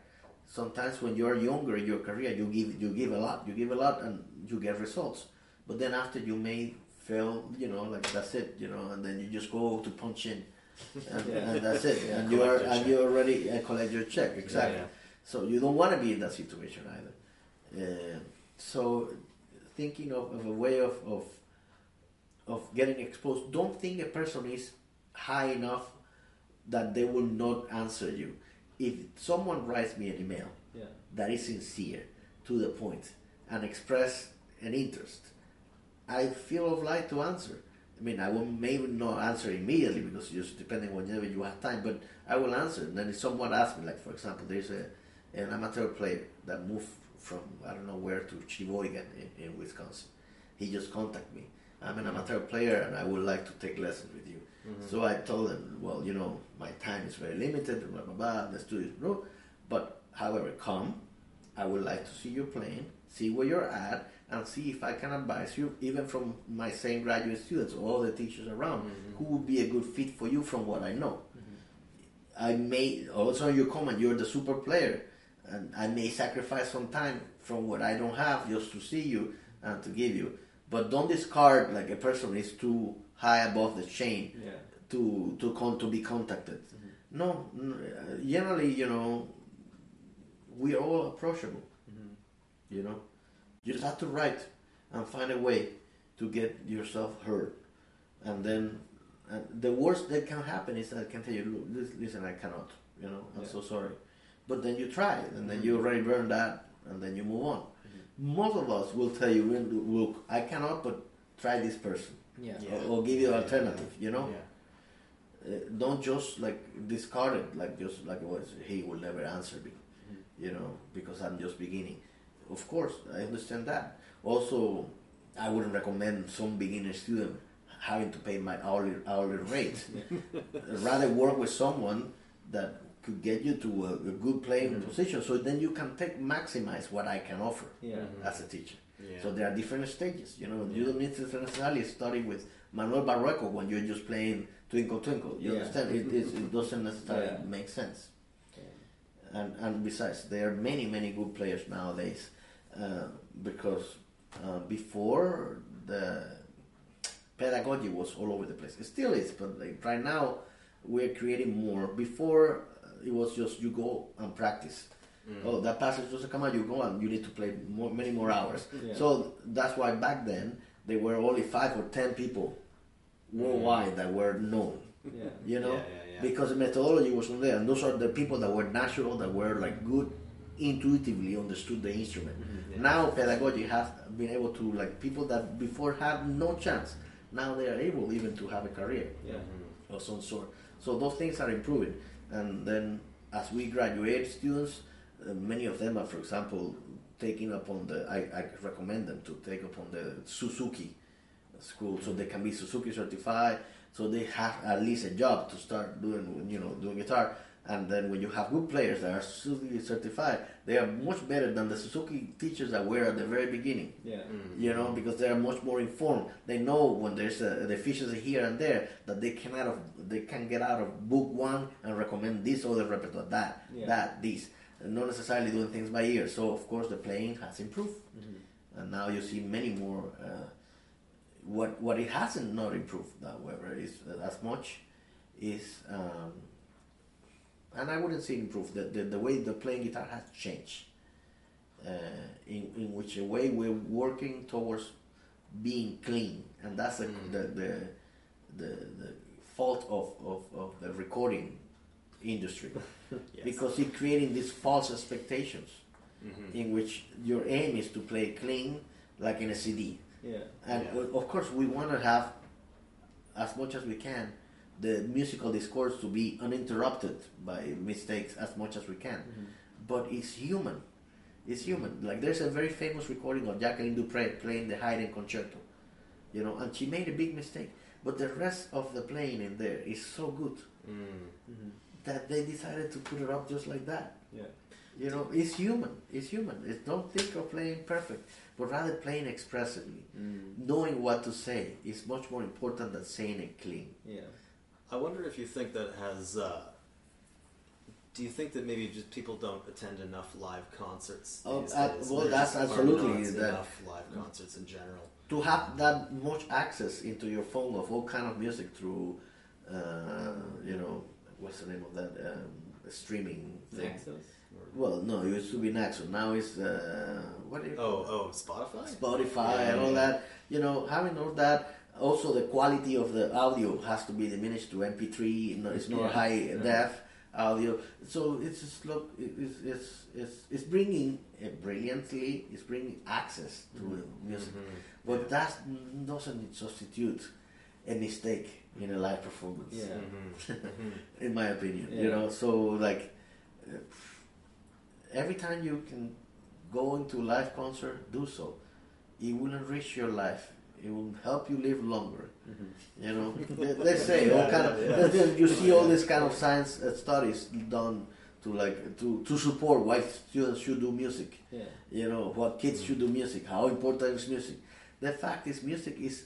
Speaker 3: Sometimes when you're younger in your career, you give you give a lot, you give a lot, and you get results. But then after you may fail, you know, like that's it, you know, and then you just go to punch in, [LAUGHS] and, and that's it, and you are and you already uh, collect your check exactly.
Speaker 4: yeah.
Speaker 3: So you don't want to be in that situation either. Uh, so thinking of, of a way of, of of getting exposed, don't think a person is high enough that they will not answer you. If someone writes me an email
Speaker 2: Yeah.
Speaker 3: that is sincere, to the point, and express an interest, I feel obliged to answer. I mean, I will maybe not answer immediately because just depending whenever you have time, but I will answer. And then if someone asks me, like for example, there's a an amateur player that moved from I don't know where to Sheboygan in, in Wisconsin. He just contacted me. I'm an amateur player and I would like to take lessons with you. Mm-hmm. So I told them, well, you know, my time is very limited, blah blah blah. The studio, no, but however, come. I would like to see you playing, see where you're at, and see if I can advise you, even from my same graduate students or all the teachers around, mm-hmm. who would be a good fit for you from what I know. Mm-hmm. I may also you come and you're the super player, and I may sacrifice some time from what I don't have just to see you and to give you. But don't discard like a person is too high above the chain
Speaker 2: Yeah.
Speaker 3: to to con- to be contacted. Mm-hmm. No, n- uh, generally, you know, we are all approachable. Mm-hmm. You know, you just have to write and find a way to get yourself heard, and then and the worst that can happen is that I can tell you, listen, I cannot. You know, I'm
Speaker 2: Yeah.
Speaker 3: so sorry. But then you try, and then mm-hmm. you already burned that, and then you move on. Most of us will tell you, look, I cannot, but try this person,
Speaker 1: Yeah.
Speaker 4: Yeah.
Speaker 3: or, or give you an alternative. You know,
Speaker 4: Yeah.
Speaker 3: uh, don't just like discard it like just like it was he will never answer me you know because i'm just beginning of course i understand that also i wouldn't recommend some beginner student having to pay my hourly hourly rate [LAUGHS] rather work with someone that could get you to a, a good playing position so then you can take maximize what i can offer
Speaker 2: Yeah.
Speaker 3: as a teacher
Speaker 4: Yeah.
Speaker 3: so there are different stages. You know, you don't need to necessarily study with Manuel Barrueco when you're just playing Twinkle Twinkle. You
Speaker 2: Yeah.
Speaker 3: understand? It, it, it doesn't necessarily
Speaker 2: Yeah.
Speaker 3: make sense. And and besides, there are many many good players nowadays uh, because uh, before the pedagogy was all over the place. It still is, but like right now we're creating more. Before it was just you go and practice. Mm. Oh, that passage doesn't come out. You go and you need to play more, many more hours.
Speaker 2: Yeah.
Speaker 3: So that's why back then there were only five or ten people worldwide that were known.
Speaker 2: Yeah.
Speaker 3: You know,
Speaker 4: Yeah,
Speaker 3: because the methodology was not there, and those are the people that were natural, that were like good, intuitively understood the instrument. Mm-hmm.
Speaker 4: Yeah.
Speaker 3: Now pedagogy has been able to like people that before had no chance. Now they are able even to have a career
Speaker 2: Yeah.
Speaker 3: of some sort. So those things are improving, and then as we graduate students, uh, many of them are, for example, taking upon the. I, I recommend them to take upon the Suzuki school, so they can be Suzuki certified. So they have at least a job to start doing, you know, doing guitar. And then when you have good players that are Suzuki certified, they are much better than the Suzuki teachers that were at the very beginning
Speaker 1: Yeah.
Speaker 4: Mm.
Speaker 3: you know, because they are much more informed. They know when there's a, a deficiency here and there that they can out of they can get out of book one and recommend this other repertoire, that,
Speaker 1: Yeah.
Speaker 3: that, this, and not necessarily doing things by ear. So of course the playing has improved, and now you see many more. Uh, what what it hasn't not improved, that however, is uh, as much is. Um, and I wouldn't say improved. The, the, the way the playing guitar has changed uh, in, in which a way we're working towards being clean, and that's the,
Speaker 4: Mm.
Speaker 3: the, the, the the fault of, of, of the recording industry [LAUGHS]
Speaker 4: Yes.
Speaker 3: because it's creating these false expectations
Speaker 4: Mhm.
Speaker 3: in which your aim is to play clean like in a CD,
Speaker 1: Yeah.
Speaker 3: and
Speaker 4: Yeah.
Speaker 3: of course we want to have as much as we can the musical discourse to be uninterrupted by mistakes as much as we can
Speaker 1: Mm-hmm.
Speaker 3: but it's human. It's human. Like there's a very famous recording of Jacqueline Dupre playing the Haydn concerto, you know, and she made a big mistake. But the rest of the playing in there is so good
Speaker 4: Mm.
Speaker 3: that they decided to put it up just like that.
Speaker 1: Yeah.
Speaker 3: You know, it's human. It's human. It's don't think of playing perfect, but rather playing expressively.
Speaker 1: Mm.
Speaker 3: Knowing what to say is much more important than saying it clean.
Speaker 1: Yeah.
Speaker 4: I wonder if you think that has. Uh, do you think that maybe just people don't attend enough live concerts?
Speaker 3: Oh,
Speaker 4: these
Speaker 3: uh,
Speaker 4: days?
Speaker 3: well,
Speaker 4: There
Speaker 3: that's absolutely
Speaker 4: not
Speaker 3: that-
Speaker 4: enough live concerts in general.
Speaker 3: to have that much access into your phone of all kind of music through, uh, you know, what's the name of that um, streaming thing?
Speaker 1: Naxos?
Speaker 3: Well, no, it used to be Naxos. Now it's uh, what do you
Speaker 4: Oh, oh, Spotify.
Speaker 3: Spotify
Speaker 4: Yeah,
Speaker 3: and all
Speaker 4: yeah.
Speaker 3: that. You know, having all that. Also, the quality of the audio has to be diminished to MP3. It's not
Speaker 1: Yeah.
Speaker 3: high
Speaker 1: Yeah.
Speaker 3: def audio. So it's just look, it- it's it's it's, it's bringing uh, brilliantly. It's bringing access to music.
Speaker 4: Mhm.
Speaker 3: But
Speaker 4: Yeah.
Speaker 3: that doesn't substitute a mistake in a live performance,
Speaker 1: Yeah. [LAUGHS]
Speaker 4: Mhm. Mhm.
Speaker 3: in my opinion. You know, so like uh, every time you can go into a live concert, do so. It will enrich your life. It will help you live longer.
Speaker 1: Mm-hmm.
Speaker 3: You know, They- they say [LAUGHS] all
Speaker 4: Yeah,
Speaker 3: kind of.
Speaker 4: yeah, yeah. [LAUGHS]
Speaker 3: You see all this kind of science uh, studies done to like to to support why students should do music
Speaker 1: Yeah.
Speaker 3: you know what kids should do music how important is music the fact is music is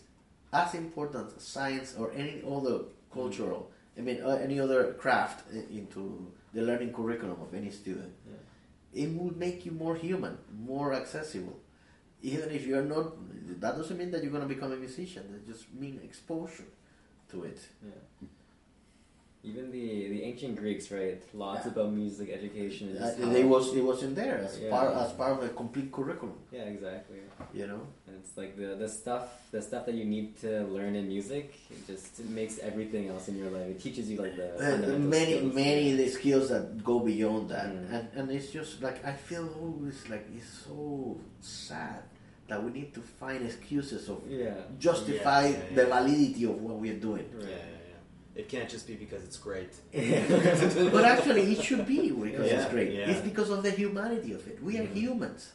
Speaker 3: as important as science or any other cultural i mean uh, any other craft into the learning curriculum of any student it will make you more human more accessible even if you're not that doesn't mean that you're going to become a musician that just mean exposure to it
Speaker 1: Yeah. Even the, the ancient Greeks, right? Lots
Speaker 3: Yeah.
Speaker 1: about music education.
Speaker 3: Uh, it was it was in there as
Speaker 1: Yeah.
Speaker 3: part as part of a complete curriculum
Speaker 1: Yeah, exactly.
Speaker 3: you know
Speaker 1: And it's like the, the stuff the stuff that you need to learn in music. It just it makes everything else in your life. It teaches you like the
Speaker 3: Uh, many
Speaker 1: skills.
Speaker 3: many the skills that go beyond that
Speaker 1: Mm.
Speaker 3: and and it's just like i feel always like it's so sad that we need to find excuses of
Speaker 1: Yeah.
Speaker 3: justify
Speaker 4: Yeah, yeah,
Speaker 3: the validity of what we're doing
Speaker 4: Yeah, yeah, yeah. It can't just be because it's great. [LAUGHS]
Speaker 3: but actually it should be because it's great it's because of the humanity of it we are
Speaker 4: Mhm.
Speaker 3: humans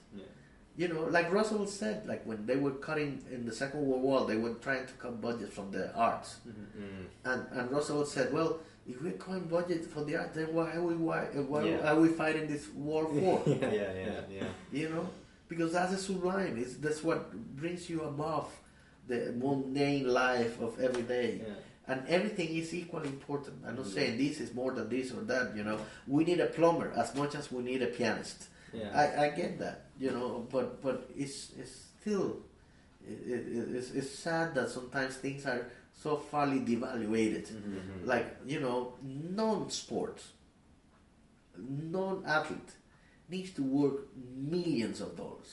Speaker 3: you know like russell said like when they were cutting in the second world war they were trying to cut budget from the arts
Speaker 4: Mm.
Speaker 3: And, and Russell said, well, if we're cutting budget for the art, then why are we why, why are we fighting this war for? [LAUGHS]
Speaker 4: Yeah, yeah, yeah.
Speaker 3: you know, because that's a sublime. It's that's what brings you above the mundane life of every day.
Speaker 1: Yeah.
Speaker 3: And everything is equally important. I'm not saying this is more than this or that. You know, we need a plumber as much as we need a pianist.
Speaker 1: Yeah.
Speaker 3: I, I get that. You know, but but it's it's still it, it, it's, it's sad that sometimes things are so farly devaluated
Speaker 1: Mhm.
Speaker 3: like you know non-sport non-athlete needs to work millions of dollars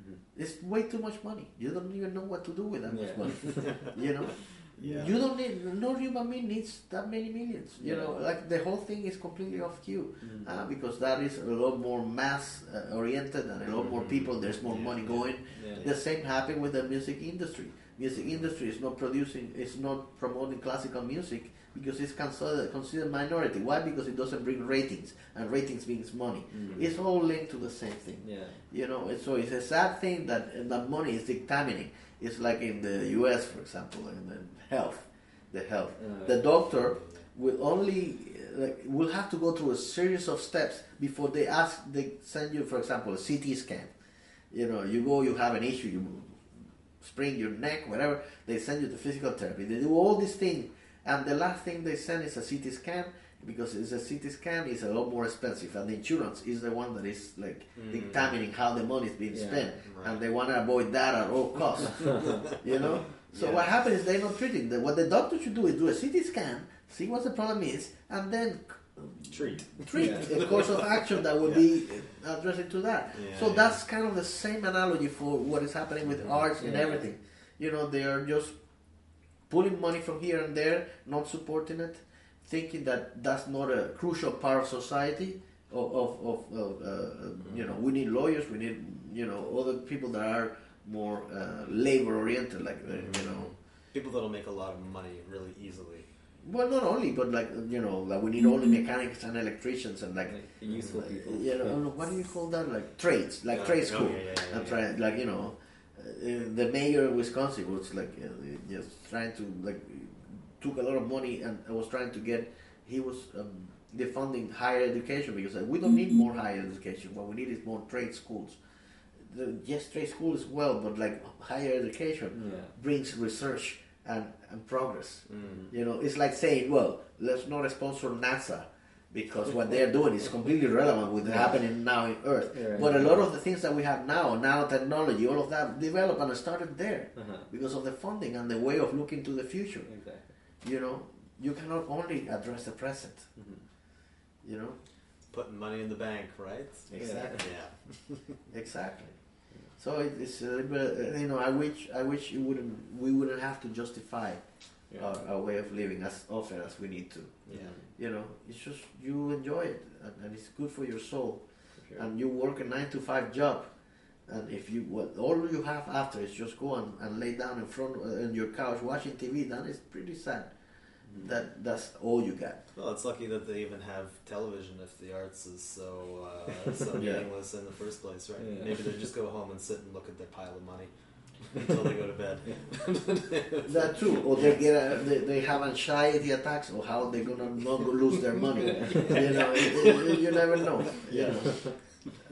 Speaker 1: Mhm.
Speaker 3: it's way too much money you don't even know what to do with that much money [LAUGHS] you know
Speaker 4: Yeah.
Speaker 3: you don't need no human being needs that many millions you
Speaker 1: Yeah.
Speaker 3: know like the whole thing is completely off cue
Speaker 1: Mhm.
Speaker 3: uh, because that is a lot more mass uh, oriented and a lot more
Speaker 4: Mhm.
Speaker 3: people there's more
Speaker 4: Yeah,
Speaker 3: money going
Speaker 1: Yeah.
Speaker 3: the same happened with the music industry. music industry is not producing, is not promoting classical music because it's considered considered minority. Why? Because it doesn't bring ratings, and ratings means money.
Speaker 1: Mm.
Speaker 3: It's all linked to the same thing.
Speaker 1: Yeah.
Speaker 3: You know, so it's a sad thing that that money is dictating. It's like in the U.S., for example, in the health, the health.
Speaker 1: Uh,
Speaker 3: The doctor will only like will have to go through a series of steps before they ask. They send you, for example, a CT scan. You know, you go, you have an issue, you sprain your neck, whatever. They send you to physical therapy. They do all these things, and the last thing they send is a CT scan because it's a CT scan is a lot more expensive, and the insurance is the one that is like
Speaker 4: Mm.
Speaker 3: determining how the money is being
Speaker 1: Yeah,
Speaker 3: spent,
Speaker 4: right.
Speaker 3: and they want to avoid that at all costs. [LAUGHS] you know. So
Speaker 4: Yeah.
Speaker 3: what happens is they're not treating. The, what the doctor should do is do a CT scan, see what the problem is, and then
Speaker 4: Treat.
Speaker 3: treat
Speaker 1: Yeah.
Speaker 3: a course of action that will [LAUGHS] be addressing to that.
Speaker 4: Yeah,
Speaker 3: so
Speaker 4: yeah.
Speaker 3: that's kind of the same analogy for what is happening with arts and everything. You know, they are just pulling money from here and there, not supporting it, thinking that that's not a crucial part of society. Of, of, of, of uh, you know, we need lawyers, we need you know other people that are more uh, labor oriented, like uh, you know.
Speaker 4: People that'll make a lot of money really easily.
Speaker 3: Well, not only, but like you know, like we need only mechanics and electricians and like
Speaker 1: Like useful people.
Speaker 3: You know, what do you call that? Like trades, like
Speaker 4: Yeah.
Speaker 3: trade
Speaker 4: Oh,
Speaker 3: school.
Speaker 4: yeah, yeah, yeah, yeah.
Speaker 3: like you know, the mayor of Wisconsin was like uh, just trying to like took a lot of money and was trying to get. He was um, defunding higher education because uh, we don't need more higher education. What we need is more trade schools. The, yes, trade school is well, but like higher education
Speaker 1: Yeah.
Speaker 3: brings research and, and progress.
Speaker 4: Mm.
Speaker 3: You know, it's like saying, well, let's not sponsor NASA because what they're doing is completely relevant with what's happening now in Earth.
Speaker 1: Yeah.
Speaker 3: But a lot of the things that we have now, nanotechnology, all of that developed and started there
Speaker 1: Uh-huh.
Speaker 3: because of the funding and the way of looking to the future.
Speaker 1: Exactly.
Speaker 3: You know, you cannot only address the present.
Speaker 1: Mhm.
Speaker 3: You know,
Speaker 4: Putting money in the bank, right? [LAUGHS]
Speaker 3: exactly,
Speaker 4: Yeah.
Speaker 3: exactly. So it's a little bit, uh, you know, I wish, I wish you wouldn't, we wouldn't have to justify
Speaker 1: Yeah.
Speaker 3: our, our way of living as often as we need to.
Speaker 4: Yeah.
Speaker 3: You know, it's just you enjoy it, and, and it's good for your soul.
Speaker 1: Sure.
Speaker 3: And you work a nine to five job, and if you what all you have after is just go and, and lay down in front uh, in your couch watching TV, then it's pretty sad.
Speaker 1: Mhm.
Speaker 3: That that's all you got.
Speaker 4: Well, it's lucky that they even have television if the arts is so uh, so [LAUGHS]
Speaker 3: Yeah.
Speaker 4: meaningless in the first place, right?
Speaker 1: Yeah.
Speaker 4: Maybe they just go home and sit and look at their pile of money until they go to bed. [LAUGHS]
Speaker 3: That too, or they get a, they, they have anxiety attacks, or how they're gonna not lose their money. [LAUGHS] you know, it, it- you never know. You know.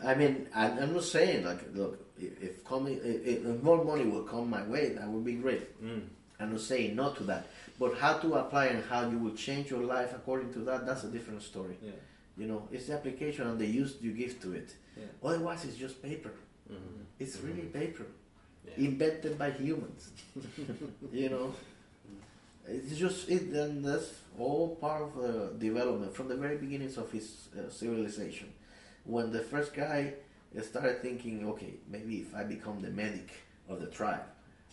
Speaker 3: I mean, I, I'm not saying like, look, if, coming, if, if more money will come my way, that would be great.
Speaker 4: Mm.
Speaker 3: I'm not saying no to that, but how to apply and how you will change your life according to that, that's a different story.
Speaker 1: Yeah.
Speaker 3: You know, it's the application and the use you give to it.
Speaker 1: Yeah.
Speaker 3: Otherwise, it's just paper.
Speaker 4: Mhm.
Speaker 3: It's really paper,
Speaker 4: Yeah.
Speaker 3: invented by humans. [LAUGHS] you know, it's just it, and that's all part of the development from the very beginnings of his uh, civilization. When the first guy started thinking, okay, maybe if I become the medic of the tribe,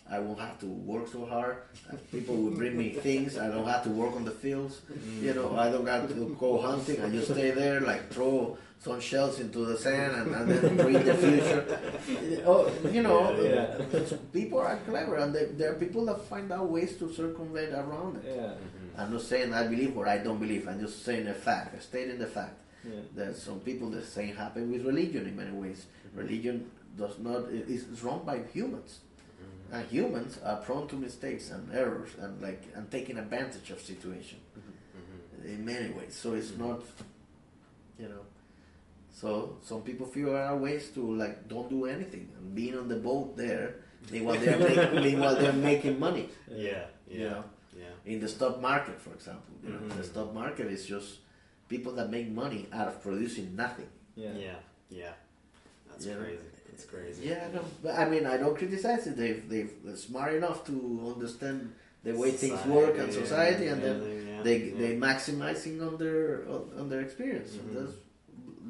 Speaker 3: I won't have to work so hard. Uh, People will bring me things. I don't have to work on the fields. You know, I don't have to go hunting. I just stay there, like throw some shells into the sand and, and then read the future. [LAUGHS] Oh, you know,
Speaker 1: Yeah,
Speaker 3: it's- people are clever, and they, there are people that find out ways to circumvent around it.
Speaker 1: Yeah.
Speaker 4: Mhm.
Speaker 3: I'm not saying I believe or I don't believe. I'm just saying a fact, stating the fact.
Speaker 1: Yeah.
Speaker 3: There's some people that same happen with religion in many ways. Religion does not it is wrong by humans,
Speaker 4: Mhm.
Speaker 3: and humans are prone to mistakes and errors and like and taking advantage of situation
Speaker 4: Mhm.
Speaker 3: in many ways. So it's not, you know. So some people figure out ways to like don't do anything and being on the boat there. Meanwhile they're [LAUGHS] making, meanwhile they're making money.
Speaker 4: Yeah. Yeah.
Speaker 3: You know,
Speaker 4: Yeah.
Speaker 3: in the stock market, for example, you know,
Speaker 4: Mhm.
Speaker 3: the stock market is just people that make money out of producing nothing.
Speaker 1: Yeah.
Speaker 4: Yeah. Yeah. That's
Speaker 3: You know,
Speaker 4: crazy. That's crazy.
Speaker 3: Yeah, no, but I mean, I don't criticize it. They've they've they're smart enough to understand the way things work and society, and then
Speaker 4: yeah,
Speaker 3: they
Speaker 4: yeah.
Speaker 3: they maximizing on their on, on their experience.
Speaker 4: Mhm.
Speaker 3: That's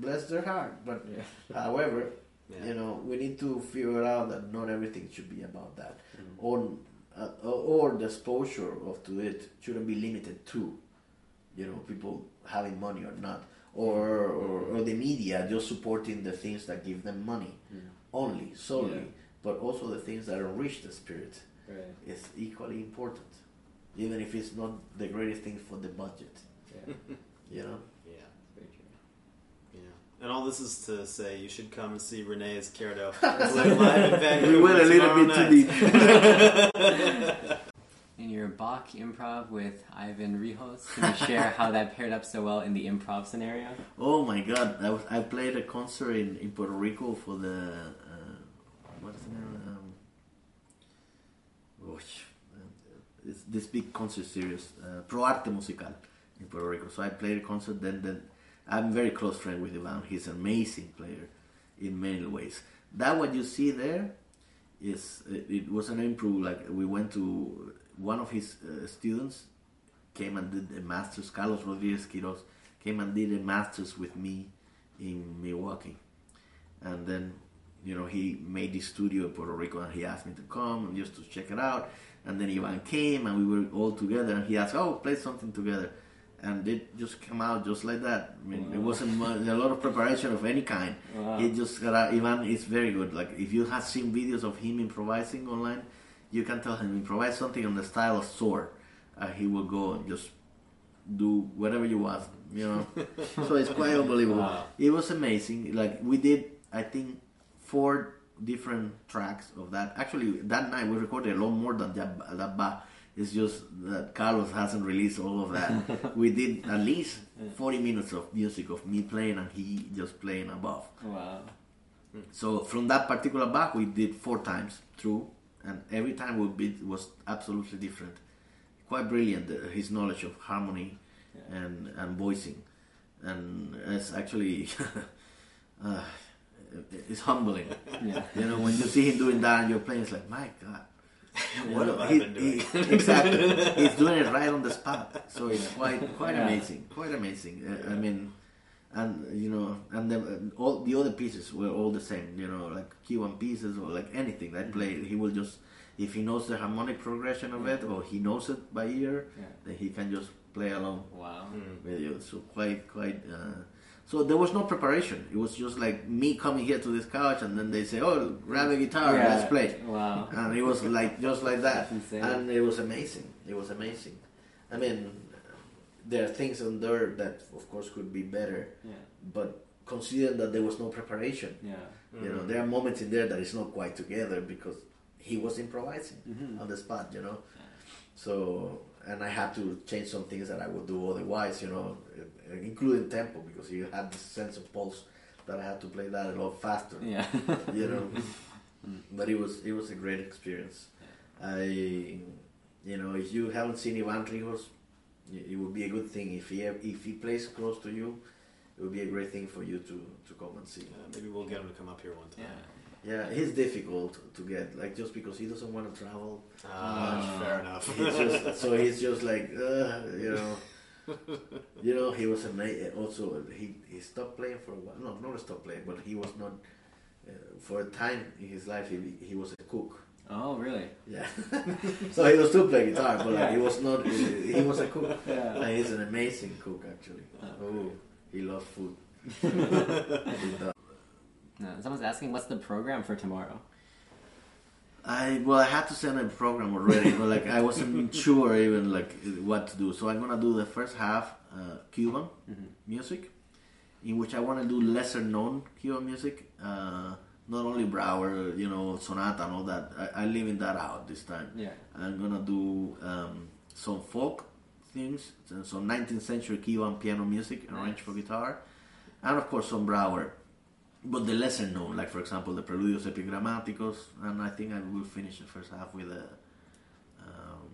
Speaker 3: bless their heart. But
Speaker 1: Yeah. [LAUGHS]
Speaker 3: however,
Speaker 4: Yeah.
Speaker 3: you know, we need to figure out that not everything should be about that,
Speaker 4: Mhm.
Speaker 3: or uh, or the exposure of to it shouldn't be limited to, you know, people having money or not, or or, or the media just supporting the things that give them money
Speaker 1: Mm.
Speaker 3: only solely,
Speaker 1: Yeah.
Speaker 3: but also the things that enrich the spirit.
Speaker 1: Right.
Speaker 3: is equally important, even if it's not the greatest thing for the budget.
Speaker 1: Yeah.
Speaker 3: You know. [LAUGHS]
Speaker 4: Yeah,
Speaker 1: Very true.
Speaker 4: yeah. And all this is to say you should come and see René Izquierdo live live in Vancouver.
Speaker 3: We went a little
Speaker 4: tomorrow
Speaker 3: bit too [LAUGHS] deep.
Speaker 1: In your Bach improv with Ivan Rijos, can you share how that paired up so well in the improv scenario?
Speaker 3: Oh my god! I, was, I played a concert in, in Puerto Rico for the uh, what's the name? Um, gosh, uh, this big concert series, uh, Pro Arte Musical in Puerto Rico. So I played a concert. Then, then I'm very close friend with Ivan. He's an amazing player in many ways. That what you see there is it, it was an improv. Like we went to one of his uh, students came and did a master's. Carlos Rodriguez Quiroz came and did a master's with me in Milwaukee, and then you know he made this studio in Puerto Rico, and he asked me to come and just to check it out. And then Ivan came, and we were all together, and he asked, "Oh, play something together." And it just came out just like that. I mean, it wasn't much, a lot of preparation of any kind.
Speaker 1: Wow.
Speaker 3: It just got out. Ivan is very good. Like if you have seen videos of him improvising online, you can tell him improvise something on the style of sword. Uh, he will go and just do whatever you want. You know, [LAUGHS] so it's quite unbelievable.
Speaker 1: Wow.
Speaker 3: It was amazing. Like we did, I think four different tracks of that. Actually, that night we recorded a lot more than that. that. It's just that Carlos hasn't released all of that. [LAUGHS] we did at least 40 minutes of music of me playing and he just playing above.
Speaker 1: Wow.
Speaker 3: So from that particular back, we did four times through, and every time we did was absolutely different. Quite brilliant, uh, his knowledge of harmony
Speaker 1: Yeah.
Speaker 3: and and voicing, and it's actually [LAUGHS] uh, it's humbling.
Speaker 1: Yeah.
Speaker 3: You know, when you see him doing that and you're playing, it's like, my God. [LAUGHS]
Speaker 4: What have I
Speaker 3: he-
Speaker 4: been doing?
Speaker 3: he- exactly. [LAUGHS] He's doing it right on the spot. So it's quite quite
Speaker 1: Yeah.
Speaker 3: amazing. Quite amazing. Uh, I mean, and you know, and then all the other pieces were all the same. You know, like key one pieces or like anything that play, he will just if he knows the harmonic progression of it or he knows it by ear,
Speaker 1: Yeah.
Speaker 3: then he can just play along
Speaker 1: Wow.
Speaker 3: With you. So quite quite. Uh, so there was no preparation. It was just like me coming here to this couch, and then they say, "Oh, grab a guitar,
Speaker 1: Yeah.
Speaker 3: let's play."
Speaker 1: Wow.
Speaker 3: and it was [LAUGHS] like just like that and it was amazing it was amazing i mean there are things on there that of course could be better
Speaker 1: Yeah.
Speaker 3: but considering that there was no preparation
Speaker 1: Yeah.
Speaker 3: you know there are moments in there that is not quite together because he was improvising
Speaker 1: Mhm.
Speaker 3: on the spot you know so and i had to change some things that i would do otherwise you know including tempo because you had this sense of pulse that i had to play that a lot faster
Speaker 1: Yeah. [LAUGHS]
Speaker 3: you know. [LAUGHS] but it was it was a great experience. I, you know, if you haven't seen Ivan Rijos, it it would be a good thing if he if he plays close to you. It would be a great thing for you to to come and see.
Speaker 4: Yeah, maybe we'll get him to come up here one time.
Speaker 1: Yeah.
Speaker 3: Yeah, he's difficult to get, like just because he doesn't want to travel.
Speaker 4: Ah, fair enough.
Speaker 3: He's just, so [LAUGHS] he's just like, uh, you know, [LAUGHS] you know. He was amazing. Uh, also, he he stopped playing for a while. No, not stopped playing, but he was not. Uh, for a time in his life, he he was a cook.
Speaker 1: Oh, really?
Speaker 3: Yeah. [LAUGHS] so he was still playing guitar, but like, he was not. He, he was a cook. [LAUGHS]
Speaker 1: Yeah.
Speaker 3: And he's an amazing cook, actually.
Speaker 1: Oh,
Speaker 3: Oh, he loves food.
Speaker 1: No, uh, someone's asking, what's the program for tomorrow?
Speaker 3: I well, I had to send a program already, but like I wasn't [LAUGHS] sure even like what to do. So I'm gonna do the first half uh, Cuban music, in which I want to do lesser known Cuban music. Uh, not only Brouwer, you know, Sonata and all that. I, I leaving that out this time.
Speaker 1: Yeah.
Speaker 3: I'm gonna do um, some folk things, so- some 19th century Cuban piano music arranged for guitar, and of course some Brouwer. But the lesser known, like for example the Preludios Epigrammaticos, and I think I will finish the first half with a um,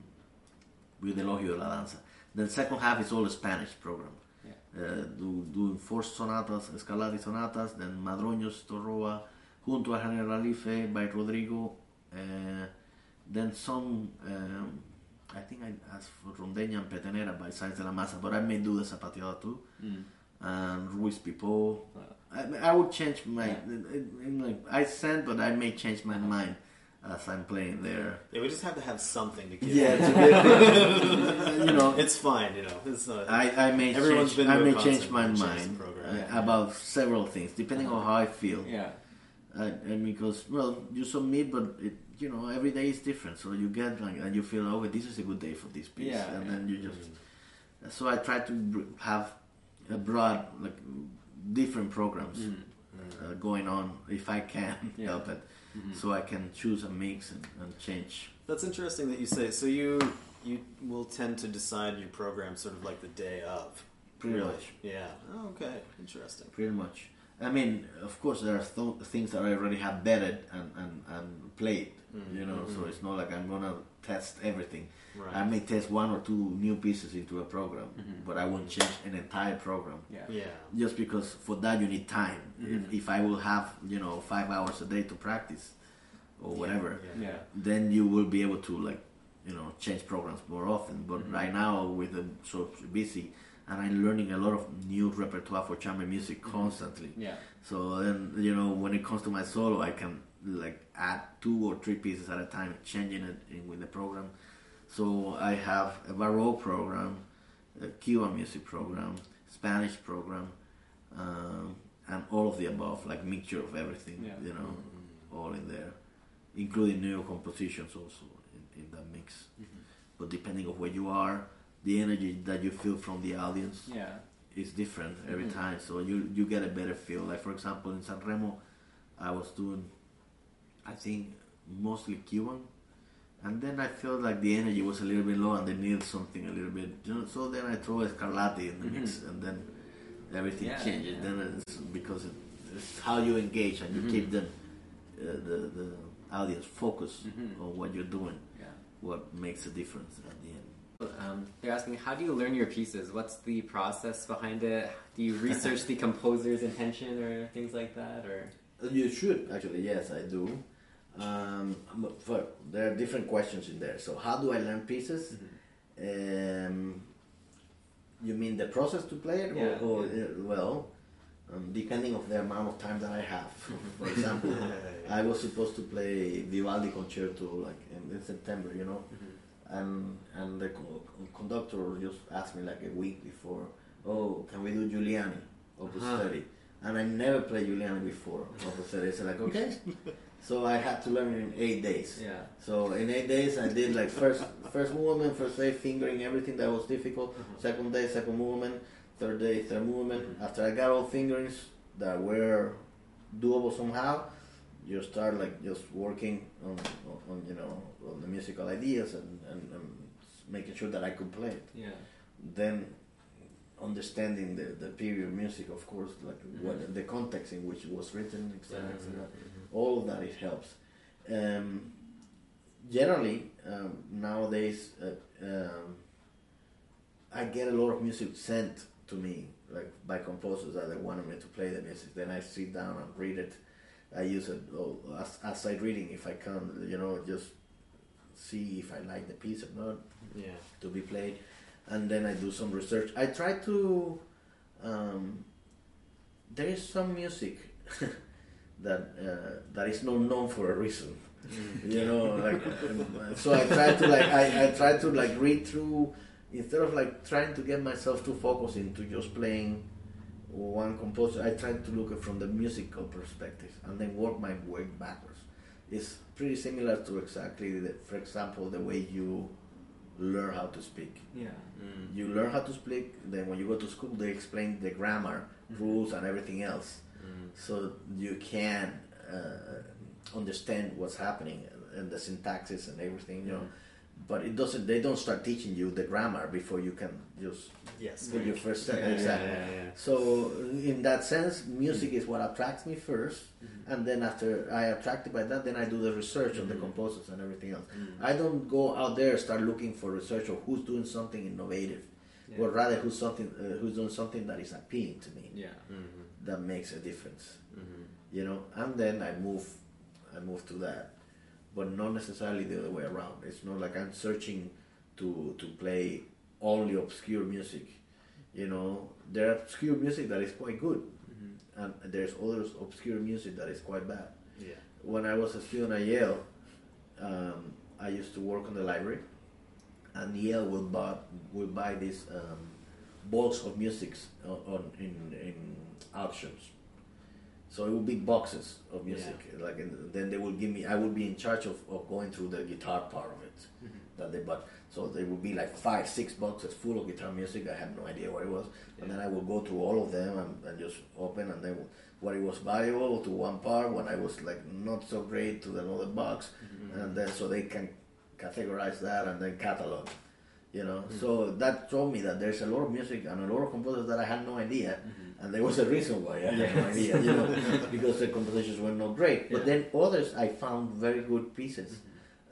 Speaker 3: with Elogio de la Danza. Then second half is all a Spanish program.
Speaker 1: Yeah.
Speaker 3: Uh, do, doing four sonatas, Scarlatti sonatas, then Madroños Torroba, Junto a Generalife by Rodrigo, uh, then some, um, I think I asked for Rondeña and Petenera by Sáenz de la Maza, but I may do the Zapateada too,
Speaker 1: Mm.
Speaker 3: and Ruiz Pipo.
Speaker 1: Wow.
Speaker 3: I, I would change my,
Speaker 1: Yeah.
Speaker 3: in- in like, I sent, but I may change my mind as I'm playing there.
Speaker 4: Yeah, we just have to have something to give.
Speaker 3: Yeah, to [LAUGHS] get, you know,
Speaker 4: it's fine. You know, it's not.
Speaker 3: I, I may
Speaker 4: Everyone's
Speaker 3: change,
Speaker 4: been to
Speaker 3: I
Speaker 4: a
Speaker 3: may change my
Speaker 4: and changed the
Speaker 3: mind
Speaker 4: program.
Speaker 3: uh,
Speaker 1: Yeah.
Speaker 3: about several things depending on how I feel.
Speaker 1: Yeah.
Speaker 3: Uh, and because well, you submit, but it, you know every day is different. So you get like and you feel oh this is a good day for this piece,
Speaker 1: Yeah,
Speaker 3: and
Speaker 1: yeah.
Speaker 3: then you just. So I try to have a broad like different programs uh, going on if I can
Speaker 1: Mm-hmm. [LAUGHS] Yeah.
Speaker 3: help it, so I can choose a mix and, and change.
Speaker 4: That's interesting that you say. So you you will tend to decide your program sort of like the day of.
Speaker 3: Pretty
Speaker 4: Really?
Speaker 3: much.
Speaker 4: Yeah. Oh, okay. Interesting.
Speaker 3: Pretty much. I mean, of course, there are th- things that I already have betted and, and, and played, you know, so it's not like I'm gonna test everything.
Speaker 4: Right.
Speaker 3: I may test one or two new pieces into a program, but I won't change an entire program.
Speaker 1: Yeah.
Speaker 4: Yeah.
Speaker 3: Just because for that you need time. If, if I will have, you know, five hours a day to practice or whatever,
Speaker 4: Yeah.
Speaker 1: Yeah.
Speaker 3: then you will be able to like you know change programs more often but
Speaker 1: Mm-hmm.
Speaker 3: right now with them so busy and i'm learning a lot of new repertoire for chamber music
Speaker 1: Mm-hmm.
Speaker 3: constantly
Speaker 1: Yeah.
Speaker 3: so then you know when it comes to my solo i can like add two or three pieces at a time changing it in with the program so i have a baroque program a cuban music program spanish program um, and all of the above like mixture of everything
Speaker 1: Yeah.
Speaker 3: you know all in there including new compositions also in, in that mix.
Speaker 1: Mm-hmm.
Speaker 3: But depending on where you are, the energy that you feel from the audience
Speaker 1: Yeah.
Speaker 3: is different every
Speaker 1: Mhm.
Speaker 3: time. So you you get a better feel. Like for example, in San Remo, I was doing, I think mostly Cuban, and then I felt like the energy was a little bit low and they needed something a little bit. You know, so then I throw a Scarlatti in the mix, and then everything
Speaker 1: Yeah,
Speaker 3: changes.
Speaker 1: yeah.
Speaker 3: Then it's because it, it's how you engage and you
Speaker 1: Mhm.
Speaker 3: keep them, uh, the the audience focused
Speaker 1: Mhm.
Speaker 3: on what you're doing.
Speaker 1: Yeah.
Speaker 3: What makes a difference at the end.
Speaker 1: Um, they're asking, how do you learn your pieces? What's the process behind it? Do you research the [LAUGHS] composer's intention or things like that? Or
Speaker 3: You should actually. Yes, I do. Um, for, there are different questions in there. So, how do I learn pieces? Um, you mean the process to play it,
Speaker 1: Yeah,
Speaker 3: or, or
Speaker 1: yeah.
Speaker 3: uh, well, um, depending of the amount of time that I have. [LAUGHS] For example, I was supposed to play Vivaldi concerto like in, in September, you know, and and the co- conductor just asked me like a week before, oh, can we do Giuliani, Opus
Speaker 1: Uh-huh.
Speaker 3: 30? And I never played Giuliani before, Opus 30. So like, okay. [LAUGHS] so I had to learn in eight days.
Speaker 1: yeah.
Speaker 3: So in eight days, I did like first first movement, first day fingering everything that was difficult.
Speaker 1: Uh-huh.
Speaker 3: Second day, second movement. Third day, third movement. Mm-hmm. After I got all fingerings that were doable somehow, you start like just working on, on, you know on the musical ideas and, and, and making sure that I could play it.
Speaker 1: Yeah.
Speaker 3: Then understanding the, the period music, of course, like what mm-hmm. the context in which it was written, etc. etc. All of that it helps. Um, generally, um, nowadays, uh, um, I get a lot of music sent to me, like by composers that they wanted me to play the music. Then I sit down and read it. I use it oh, as, as I reading if I can, you know, just see if I like the piece or not
Speaker 4: Yeah.
Speaker 3: to be played, and then I do some research. I try to. Um, there is some music [LAUGHS] that uh, that is not known for a reason, you know. Like, um, so I try to like I, I try to like read through instead of like trying to get myself too focused into just playing one composer. I try to look at from the musical perspective and then work my way backwards. It's pretty similar to exactly, the, for example, the way you learn how to speak.
Speaker 1: Yeah.
Speaker 3: You learn how to speak, then when you go to school, they explain the grammar, rules, and everything else. So you can uh, understand what's happening and the syntaxes and everything, you know. But it doesn't. They don't start teaching you the grammar before you can just
Speaker 4: Yes.
Speaker 3: put your first
Speaker 1: Yeah,
Speaker 3: sentence.
Speaker 1: yeah,
Speaker 3: exactly.
Speaker 4: yeah, yeah.
Speaker 3: So in that sense, music mm. is what attracts me 1st mm-hmm. and then after I attracted by that, then I do the research on the mm-hmm. composers and everything else. Mm. I don't go out there start looking for research of who's doing something innovative,
Speaker 1: Yeah.
Speaker 3: but rather who's something uh, who's doing something that is appealing to me,
Speaker 1: Yeah. Mm.
Speaker 3: That makes a difference. You know, and then I move, I move to that, but not necessarily the other way around. It's not like I'm searching to to play only obscure music. You know, there are obscure music that is quite good, and there's others obscure music that is quite bad.
Speaker 4: Yeah.
Speaker 3: When I was a student at Yale, um, I used to work on the library, and Yale would buy would buy these um, bulks of music on, on in in auctions, So it would be boxes of music. Like, and then they will give me. I would be in charge of, of going through the guitar part of it. Mm-hmm. That they but so there would be like five, six boxes full of guitar music. I had no idea what it was, and then I would go through all of them and, and just open, and then what it was valuable to one part, when I was like not so great to another box, mm-hmm. and then so they can categorize that and then catalog. You know, mm-hmm. so that told me that there's a lot of music and a lot of composers that I had no idea, and there was a reason why I had no idea, you know, [LAUGHS] because the compositions were not great. But
Speaker 1: Yeah.
Speaker 3: then others I found very good pieces,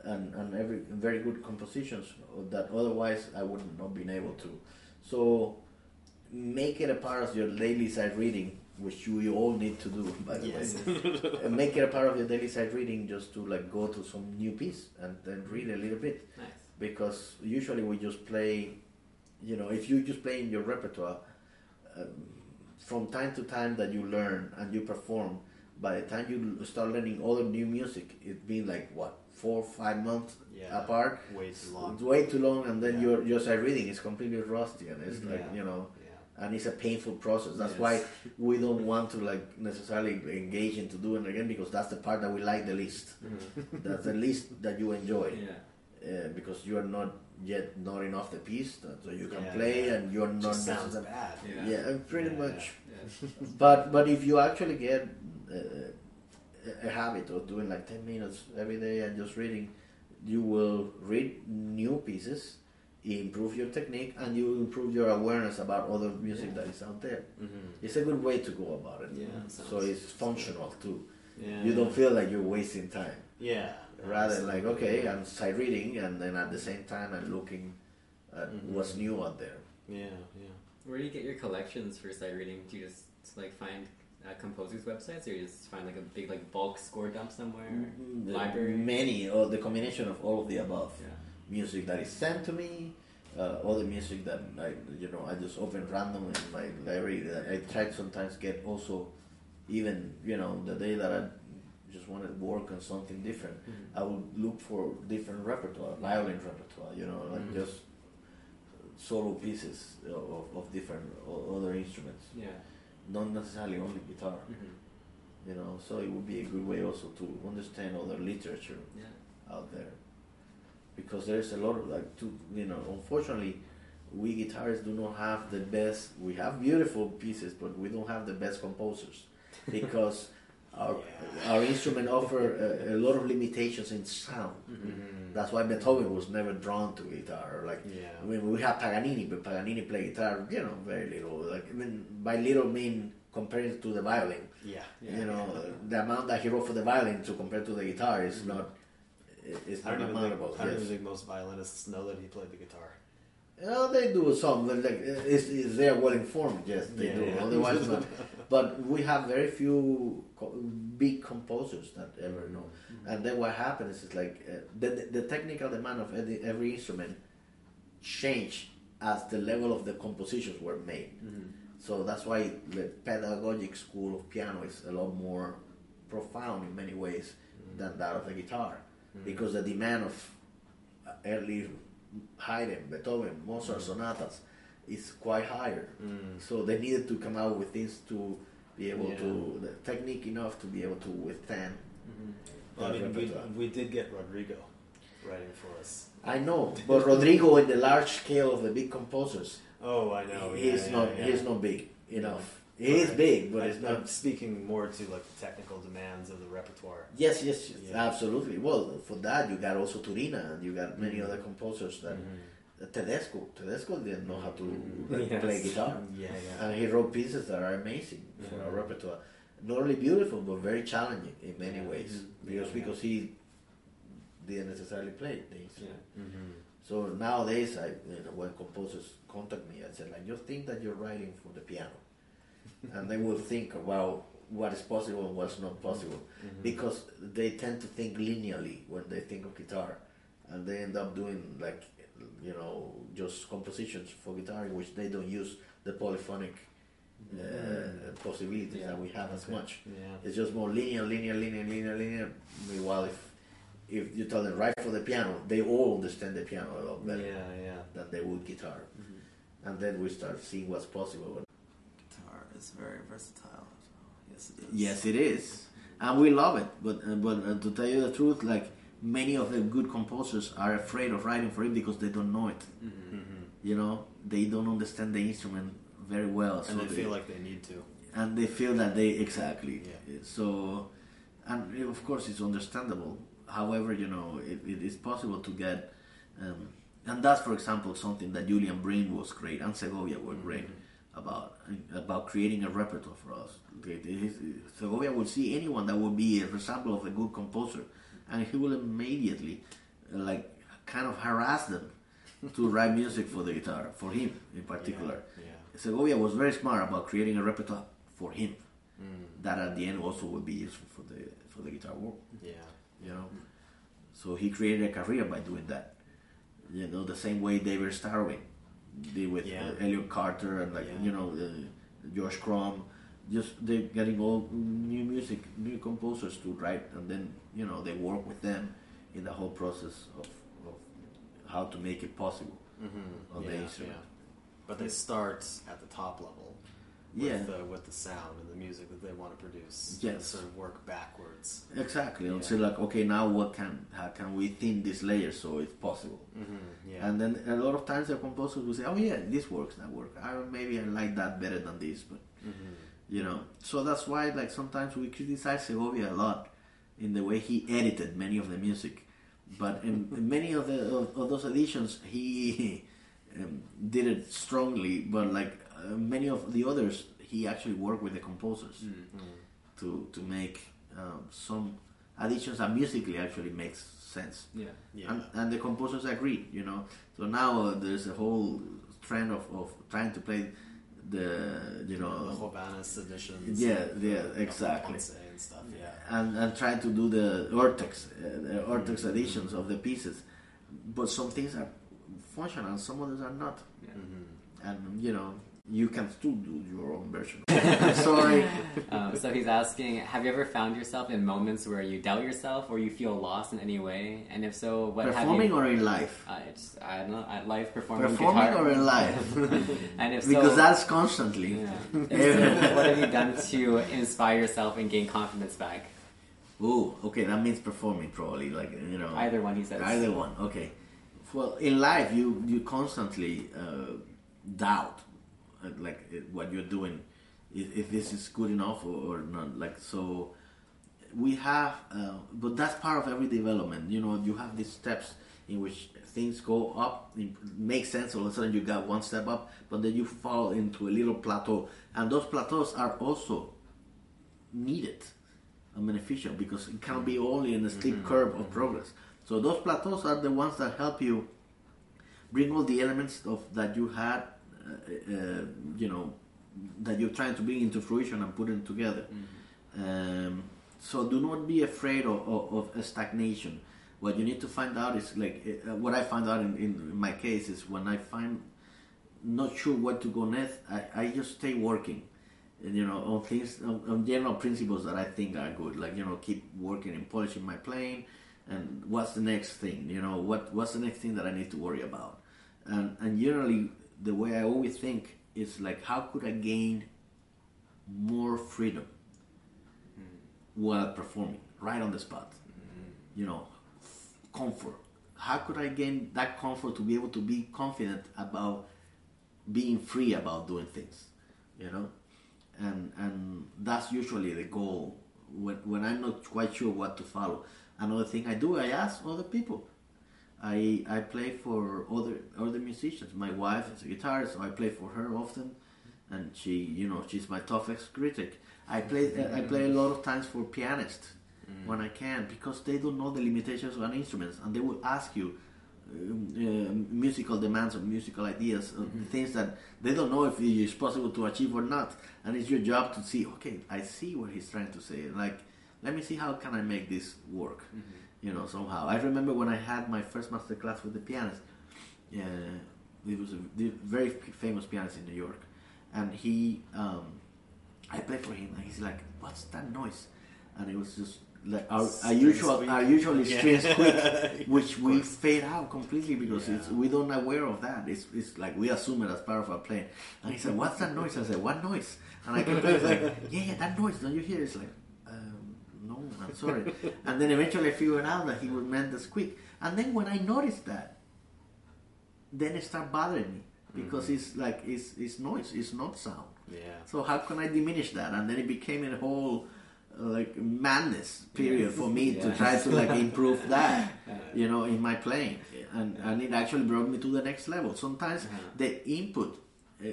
Speaker 3: and and every very good compositions that otherwise I would not been able to. So make it a part of your daily side reading, which you all need to do, [LAUGHS] by the
Speaker 4: Yes.
Speaker 3: way. [LAUGHS] And make it a part of your daily side reading just to like go to some new piece and then read a little bit
Speaker 1: Nice.
Speaker 3: because usually we just play you know if you just play in your repertoire um, from time to time that you learn and you perform by the time you start learning other new music it's been like what four five months
Speaker 4: Yeah.
Speaker 3: apart
Speaker 4: Way too long.
Speaker 3: it's way too long and then
Speaker 4: Yeah.
Speaker 3: your your sight reading is completely rusty and it's like
Speaker 4: Yeah.
Speaker 3: you know
Speaker 4: Yeah.
Speaker 3: and it's a painful process that's
Speaker 1: Yes.
Speaker 3: why we don't want to like necessarily engage into doing it again because that's the part that we like the least that's the least that you enjoy [LAUGHS]
Speaker 1: Yeah.
Speaker 3: uh, because you are not yet not enough the piece that- so you can
Speaker 4: Yeah,
Speaker 3: play
Speaker 4: yeah.
Speaker 3: and you're not
Speaker 4: Just sounds bad.
Speaker 1: Yeah.
Speaker 3: yeah, pretty
Speaker 4: Yeah,
Speaker 3: much
Speaker 1: Yeah. [LAUGHS]
Speaker 3: but but if you actually get uh, a- a habit of doing like 10 minutes every day and just reading you will read new pieces improve your technique and you improve your awareness about other music
Speaker 1: Yeah.
Speaker 3: that is out there
Speaker 4: Mm-hmm.
Speaker 3: it's a good way to go about it
Speaker 4: Yeah,
Speaker 3: so it's functional too
Speaker 4: Yeah.
Speaker 3: you don't feel like you're wasting time
Speaker 4: Yeah.
Speaker 3: Rather like okay i'm sight reading and then at the same time i'm looking at
Speaker 4: Mhm.
Speaker 3: what's new out there
Speaker 4: Yeah. Yeah.
Speaker 1: Where do you get your collections for sight reading? Do you just like find uh, composers' websites, or you just find like a big like bulk score dump somewhere?
Speaker 3: Mm,
Speaker 1: Library.
Speaker 3: many or the combination of all of the above
Speaker 1: Yeah.
Speaker 3: music that is sent to me uh, all the music that I, you know I just open randomly in my library I- I try sometimes get also even you know the day that I just want to work on something different. I would look for different repertoire violin repertoire you know like
Speaker 1: Mhm.
Speaker 3: just solo pieces of, of different other instruments.
Speaker 1: Yeah.
Speaker 3: not necessarily only guitar.
Speaker 1: Hmm
Speaker 3: you know so it would be a good way also to understand other literature
Speaker 1: Yeah.
Speaker 3: out there. Because there's a lot of like to you know unfortunately we guitarists do not have the best we have beautiful pieces but we don't have the best composers. [LAUGHS] Because our
Speaker 4: Yeah.
Speaker 3: our instrument offer a, a lot of limitations in sound
Speaker 4: Mm-hmm.
Speaker 3: that's why Beethoven was never drawn to guitar like
Speaker 4: Yeah.
Speaker 3: I mean, we have Paganini, but Paganini play guitar, you know, very little. Like, I mean, by little mean compared to the violin.
Speaker 4: Yeah.
Speaker 1: Yeah.
Speaker 3: you know, the amount that he wrote for the violin to compare to the guitar is
Speaker 4: Mhm.
Speaker 3: not. It's
Speaker 4: I
Speaker 3: not
Speaker 4: don't even think,
Speaker 3: amountable.
Speaker 4: I don't even think most violinists know that he played the guitar.
Speaker 3: Yeah, they do some, but like, it's, it's they're well informed. Yes, they
Speaker 4: Yeah,
Speaker 3: do.
Speaker 4: yeah.
Speaker 3: Otherwise, not. [LAUGHS] But we have very few big composers that ever know.
Speaker 4: Mm-hmm.
Speaker 3: And then what happens is like uh, the, the technical demand of every, every instrument changed as the level of the compositions were made.
Speaker 1: hmm
Speaker 3: So that's why the pedagogic school of piano is a lot more profound in many ways than that of the guitar, because the demand of early Haydn, Beethoven, Mozart sonatas is quite higher.
Speaker 4: Mm.
Speaker 3: So they needed to come out with things to be able
Speaker 4: Yeah.
Speaker 3: to the technique enough to be able to withstand.
Speaker 1: hmm
Speaker 4: Well, I mean, we, we did get Rodrigo writing for us.
Speaker 3: I know, but Rodrigo in the large scale of the big composers,
Speaker 4: Oh, I know.
Speaker 3: he's
Speaker 4: yeah,
Speaker 3: not
Speaker 4: yeah.
Speaker 3: he's not big enough. He is big, but
Speaker 4: I,
Speaker 3: it's
Speaker 4: I'm
Speaker 3: not.
Speaker 4: speaking more to like the technical demands of the repertoire.
Speaker 3: Yes, yes, yes
Speaker 4: Yeah.
Speaker 3: absolutely. Well, for that you got also Turina, and you got many
Speaker 4: Mhm.
Speaker 3: other composers that
Speaker 4: Mhm.
Speaker 3: Tedesco. Tedesco didn't know how to like,
Speaker 1: Yes.
Speaker 3: play guitar,
Speaker 4: Yeah, yeah.
Speaker 3: and he wrote pieces that are amazing for our repertoire. Not only beautiful, but very challenging in many
Speaker 4: Yeah.
Speaker 3: ways,
Speaker 1: Mhm.
Speaker 3: because
Speaker 4: Yeah.
Speaker 3: because he didn't necessarily play the instrument.
Speaker 4: Mhm.
Speaker 3: So nowadays, I you know when composers contact me, I say like, just think that you're writing for the piano, [LAUGHS] and they will think about what is possible and what's not possible,
Speaker 4: Mhm.
Speaker 3: because they tend to think linearly when they think of guitar, and they end up doing like you know just compositions for guitar in which they don't use the polyphonic uh, possibilities
Speaker 1: Yeah.
Speaker 3: that we have as much.
Speaker 4: Yeah.
Speaker 3: It's just more linear, linear, linear, linear, linear. Meanwhile, if if you tell them write for the piano, they all understand the piano a lot better
Speaker 4: Yeah, yeah.
Speaker 3: than they would guitar.
Speaker 1: hmm
Speaker 3: And then we start seeing what's possible.
Speaker 2: Guitar is very versatile.
Speaker 4: Yes, it does.
Speaker 3: Yes, it is, and we love it. But uh, but uh, to tell you the truth, like many of the good composers are afraid of writing for it because they don't know it.
Speaker 4: Mm-hmm.
Speaker 3: You know, they don't understand the instrument very well,
Speaker 4: And
Speaker 3: so
Speaker 4: they feel like they need to.
Speaker 3: and they feel that they exactly.
Speaker 4: Yeah.
Speaker 3: So, and of course, it's understandable. However, you know, it, it is possible to get, um, and that's for example something that Julian Bream was great and Segovia were great about about creating a repertoire for us. Okay, Segovia would see anyone that would be a example of a good composer, and he will immediately, like, kind of harass them to write music for the guitar for him in particular.
Speaker 4: Yeah.
Speaker 3: Segovia was very smart about creating a repertoire for him
Speaker 4: Mm.
Speaker 3: that at the end also would be useful for the for the guitar world.
Speaker 4: Yeah.
Speaker 3: You know, so he created a career by doing that. You know, the same way David Starobin did with
Speaker 4: Yeah.
Speaker 3: uh, Elliott Carter and like
Speaker 4: Yeah.
Speaker 3: you know uh, George Crumb. Just they're getting all new music, new composers to write, and then you know they work with them in the whole process of, of how to make it possible.
Speaker 4: Mm-hmm.
Speaker 3: On the instrument.
Speaker 4: yeah. But they start at the top level. With
Speaker 3: Yeah.
Speaker 4: The, with the sound and the music that they want to produce.
Speaker 3: Yes.
Speaker 4: And sort of work backwards.
Speaker 3: Exactly. And
Speaker 4: Yeah.
Speaker 3: so like, okay, now what can how can we thin this layer so it's possible?
Speaker 4: Mm-hmm. Yeah.
Speaker 3: And then a lot of times the composers will say, "Oh yeah, this works, that works. I maybe I like that better than this." But
Speaker 4: mm-hmm.
Speaker 3: you know, so that's why like sometimes we criticize Segovia a lot in the way he edited many of the music. But in, in many of the of, of those editions, he [LAUGHS] um, did it strongly. But like uh, many of the others, he actually worked with the composers
Speaker 4: Mm-hmm.
Speaker 3: to to make um, some additions that musically actually makes sense
Speaker 1: Yeah.
Speaker 4: Yeah.
Speaker 3: and, and the composers agree you know so now uh, there's a whole trend of, of trying to play the you know
Speaker 4: the Jobanis editions.
Speaker 3: Yeah, yeah, exactly.
Speaker 4: Ponce and stuff. Yeah.
Speaker 3: and, and trying to do the Ortex uh, the Ortex editions of the pieces but some things are functional some others are not
Speaker 4: Mm-hmm.
Speaker 3: and you know you can still do your own version [LAUGHS] [LAUGHS] sorry [LAUGHS]
Speaker 1: Um, so he's asking, have you ever found yourself in moments where you doubt yourself or you feel lost in any way? And if so, what
Speaker 3: performing
Speaker 1: have you?
Speaker 3: or in life
Speaker 1: uh, it's, I don't know, at life performing
Speaker 3: performing
Speaker 1: guitar.
Speaker 3: or in life
Speaker 1: and if so, because
Speaker 3: that's constantly
Speaker 1: yeah. So, what have you done to inspire yourself and gain confidence back?
Speaker 3: Oh, okay, that means performing probably, like you know.
Speaker 1: Either one, he says.
Speaker 3: Either one, okay. Well, in life, you you constantly uh, doubt, like uh, what you're doing, if, if this is good enough or, or not. Like so, we have, uh, but that's part of every development. You know, you have these steps in which things go up, it makes sense. All of a sudden, you got one step up, but then you fall into a little plateau, and those plateaus are also needed and beneficial because it can't be only in a steep curve of progress. So those plateaus are the ones that help you bring all the elements of that you had, uh, uh, you know, that you're trying to bring into fruition and put them together. Um, so do not be afraid of, of, of a stagnation. What you need to find out is like uh, what I found out in, in my case is when I find not sure what to go next, I, I just stay working and you know on things on, on general principles that I think are good. Like you know, keep working and polishing my plane, and what's the next thing? You know, what what's the next thing that I need to worry about? And and generally, the way I always think is like, how could I gain more freedom mm. while performing right on the spot? Mm. You know, comfort. How could I gain that comfort to be able to be confident about being free about doing things? You know and and that's usually the goal when when I'm not quite sure what to follow. Another thing I do, I ask other people. I I play for other other musicians. My wife is a guitarist, so I play for her often, and she you know she's my toughest critic. I play [LAUGHS] I play a lot of times for pianists when I can because they don't know the limitations of an instrument and they will ask you um, uh, musical demands or musical ideas, uh, things that they don't know if it's possible to achieve or not. And it's your job to see, okay, I see what he's trying to say. Like, let me see how can I make this work, you know, somehow. I remember when I had my first master class with the pianist. Uh, he was a very famous pianist in New York, and he, um, I played for him, and he's like, "What's that noise?" And it was just like our, our usual
Speaker 4: squeak.
Speaker 3: our usual
Speaker 4: Yeah.
Speaker 3: string squeak, [LAUGHS] which we fade out completely because it's,
Speaker 4: Yeah.
Speaker 3: we don't aware of that. It's, it's like we assume it as part of our playing. And he said, "What's that noise?" I said, "What noise?" And I kept like, "Yeah, yeah, that noise. Don't you hear?" It's like, "No, I'm sorry." and then eventually I figured out that he would meant the squeak. And then when I noticed that, then it started bothering me because it's like it's, it's noise. It's not sound.
Speaker 4: Yeah.
Speaker 3: So how can I diminish that? And then it became a whole uh, like madness period for me to try to like improve [LAUGHS] that, you know, in my playing, and and it actually brought me to the next level. Sometimes
Speaker 1: Uh-huh.
Speaker 3: the input, uh,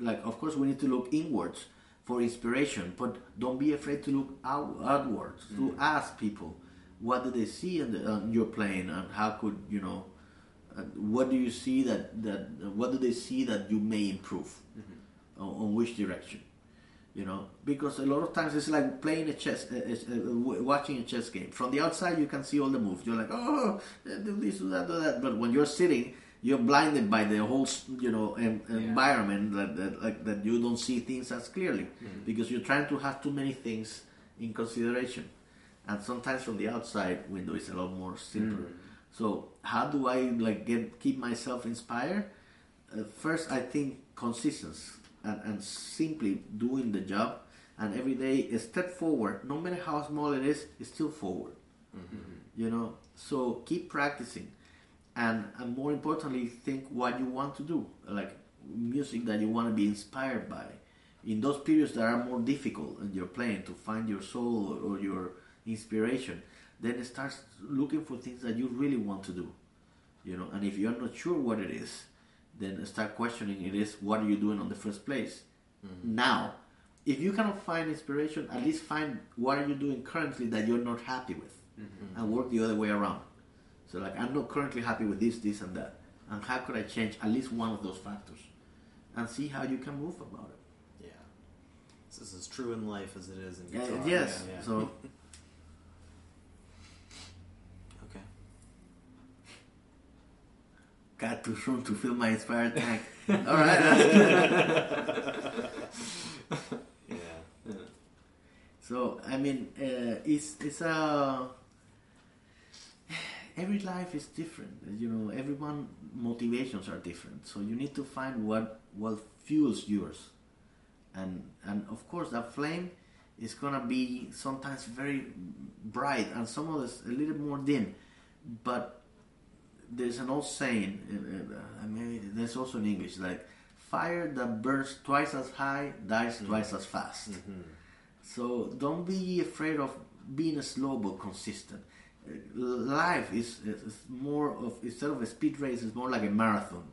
Speaker 3: like of course we need to look inwards for inspiration, but don't be afraid to look out, outwards to ask people what do they see in, the, on your playing and how could you know. Uh, what do you see that, that what do they see that you may improve on, on which direction you know? Because a lot of times it's like playing a chess uh, uh, uh, watching a chess game. From the outside you can see all the moves. You're like oh do this do that do that. But when you're sitting you're blinded by the whole you know em- environment that, that like that you don't see things as clearly. Mm-hmm. Because you're trying to have too many things in consideration. And sometimes from the outside window is a lot more simpler mm-hmm. so how do i like get keep myself inspired? Uh, first i think consistency and, and simply doing the job. And every day a step forward no matter how small it is it's still forward. Mm-hmm. You know? So keep practicing and, and more importantly think what you want to do like music that you want to be inspired by. In those periods that are more difficult in your playing to find your soul or, or your inspiration then start looking for things that you really want to do you know? And if you're not sure what it is then start questioning it is what are you doing on the first place? Mm-hmm. Now if you cannot find inspiration at least find what are you doing currently that you're not happy with mm-hmm. and work the other way around so like i'm not currently happy with this this and that and how could i change at least one of those factors and see how you can move about it
Speaker 4: Yeah. This is as true in life as it is in
Speaker 3: Yeah,
Speaker 4: guitar.
Speaker 3: yes
Speaker 4: Yeah, yeah.
Speaker 3: so [LAUGHS]
Speaker 4: okay.
Speaker 3: got too soon to fill my inspired [LAUGHS] tank all right that's good.
Speaker 4: Yeah.
Speaker 3: So I mean, uh, it's it's a every life is different. You know, everyone motivations are different. So you need to find what what fuels yours, and and of course that flame is gonna be sometimes very bright and some of us a little more dim, but there's an old saying. I mean, there's also in English like fire that burns twice as high dies mm-hmm. twice as fast. Mm-hmm. So don't be afraid of being slow but consistent. Life is, is more of instead of a speed race, it's more like a marathon,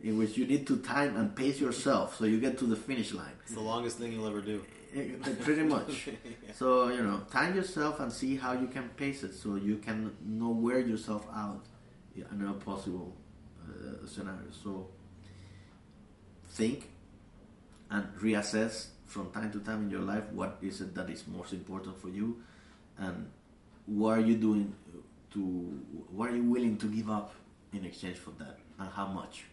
Speaker 3: in which you need to time and pace yourself so you get to the finish line.
Speaker 4: It's the longest thing you'll ever do.
Speaker 3: Eh, Pretty much. [LAUGHS] So you know, time yourself and see how you can pace it, so you can know wear yourself out in a possible uh, scenario. So think and reassess from time to time in your life what is it that is most important for you, and what are you doing to what are you willing to give up in exchange for that, and how much.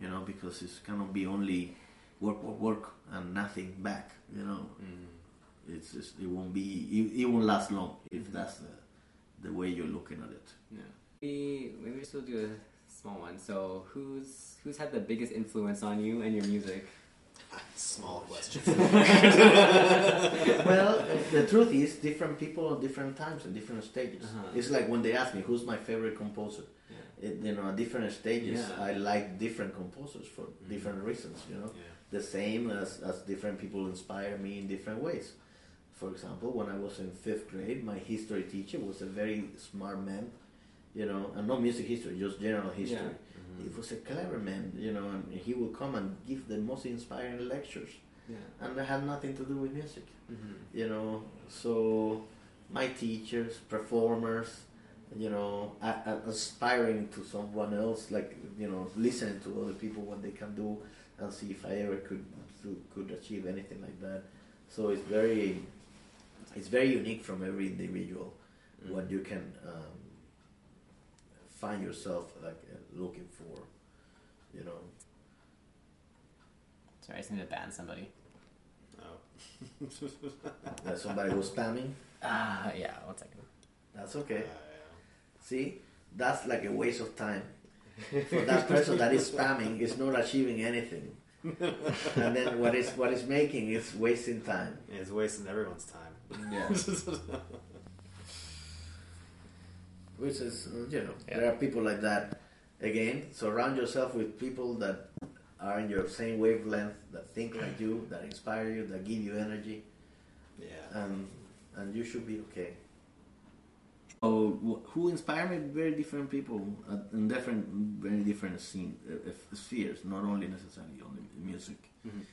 Speaker 3: You know, because it cannot be only work, work, work, and nothing back. You know, mm. it's just, it won't be it, it won't last long if mm-hmm. that's the the way you're looking at it.
Speaker 1: Yeah. Maybe maybe we'll do a small one. So who's who's had the biggest influence on you and your music?
Speaker 4: Small [LAUGHS] question.
Speaker 3: well, [LAUGHS] the truth is, different people at different times and different stages.
Speaker 1: Uh-huh.
Speaker 3: It's like when they ask me who's my favorite composer.
Speaker 1: Yeah.
Speaker 3: It, you know, at different stages,
Speaker 1: Yeah.
Speaker 3: I like different composers for different reasons. You know,
Speaker 4: Yeah.
Speaker 3: the same as as different people inspire me in different ways. For example, when I was in fifth grade, my history teacher was a very smart man. You know, and not music history, just general history. He was a clever man, you know, and he would come and give the most inspiring lectures,
Speaker 1: Yeah.
Speaker 3: and they had nothing to do with music.
Speaker 1: Mm-hmm.
Speaker 3: you know so my teachers performers you know aspiring to someone else like you know listening to other people what they can do and see if i ever could could achieve anything like that. So it's very it's very unique from every individual what you can um, find yourself like uh, looking for you know
Speaker 1: Sorry, I just need to ban somebody.
Speaker 4: Oh. [LAUGHS]
Speaker 3: That somebody was spamming.
Speaker 1: Ah, yeah. One second.
Speaker 3: That's okay.
Speaker 4: Uh,
Speaker 3: See, that's like a waste of time. [LAUGHS] For that person that is spamming is not achieving anything. and then what is what is making is wasting time.
Speaker 4: yeah, it's wasting everyone's time.
Speaker 3: Yeah. [LAUGHS] Which is, you know,
Speaker 1: Yeah.
Speaker 3: there are people like that. Again, surround yourself with people that are in your same wavelength, that think like you, that inspire you, that give you energy,
Speaker 4: Yeah.
Speaker 3: and and you should be okay. So, who inspire me? Very different people uh, in different, very different scene, uh, uh, spheres. Not only necessarily on the music,
Speaker 4: Mhm.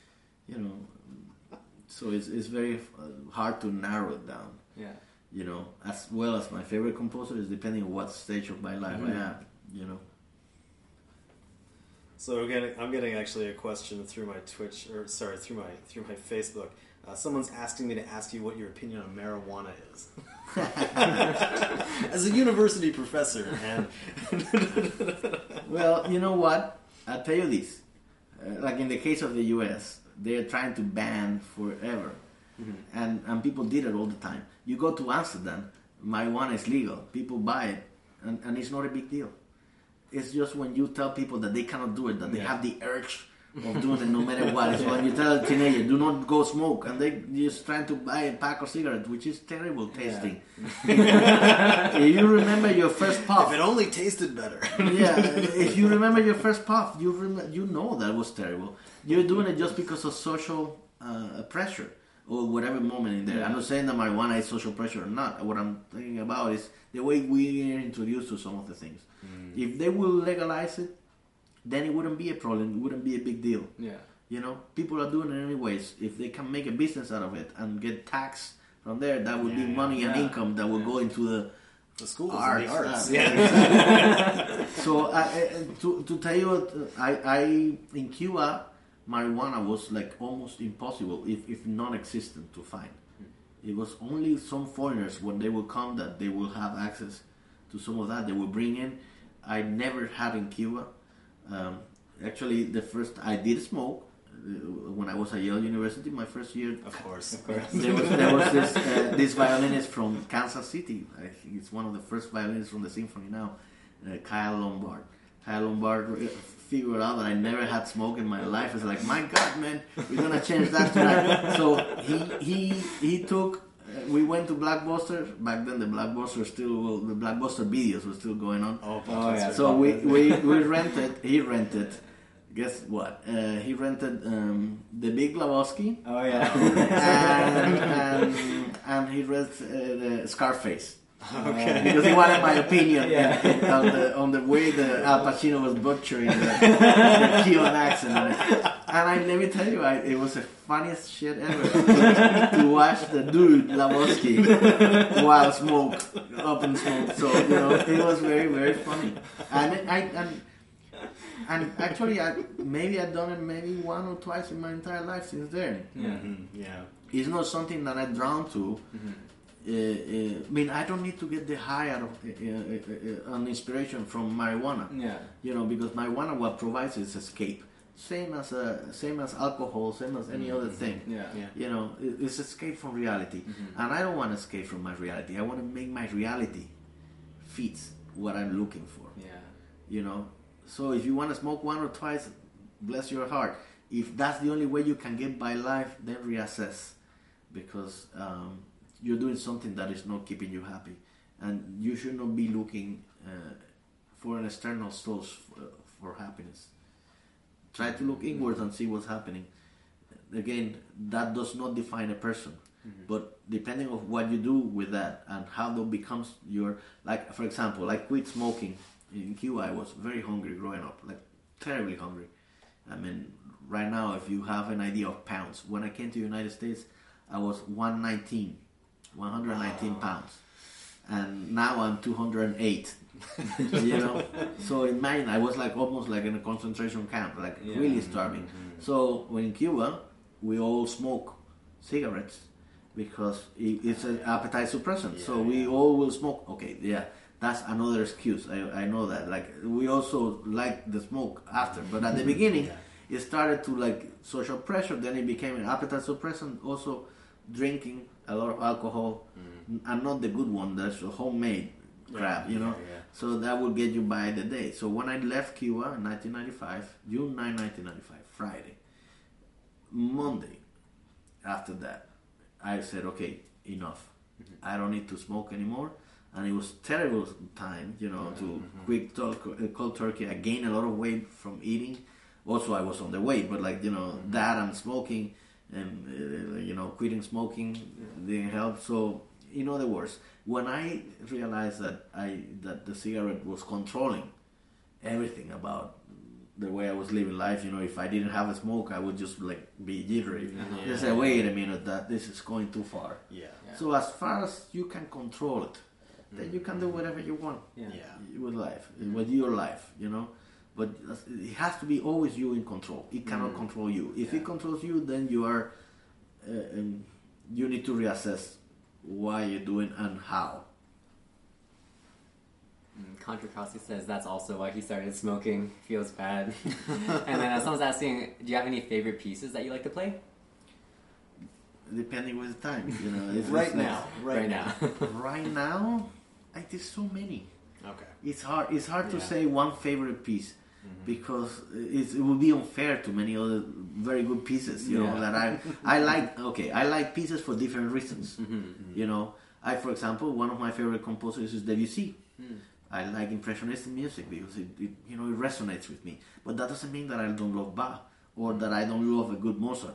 Speaker 3: you know. So it's it's very uh, hard to narrow it down.
Speaker 1: Yeah.
Speaker 3: You know, as well as my favorite composer is depending on what stage of my life I am. You know.
Speaker 4: So we're I'm getting actually a question through my Twitch, or sorry, through my through my Facebook. Uh, someone's asking me to ask you what your opinion on marijuana is. [LAUGHS] As a university professor, and [LAUGHS]
Speaker 3: Well, you know what? I'll tell you this. Uh, like in the case of the U.S., they're trying to ban forever, and and people did it all the time. You go to Amsterdam, marijuana is legal. People buy it, and, and it's not a big deal. It's just when you tell people that they cannot do it, that they
Speaker 1: Yeah.
Speaker 3: have the urge of [LAUGHS] doing it no matter what. It's when you tell a teenager, do not go smoke, and they just trying to buy a pack of cigarettes, which is terrible tasting. [LAUGHS] you remember your first puff
Speaker 4: if it only tasted better. [LAUGHS]
Speaker 3: yeah, if you remember your first puff, you rem- you know that was terrible. You're doing it just because of social uh, pressure or whatever moment in there. I'm not saying that marijuana is social pressure or not. What I'm thinking about is the way we are introduced to some of the things. Mm. If they will legalize it, then it wouldn't be a problem. It wouldn't be a big deal.
Speaker 1: Yeah.
Speaker 3: You know, people are doing it anyways. If they can make a business out of it and get tax from there, that would be
Speaker 4: Yeah,
Speaker 3: money and income that will go into the
Speaker 4: the schools
Speaker 3: arts.
Speaker 4: and the arts. [LAUGHS]
Speaker 3: uh,
Speaker 4: yeah.
Speaker 3: so I, I, to to tell you what, uh, I I in Cuba marijuana was like almost impossible if if non-existent to find. It was only some foreigners when they will come that they will have access to some of that they will bring in. I never had in Cuba. Um, actually, the first I did smoke uh, when I was at Yale University, my first year
Speaker 4: Of course.
Speaker 1: Of course.
Speaker 3: there was there was this uh, this violinist from Kansas City. I think it's one of the first violinists from the symphony now, uh, Kyle Lombard. Kyle Lombard uh, figured out that I never had smoke in my life. It's like, my God, man, we're gonna change that tonight. So he he he took. Uh, we went to Blockbuster. Back then, the Blockbuster still well, the Blockbuster videos were still going on.
Speaker 4: Oh,
Speaker 1: Oh, yeah.
Speaker 3: So we, we, we rented, he rented, guess what? Uh, he rented um, The Big Lebowski
Speaker 1: Oh yeah. [LAUGHS]
Speaker 3: and, and, and he rented uh, the Scarface.
Speaker 4: Okay.
Speaker 3: Because he wanted my opinion
Speaker 1: Yeah.
Speaker 3: on, the, on the way the Al Pacino was butchering the, [LAUGHS] the Cuban accent. on. And I let me tell you, I, it was the funniest shit ever to, to watch the dude Lebowski while smoke, up in smoke. So you know, it was very very funny. And I and and actually, I maybe I've done it maybe one or twice in my entire life since then.
Speaker 1: Yeah.
Speaker 4: Mhm, yeah.
Speaker 3: It's not something that I'm drawn to. Uh, uh, I mean, I don't need to get the high out of uh, uh, uh, an inspiration from marijuana.
Speaker 1: Yeah.
Speaker 3: You know, because marijuana what provides is escape. Same as uh, same as alcohol, same as any other thing.
Speaker 1: Yeah.
Speaker 4: Yeah.
Speaker 3: You know, it's escape from reality, and I don't want to escape from my reality. I want to make my reality fit what I'm looking for
Speaker 1: Yeah.
Speaker 3: you know so if you want to smoke one or twice bless your heart if that's the only way you can get by life then reassess because um, you're doing something that is not keeping you happy. And you should not be looking uh, for an external source for, for happiness. Try to look inwards and see what's happening. Again that does not define a person. But depending of what you do with that and how that becomes your like for example i quit smoking in cuba i was very hungry growing up like terribly hungry. I mean right now if you have an idea of pounds when i came to the united states i was 119 119 pounds and now i'm 208 [LAUGHS] you know so in mine i was like almost like in a concentration camp like
Speaker 1: Yeah.
Speaker 3: really starving mm-hmm. so when in cuba we all smoke cigarettes because it's an appetite suppressant so we
Speaker 4: yeah.
Speaker 3: all will smoke okay yeah that's another excuse I, I know that like we also like the smoke after but at the mm-hmm. beginning
Speaker 4: Yeah.
Speaker 3: it started to like social pressure. Then it became an appetite suppressant. Also, drinking a lot of alcohol, mm. and not the good one. That's the homemade crap, you know.
Speaker 4: Yeah, yeah.
Speaker 3: So that would get you by the day. So when I left Cuba in 1995, June 9, 1995, Friday, Monday, after that, I said, okay, enough. Mm-hmm. I don't need to smoke anymore. And it was terrible time, you know, to mm-hmm, mm-hmm. quick talk, uh, cold turkey. I gained a lot of weight from eating. Also, I was on the weight, but like you know, that and smoking, and uh, you know, quitting smoking didn't help. So, in other words, when I realized that I that the cigarette was controlling everything about the way I was living life. You know, if I didn't have a smoke, I would just like be jittery.
Speaker 4: Yeah.
Speaker 3: Just say, wait a minute, that this is going too far.
Speaker 4: Yeah.
Speaker 1: Yeah.
Speaker 3: So as far as you can control it, then you can do whatever you want
Speaker 1: Yeah.
Speaker 4: Yeah.
Speaker 3: with life, with your life. You know, but it has to be always you in control. It cannot control you. If
Speaker 4: Yeah.
Speaker 3: it controls you, then you are, uh, um, you need to reassess why you're doing and how.
Speaker 1: Mm, Contra Costa says that's also why he started smoking. Feels bad. [LAUGHS] and then uh, someone's asking, do you have any favorite pieces that you like to play?
Speaker 3: Depending with the time, you know. [LAUGHS] It's
Speaker 4: Right now. Right, now. [LAUGHS]
Speaker 3: right now, I did so many.
Speaker 4: Okay.
Speaker 3: It's hard. It's hard to say one favorite piece because it's, it would be unfair to many other very good pieces. You know that I I like. Okay, I like pieces for different reasons.
Speaker 1: Mm-hmm.
Speaker 3: You know, I for example, one of my favorite composers is Debussy. I like impressionist music because it, it you know it resonates with me. But that doesn't mean that I don't love Bach or that I don't love a good Mozart.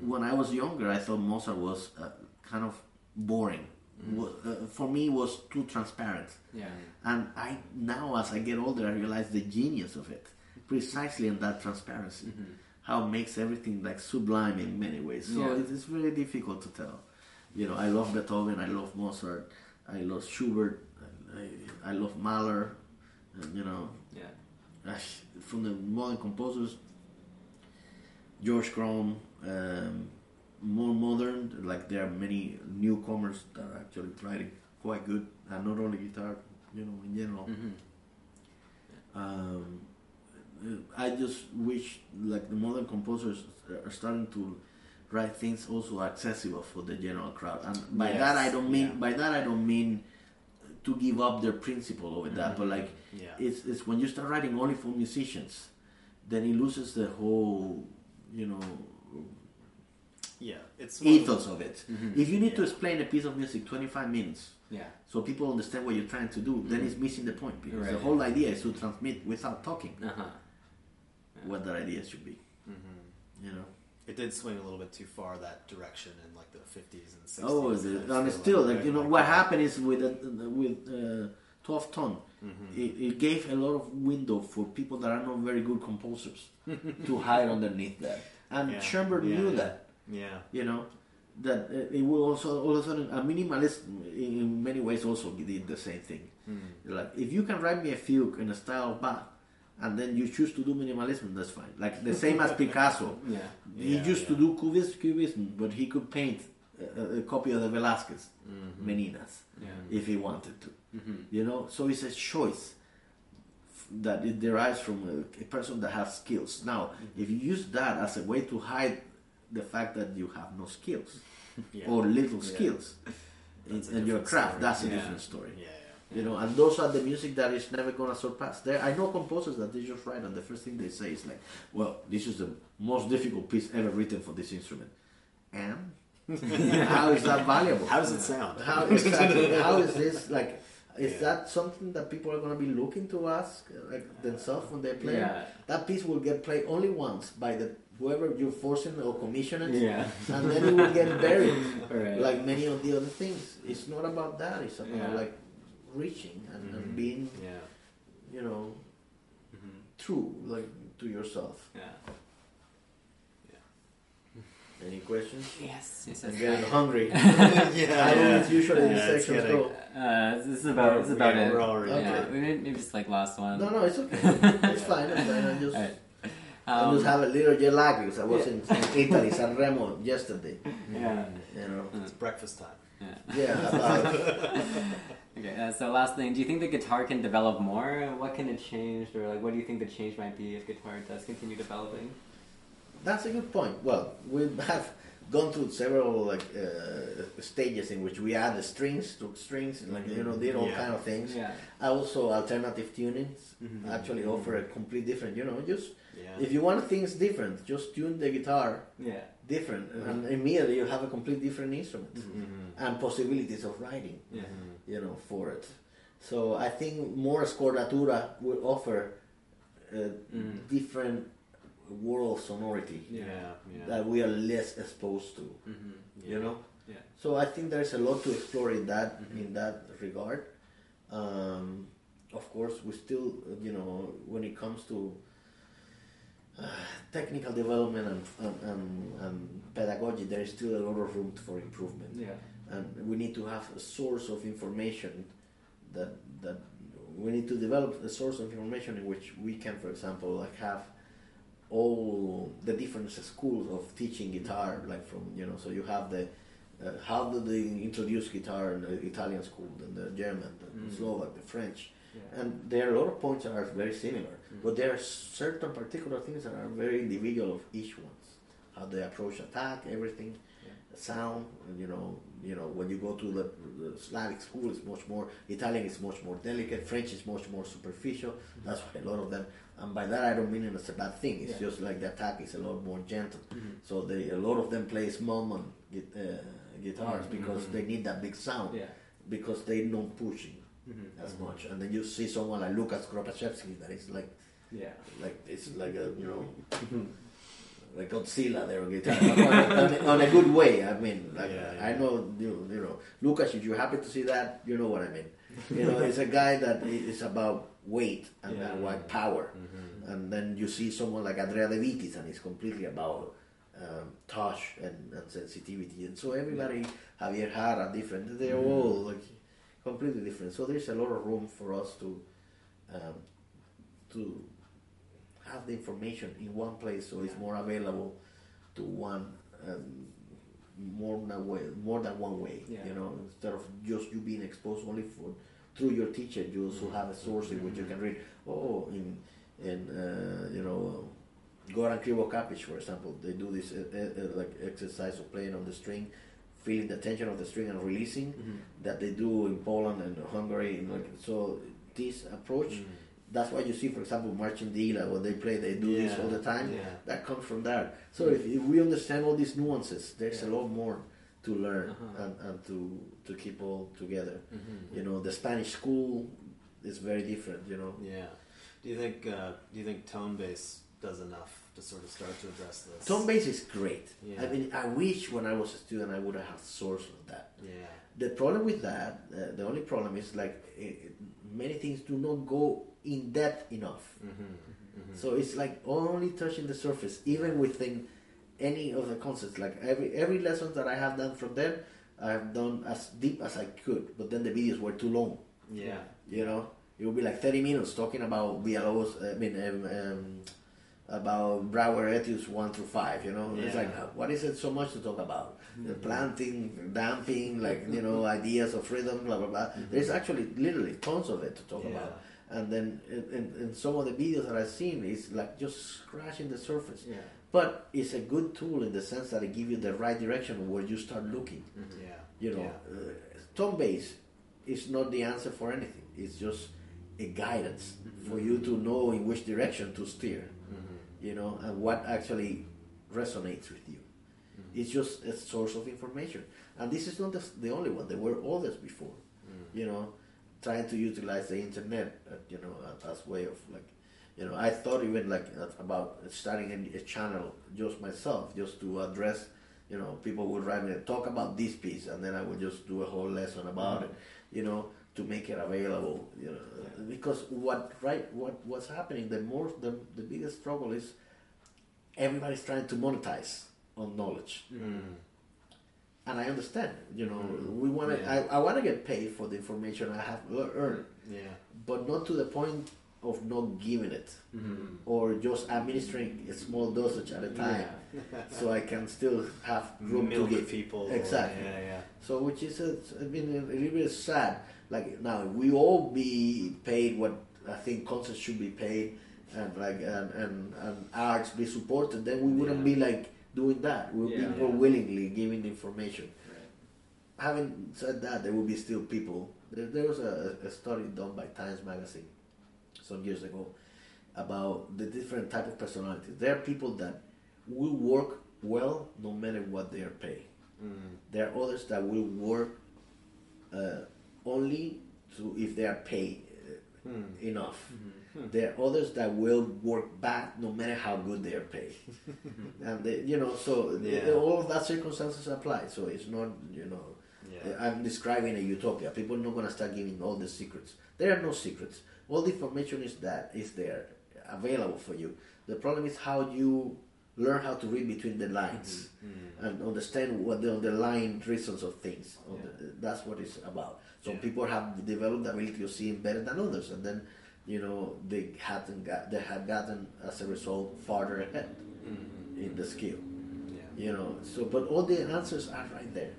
Speaker 3: When I was younger, I thought Mozart was uh, kind of boring. Wa- uh, for me, was too transparent.
Speaker 1: Yeah.
Speaker 3: And I now, as I get older, I realize the genius of it, precisely in that transparency, how it makes everything like sublime in many ways. So
Speaker 1: Yeah.
Speaker 3: it is very difficult to tell. You know, I love Beethoven, I love Mozart, I love Schubert, I, I love Mahler, and, you know,
Speaker 1: Yeah.
Speaker 3: from the modern composers, George Crumb, um, more modern, like there are many newcomers that are actually writing quite good, and not only guitar, you know, in general.
Speaker 1: Mm-hmm.
Speaker 3: Um, I just wish like the modern composers are starting to write things also accessible for the general crowd, and by that I don't mean
Speaker 4: yeah.
Speaker 3: by that I don't mean to give up their principle over that, but like
Speaker 4: Yeah.
Speaker 3: it's it's when you start writing only for musicians, then it loses the whole you know
Speaker 4: Yeah. It's one of
Speaker 3: ethos of it. If you need to explain a piece of music 25 minutes
Speaker 1: Yeah.
Speaker 3: so people understand what you're trying to do, then it's missing the point because the whole idea is to transmit without talking
Speaker 1: Uh huh.
Speaker 3: what that idea should be.
Speaker 4: Mhm.
Speaker 3: You know.
Speaker 4: It did swing a little bit too far that direction in like the 50s and 60s.
Speaker 3: Oh,
Speaker 4: and
Speaker 3: the,
Speaker 4: I
Speaker 3: and
Speaker 4: feel
Speaker 3: still,
Speaker 4: like
Speaker 3: like, you know,
Speaker 4: like
Speaker 3: what
Speaker 4: that.
Speaker 3: happened is with uh, with uh, 12 tone, it, it gave a lot of window for people that are not very good composers [LAUGHS] to hide underneath that. And
Speaker 4: Yeah,
Speaker 3: Schoenberg
Speaker 4: yeah,
Speaker 3: knew
Speaker 4: yeah.
Speaker 3: that,
Speaker 4: Yeah.
Speaker 3: you know, that uh, it will also all of a sudden a minimalist in many ways also did the same thing.
Speaker 4: Hmm.
Speaker 3: Like if you can write me a fugue in a style of Bach, and then you choose to do minimalism, that's fine. Like the same as [LAUGHS] Picasso.
Speaker 1: Yeah.
Speaker 3: He
Speaker 4: Yeah,
Speaker 3: used to do cubism, cubism, but he could paint a, a copy of the Velázquez
Speaker 4: Mm-hmm.
Speaker 3: Meninas
Speaker 1: Yeah.
Speaker 3: if he wanted to.
Speaker 1: Mm-hmm.
Speaker 3: You know, so it's a choice that it derives from a, a person that has skills. Now,
Speaker 4: Mm-hmm.
Speaker 3: if you use that as a way to hide the fact that you have no skills [LAUGHS]
Speaker 4: Yeah.
Speaker 3: or little
Speaker 4: Yeah.
Speaker 3: skills in,
Speaker 4: That's a
Speaker 3: in your craft,
Speaker 4: story.
Speaker 3: that's a different story. You know, and those are the music that is never gonna surpass. There, I know composers that they just write, and the first thing they say is like, "Well, this is the most difficult piece ever written for this instrument." And [LAUGHS] how is that valuable?
Speaker 4: How does it sound?
Speaker 3: How exactly? how is this like? Is
Speaker 4: Yeah.
Speaker 3: that something that people are gonna be looking to ask like themselves when they play?
Speaker 1: Yeah.
Speaker 3: That piece will get played only once by the whoever you're forcing or commissioning,
Speaker 1: Yeah.
Speaker 3: and then it will get [LAUGHS] buried
Speaker 1: Right.
Speaker 3: like many of the other things. It's not about that. It's about
Speaker 1: Yeah.
Speaker 3: like reaching and,
Speaker 4: Mhm.
Speaker 3: and being,
Speaker 4: Yeah.
Speaker 3: you know,
Speaker 1: Mhm.
Speaker 3: true like to yourself.
Speaker 1: Yeah.
Speaker 3: Any questions?
Speaker 1: Yes. Yes.
Speaker 3: I'm
Speaker 1: yes.
Speaker 3: getting hungry. [LAUGHS] [LAUGHS]
Speaker 4: yeah.
Speaker 3: How long is usually
Speaker 4: Yeah,
Speaker 3: the
Speaker 4: it's
Speaker 3: sections
Speaker 4: getting-
Speaker 3: go?
Speaker 1: Uh, this is about. This is about
Speaker 4: Yeah,
Speaker 1: it.
Speaker 4: we're already-
Speaker 1: Yeah.
Speaker 3: Okay.
Speaker 1: We Maybe maybe just like last one.
Speaker 3: No, no, it's okay. It's fine. It's fine. I just,
Speaker 1: Alright.
Speaker 3: I
Speaker 1: Um,
Speaker 3: just have a little jet lag because I was in, in Italy, San Remo, yesterday.
Speaker 1: Yeah.
Speaker 3: You know.
Speaker 4: It's breakfast time.
Speaker 1: Yeah.
Speaker 3: Yeah. About, [LAUGHS]
Speaker 1: Okay, uh, so last thing, do you think the guitar can develop more? What can it change, or like, what do you think the change might be if guitar does continue developing?
Speaker 3: That's a good point. Well, we have gone through several like uh, stages in which we add the strings to strings, and like you know, did all
Speaker 4: Yeah.
Speaker 3: kind of things.
Speaker 1: Yeah.
Speaker 3: I also alternative tunings
Speaker 1: Mhm.
Speaker 3: actually offer a complete different. You know, just
Speaker 4: Yeah.
Speaker 3: if you want things different, just tune the guitar
Speaker 1: Yeah.
Speaker 3: different,
Speaker 1: Uh-huh.
Speaker 3: and immediately you have a complete different instrument
Speaker 4: Mhm.
Speaker 3: and possibilities of writing.
Speaker 1: Yeah.
Speaker 3: you know, for it. So I think more scordatura will offer a
Speaker 1: Mm.
Speaker 3: different world sonority
Speaker 4: Yeah. Yeah.
Speaker 3: that we are less exposed to.
Speaker 1: Mm-hmm.
Speaker 3: You know.
Speaker 1: Yeah.
Speaker 3: So I think there's a lot to explore in that
Speaker 1: Mhm.
Speaker 3: in that regard. Um, of course, we still, you know, when it comes to technical development and, and, and, and pedagogy, there is still a lot of room for improvement
Speaker 1: Yeah.
Speaker 3: and we need to have a source of information that that we need to develop a source of information in which we can, for example, like have all the different schools of teaching guitar, like from you know, so you have the uh, how do they introduce guitar in the Italian school, then the German, the
Speaker 1: Mm.
Speaker 3: Slovak, the French,
Speaker 1: Yeah.
Speaker 3: and there are a lot of points that are very similar. But there are certain particular things that are very individual of each one. How they approach attack, everything,
Speaker 1: Yeah.
Speaker 3: sound. You know, you know when you go to the, the Slavic school, it's much more Italian is much more delicate. French is much more superficial. That's why a lot of them. And by that I don't mean it's a bad thing. It's
Speaker 1: Yeah.
Speaker 3: just like the attack is a lot more gentle.
Speaker 1: Mhm.
Speaker 3: So they a lot of them play small on uh, guitars
Speaker 1: Mhm.
Speaker 3: because they need that big sound
Speaker 1: Yeah.
Speaker 3: because they don't pushing
Speaker 1: Mhm.
Speaker 3: as much. And then you see someone like Lukasz Kuropaczewski that is like
Speaker 1: Yeah.
Speaker 3: like it's like a you know like Godzilla there on guitar on, a, on a good way. I mean, like
Speaker 4: Yeah,
Speaker 3: I know you, you know Lucas. If you're happy to see that, you know what I mean. You know, it's a guy that i- about weight and
Speaker 1: Yeah.
Speaker 3: power.
Speaker 4: Mhm.
Speaker 3: And then you see someone like Andrea De Vitis, and it's completely about um, touch and, and sensitivity. And so everybody, Javier Jara, different. They're all like completely different. So there's a lot of room for us to um, to have the information in one place, so it's more available to one um, more than way, more than one way.
Speaker 1: Yeah.
Speaker 3: You know, instead of just you being exposed only for through your teacher, you also have a source in which you can read. Oh, in in uh, you know. Goran Krivokapic, for example, they do this uh, uh, uh, like exercise of playing on the string, feeling the tension of the string and releasing
Speaker 1: Mhm.
Speaker 3: that they do in Poland and Hungary. And like, so this approach,
Speaker 4: Mm.
Speaker 3: That's why you see, for example, Marcin Dylla when they play, they do this all the time.
Speaker 4: yeah.
Speaker 3: That comes from that. So if, if we understand all these nuances, there's a lot more to learn
Speaker 1: Uh-huh.
Speaker 3: and, and to to keep all together.
Speaker 1: Mhm.
Speaker 3: You know, the Spanish school is very different. You know,
Speaker 4: Yeah. Do you think uh, Do you think tonebase does enough to sort of start to address this?
Speaker 3: tonebase is great.
Speaker 4: Yeah.
Speaker 3: I mean, I wish when I was a student I would have had source of that.
Speaker 4: Yeah.
Speaker 3: The problem with that, uh, the only problem is like it, many things do not go in depth enough.
Speaker 4: Mm-hmm. Mm-hmm.
Speaker 3: So it's like only touching the surface, even within any of the concepts. Like every every lesson that I have done from them, I have done as deep as I could. But then the videos were too long.
Speaker 4: yeah.
Speaker 3: You know, it would be like thirty minutes talking about Villalobos. I mean, um, um, about Brouwer Etudes one through five. You know, it's like what is it so much to talk about? The planting, damping, like you know, [LAUGHS] ideas of rhythm, blah blah blah. There's actually literally tons of it to talk
Speaker 4: Yeah.
Speaker 3: about. And then in, in, in some of the videos that I've seen, it's like just scratching the surface.
Speaker 1: Yeah.
Speaker 3: But it's a good tool in the sense that it gives you the right direction where you start looking.
Speaker 4: Yeah.
Speaker 3: You know,
Speaker 4: Yeah.
Speaker 3: uh, tonebase is not the answer for anything. It's just a guidance for you to know in which direction to steer.
Speaker 4: Mm-hmm.
Speaker 3: You know, and what actually resonates with you.
Speaker 4: Mm-hmm.
Speaker 3: It's just a source of information. And this is not the, the only one. There were others before.
Speaker 4: Mm-hmm.
Speaker 3: You know, trying to utilize the internet, uh, you know, as, as way of like, you know, I thought even like uh, about starting a, a channel just myself, just to address, you know, people would write me talk about this piece, and then I would just do a whole lesson about it, you know, to make it available, you know, because what right, what what's happening, the more the the biggest struggle is everybody's trying to monetize on knowledge.
Speaker 4: Mm-hmm.
Speaker 3: And I understand. You know, we want to.
Speaker 4: Yeah.
Speaker 3: I, I want to get paid for the information I have earned,
Speaker 4: Yeah.
Speaker 3: but not to the point of not giving it
Speaker 4: Mm-hmm.
Speaker 3: or just administering a small dosage at a time,
Speaker 1: Yeah. [LAUGHS]
Speaker 3: so I can still have room
Speaker 4: Milk
Speaker 3: to give.
Speaker 4: people.
Speaker 3: Exactly.
Speaker 4: Yeah, yeah.
Speaker 3: So, which is a, I mean, a little bit sad. Like now, we all be paid what I think concerts should be paid and like and, and, and arts be supported, then we wouldn't be like doing that. We'll
Speaker 1: Yeah.
Speaker 3: be more willingly giving information. Having said that, there will be still people. There, there was a, a study done by Times Magazine some years ago about the different type of personalities. There are people that will work well no matter what they are paid.
Speaker 4: Mm.
Speaker 3: There are others that will work uh, only to if they are paid
Speaker 4: Hmm.
Speaker 3: enough.
Speaker 1: Mm-hmm.
Speaker 3: There are others that will work bad no matter how good they are paid, [LAUGHS] and they, you know so
Speaker 4: Yeah.
Speaker 3: all of that circumstances apply. So it's not you know
Speaker 4: Yeah.
Speaker 3: I'm describing a utopia. People are not gonna start giving all the secrets. There are no secrets. All the information is that is there available for you. The problem is how you learn how to read between the lines
Speaker 4: Mm.
Speaker 3: and understand what the underlying reasons of things. The- that's what it's about. Some
Speaker 4: Yeah.
Speaker 3: people have developed the ability of seeing better than others, and then you know they hadn't got they had gotten as a result farther ahead
Speaker 4: Mhm.
Speaker 3: in the skill.
Speaker 4: Yeah.
Speaker 3: You know, so but all the answers are right there.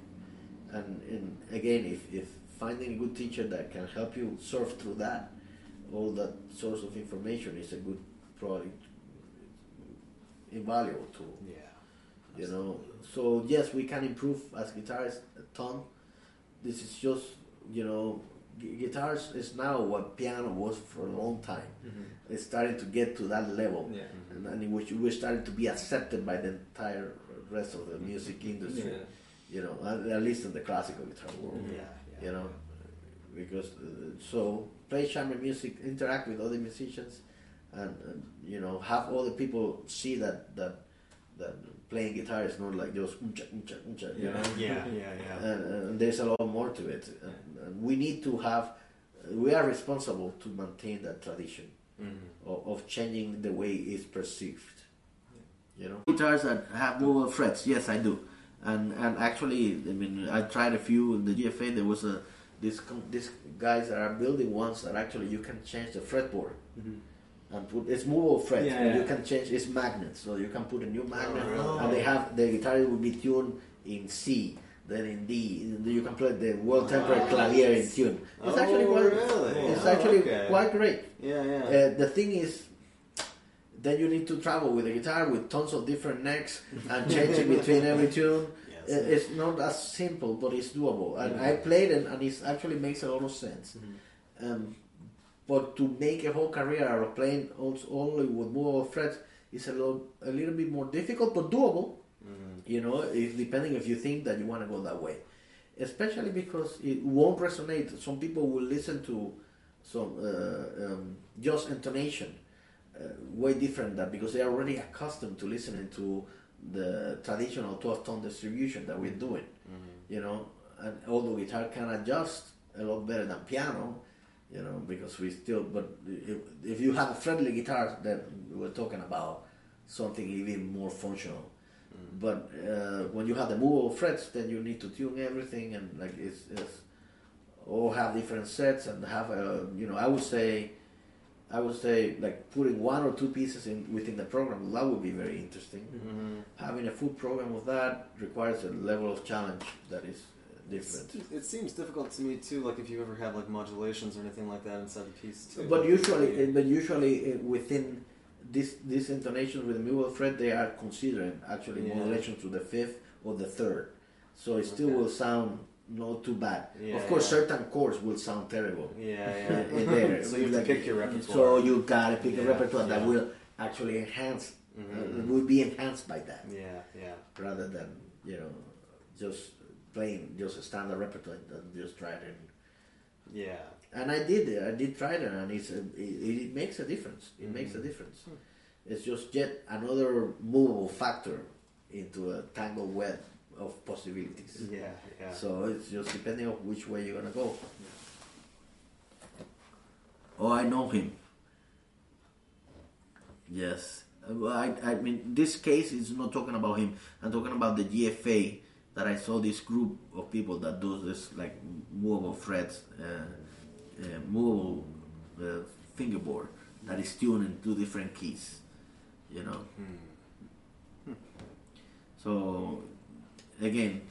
Speaker 3: And, and again, if, if finding a good teacher that can help you surf through that, all that source of information is a good, probably invaluable tool.
Speaker 4: Yeah.
Speaker 3: You know, so yes, we can improve as guitarists a ton. This is just, you know, gu- guitars is now what piano was for a long time. It's starting to get to that level
Speaker 1: Yeah.
Speaker 3: and, and in which we're starting to be accepted by the entire rest of the music industry.
Speaker 1: Yeah.
Speaker 3: You know, at, at least in the classical guitar world.
Speaker 4: Yeah. yeah.
Speaker 3: You know, because uh, so play chamber music, interact with other musicians, and, and you know have other people see that that that playing guitar is not like just uncha uncha uncha. You
Speaker 1: Yeah.
Speaker 3: know,
Speaker 4: Yeah. [LAUGHS] Yeah. Yeah.
Speaker 3: and, and there's a lot more to it. And, and we need to have, we are responsible to maintain that tradition
Speaker 4: Mhm.
Speaker 3: of, of changing the way it's perceived. You know, guitars that have movable frets. Yes, I do. And and actually, I mean, I tried a few in the GFA. There was a this these guys that are building ones that actually you can change the fretboard. And put it's movable frets.
Speaker 1: Yeah, yeah.
Speaker 3: You can change it's magnets, so you can put a new magnet,
Speaker 4: really?
Speaker 3: and they have the guitar will be tuned in C, then in D. You can play the well tempered clavier in tune. It's actually
Speaker 4: Oh,
Speaker 3: quite,
Speaker 4: really?
Speaker 3: it's
Speaker 4: Oh,
Speaker 3: actually
Speaker 4: okay.
Speaker 3: quite great.
Speaker 4: Yeah. Yeah.
Speaker 3: Uh, the thing is, then you need to travel with a guitar with tons of different necks and [LAUGHS] change it between every tune.
Speaker 4: Yes.
Speaker 3: Uh, It's not as simple, but it's doable. And I played it, and it actually makes a lot of sense. Um, but to make a whole career out of playing only with movable frets is a little, a little bit more difficult, but doable.
Speaker 4: Mhm.
Speaker 3: You know, if, depending if you think that you want to go that way, especially because it won't resonate. Some people will listen to some uh, um, just intonation uh, way different that because they're already accustomed to listening to the traditional 12 tone distribution that we're doing. You know, and although guitar can adjust a lot better than piano, you know, because we still. But if, if you have a friendly guitar, that we're talking about something even more functional. But uh, when you have the movable frets, then you need to tune everything, and like it's, it's all have different sets and have a you know I would say I would say like putting one or two pieces in within the program that would be very interesting.
Speaker 4: Mhm.
Speaker 3: Having a full program of that requires a level of challenge that is different.
Speaker 4: It seems difficult to me too. Like if you ever have like modulations or anything like that inside the piece too.
Speaker 3: But usually, but usually uh, within this this intonation with the movable fret, they are considering actually
Speaker 4: Yeah.
Speaker 3: modulation to the fifth or the third, so it still
Speaker 4: Okay.
Speaker 3: will sound not too bad.
Speaker 4: Yeah,
Speaker 3: of course,
Speaker 4: yeah.
Speaker 3: certain chords will sound terrible.
Speaker 4: yeah, yeah. [LAUGHS]
Speaker 3: there. [LAUGHS]
Speaker 4: so you have to
Speaker 3: Like,
Speaker 4: pick your repertoire.
Speaker 3: So you gotta pick a
Speaker 4: Yeah,
Speaker 3: repertoire that will actually enhance, uh,
Speaker 4: Mhm.
Speaker 3: will be enhanced by that,
Speaker 4: Yeah, yeah.
Speaker 3: rather than you know just playing just a standard repertoire and just try it. And,
Speaker 4: Yeah.
Speaker 3: and I did it. I did try it, and it's a, it, it makes a difference. It makes a
Speaker 4: Mhm.
Speaker 3: difference. It's just yet another movable factor into a tangled web of possibilities.
Speaker 4: Yeah, yeah.
Speaker 3: So it's just depending on which way you're gonna go. Oh, I know him. Yes, well, I, I mean this case is not talking about him. I'm talking about the GFA that I saw this group of people that does this like movable frets, uh, uh, movable uh, fingerboard that is tuned in two different keys. You know.
Speaker 4: Hmm.
Speaker 3: So again,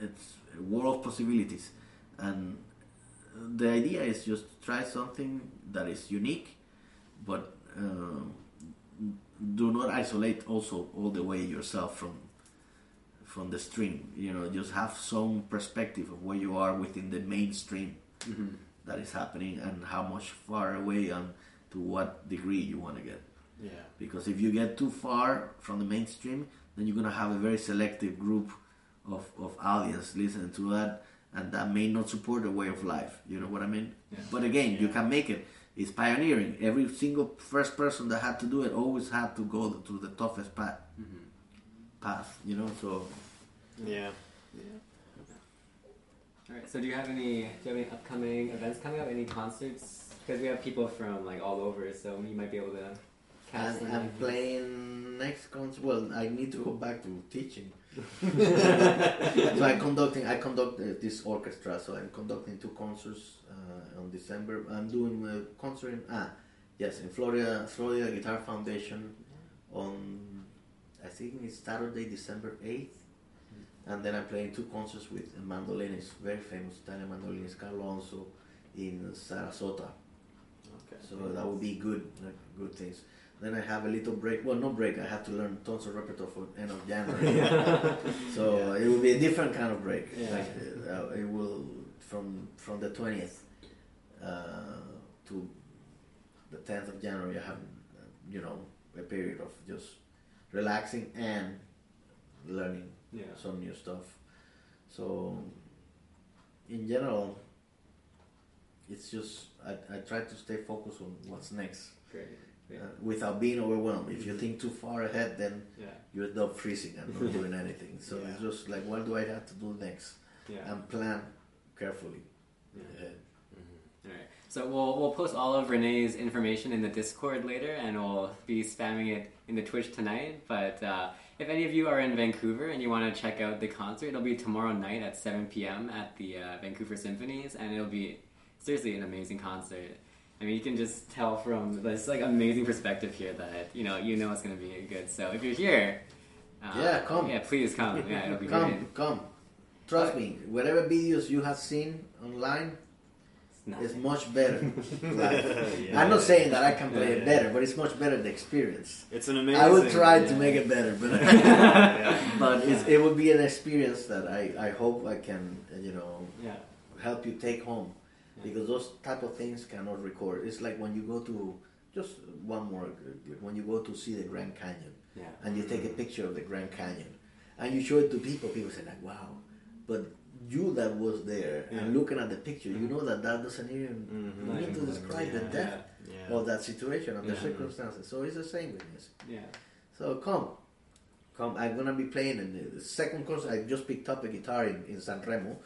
Speaker 3: it's a world of possibilities, and the idea is just to try something that is unique, but uh, do not isolate also all the way yourself from from the stream. You know, just have some perspective of where you are within the mainstream
Speaker 1: Mm-hmm.
Speaker 3: that is happening and how much far away and to what degree you want to get.
Speaker 4: Yeah.
Speaker 3: Because if you get too far from the mainstream, then you're gonna have a very selective group of, of audience listening to that, and that may not support the way of life. You know what I mean?
Speaker 1: Yeah.
Speaker 3: But again, you can make it. It's pioneering. Every single first person that had to do it always had to go through the toughest path.
Speaker 1: Mm-hmm.
Speaker 3: Path, you know. So
Speaker 4: Yeah.
Speaker 1: All right. So do you have any? Do you have any upcoming events coming up? Any concerts? Because we have people from like all over, so you might be able to cast.
Speaker 3: I'm,
Speaker 1: them.
Speaker 3: I'm playing next concert. Well, I need to go back to teaching. [LAUGHS] so I'm conducting. I conduct uh, this orchestra. So I'm conducting two concerts uh, on December. I'm doing a concert in ah yes in Florida Florida Guitar Foundation on I think it's Saturday December eighth. And then I'm playing two concerts with a mandolinist, very famous Italian mandolinist Carlo Aonzo in Sarasota.
Speaker 4: Okay.
Speaker 3: So that would be good, like, good things. Then I have a little break. Well, no break. I have to learn tons of repertoire for end of January. [LAUGHS] so it will be a different kind of break.
Speaker 1: Yeah.
Speaker 3: Like, uh, it will from from the twentieth uh, to the tenth of January. I have you know a period of just relaxing and learning
Speaker 1: Yeah.
Speaker 3: some new stuff. So in general, it's just I, I try to stay focused on what's next
Speaker 1: Great. Great.
Speaker 3: uh, without being overwhelmed. If you think too far ahead, then
Speaker 1: Yeah.
Speaker 3: you end up freezing and not doing [LAUGHS] anything. So
Speaker 4: Yeah.
Speaker 3: it's just like, what do I have to do next?
Speaker 1: Yeah.
Speaker 3: And plan carefully
Speaker 1: Yeah.
Speaker 3: ahead.
Speaker 4: Mm-hmm.
Speaker 1: All right. So we'll we'll post all of René's information in the Discord later, and we'll be spamming it in the Twitch tonight. But uh, if any of you are in Vancouver and you want to check out the concert, it'll be tomorrow night at 7 p.m. at the uh, Vancouver Symphonies, and it'll be seriously an amazing concert. I mean, you can just tell from this like amazing perspective here that you know you know it's gonna be good. So if you're here, uh,
Speaker 3: Yeah, come.
Speaker 1: Yeah, please come. Yeah, it'll be
Speaker 3: Come,
Speaker 1: great.
Speaker 3: come. Trust me, whatever videos you have seen online
Speaker 1: It's
Speaker 3: is much better. live. [LAUGHS]
Speaker 4: Yeah.
Speaker 3: I'm not saying that I can play
Speaker 4: Yeah,
Speaker 3: it
Speaker 4: yeah.
Speaker 3: better, but it's much better the experience.
Speaker 4: It's an amazing.
Speaker 3: I will try to make it better, but [LAUGHS] [LAUGHS]
Speaker 4: yeah.
Speaker 3: but it's, it will be an experience that I, I hope I can you know
Speaker 1: Yeah.
Speaker 3: help you take home
Speaker 1: Yeah.
Speaker 3: because those type of things cannot record. It's like when you go to just one more when you go to see the Grand Canyon
Speaker 1: Yeah.
Speaker 3: and you take a picture of the Grand Canyon and you show it to people. People say like, "Wow," but you that was there
Speaker 1: Yeah.
Speaker 3: and looking at the picture, you know that that doesn't even
Speaker 4: Mhm.
Speaker 3: need to describe the
Speaker 4: Yeah.
Speaker 3: depth
Speaker 4: Yeah.
Speaker 3: of that situation and the circumstances. So it's the same with this.
Speaker 1: Yeah.
Speaker 3: So come, come. I'm gonna be playing in the- the second concert. I just picked up a guitar in, in San Remo.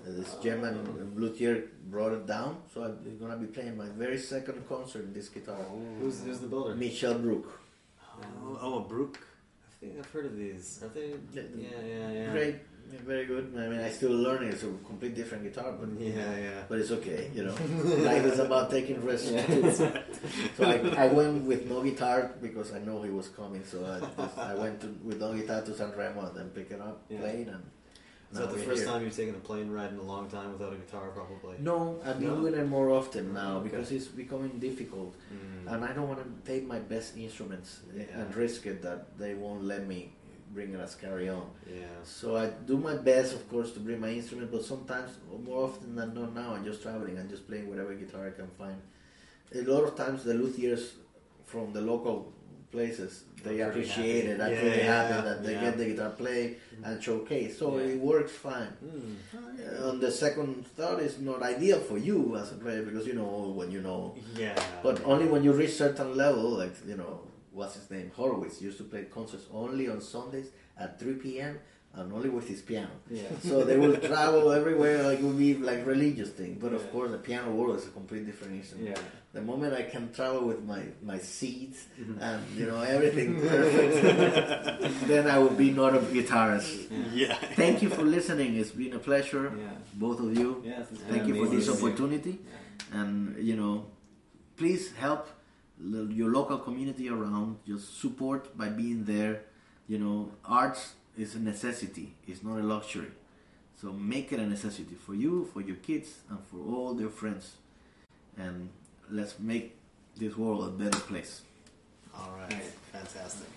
Speaker 3: Uh, this German luthier brought it down, so I'm gonna be playing my very second concert in this guitar.
Speaker 4: Who's who's the builder?
Speaker 3: Michel Brook,
Speaker 4: Oh, oh, Brook. I think I've heard of these. Are they?
Speaker 3: Yeah,
Speaker 4: Yeah, yeah, yeah.
Speaker 3: great, yeah, very good. I mean, I still learning. It's a complete different guitar, but
Speaker 4: Yeah, yeah.
Speaker 3: but it's okay. You know, [LAUGHS] life is about taking risks.
Speaker 1: Yeah.
Speaker 3: too. [LAUGHS] So [LAUGHS] I, I went with no guitar because I know he was coming. So I, just, I went to, with no guitar to San Remo and then pick it up,
Speaker 1: Yeah.
Speaker 3: played, and
Speaker 4: Is
Speaker 3: now
Speaker 4: that the first
Speaker 3: here.
Speaker 4: time you've taken a plane ride in a long time without a guitar? Probably.
Speaker 3: No, I've been
Speaker 4: No?
Speaker 3: doing it more often now
Speaker 4: Okay.
Speaker 3: because it's becoming difficult,
Speaker 4: Mm.
Speaker 3: and I don't want to take my best instruments
Speaker 4: Yeah.
Speaker 3: and risk it that they won't let me bring it as carry on.
Speaker 4: Yeah.
Speaker 3: So I do my best, of course, to bring my instrument, but sometimes, more often than not now, I'm just traveling and just playing whatever guitar I can find. A lot of times, the luthiers from the local places they
Speaker 4: pretty
Speaker 3: appreciate it. I'm
Speaker 4: Yeah,
Speaker 3: pretty happy
Speaker 4: yeah,
Speaker 3: that they
Speaker 4: yeah.
Speaker 3: get the guitar play and showcase. So it works fine.
Speaker 4: Mm.
Speaker 3: Uh, on the second thought, it's not ideal for you as a player because you know when you know,
Speaker 4: Yeah.
Speaker 3: but only when you reach certain level, like you know, what's his name, Horowitz used to play concerts only on Sundays at 3 p.m. and only with his piano.
Speaker 1: Yeah.
Speaker 3: So they will [LAUGHS] travel everywhere, like it would be like religious thing. But of
Speaker 1: Yeah.
Speaker 3: course, the piano world is a completely different instrument.
Speaker 1: Yeah.
Speaker 3: The moment I can travel with my my seats
Speaker 1: Mhm.
Speaker 3: and you know everything perfect, [LAUGHS] then I will be not a guitarist.
Speaker 4: Yeah.
Speaker 3: Thank you for listening. It's been a pleasure,
Speaker 1: Yeah.
Speaker 3: both of you.
Speaker 1: Yes, it's
Speaker 3: Thank you for
Speaker 1: amazing
Speaker 3: this
Speaker 1: to see you.
Speaker 3: opportunity, and you know, please help l- your local community around. Just support by being there. You know, arts is a necessity. It's not a luxury. So make it a necessity for you, for your kids, and for all their friends. And let's make this world a better place.
Speaker 4: All right,
Speaker 1: Right.
Speaker 4: fantastic.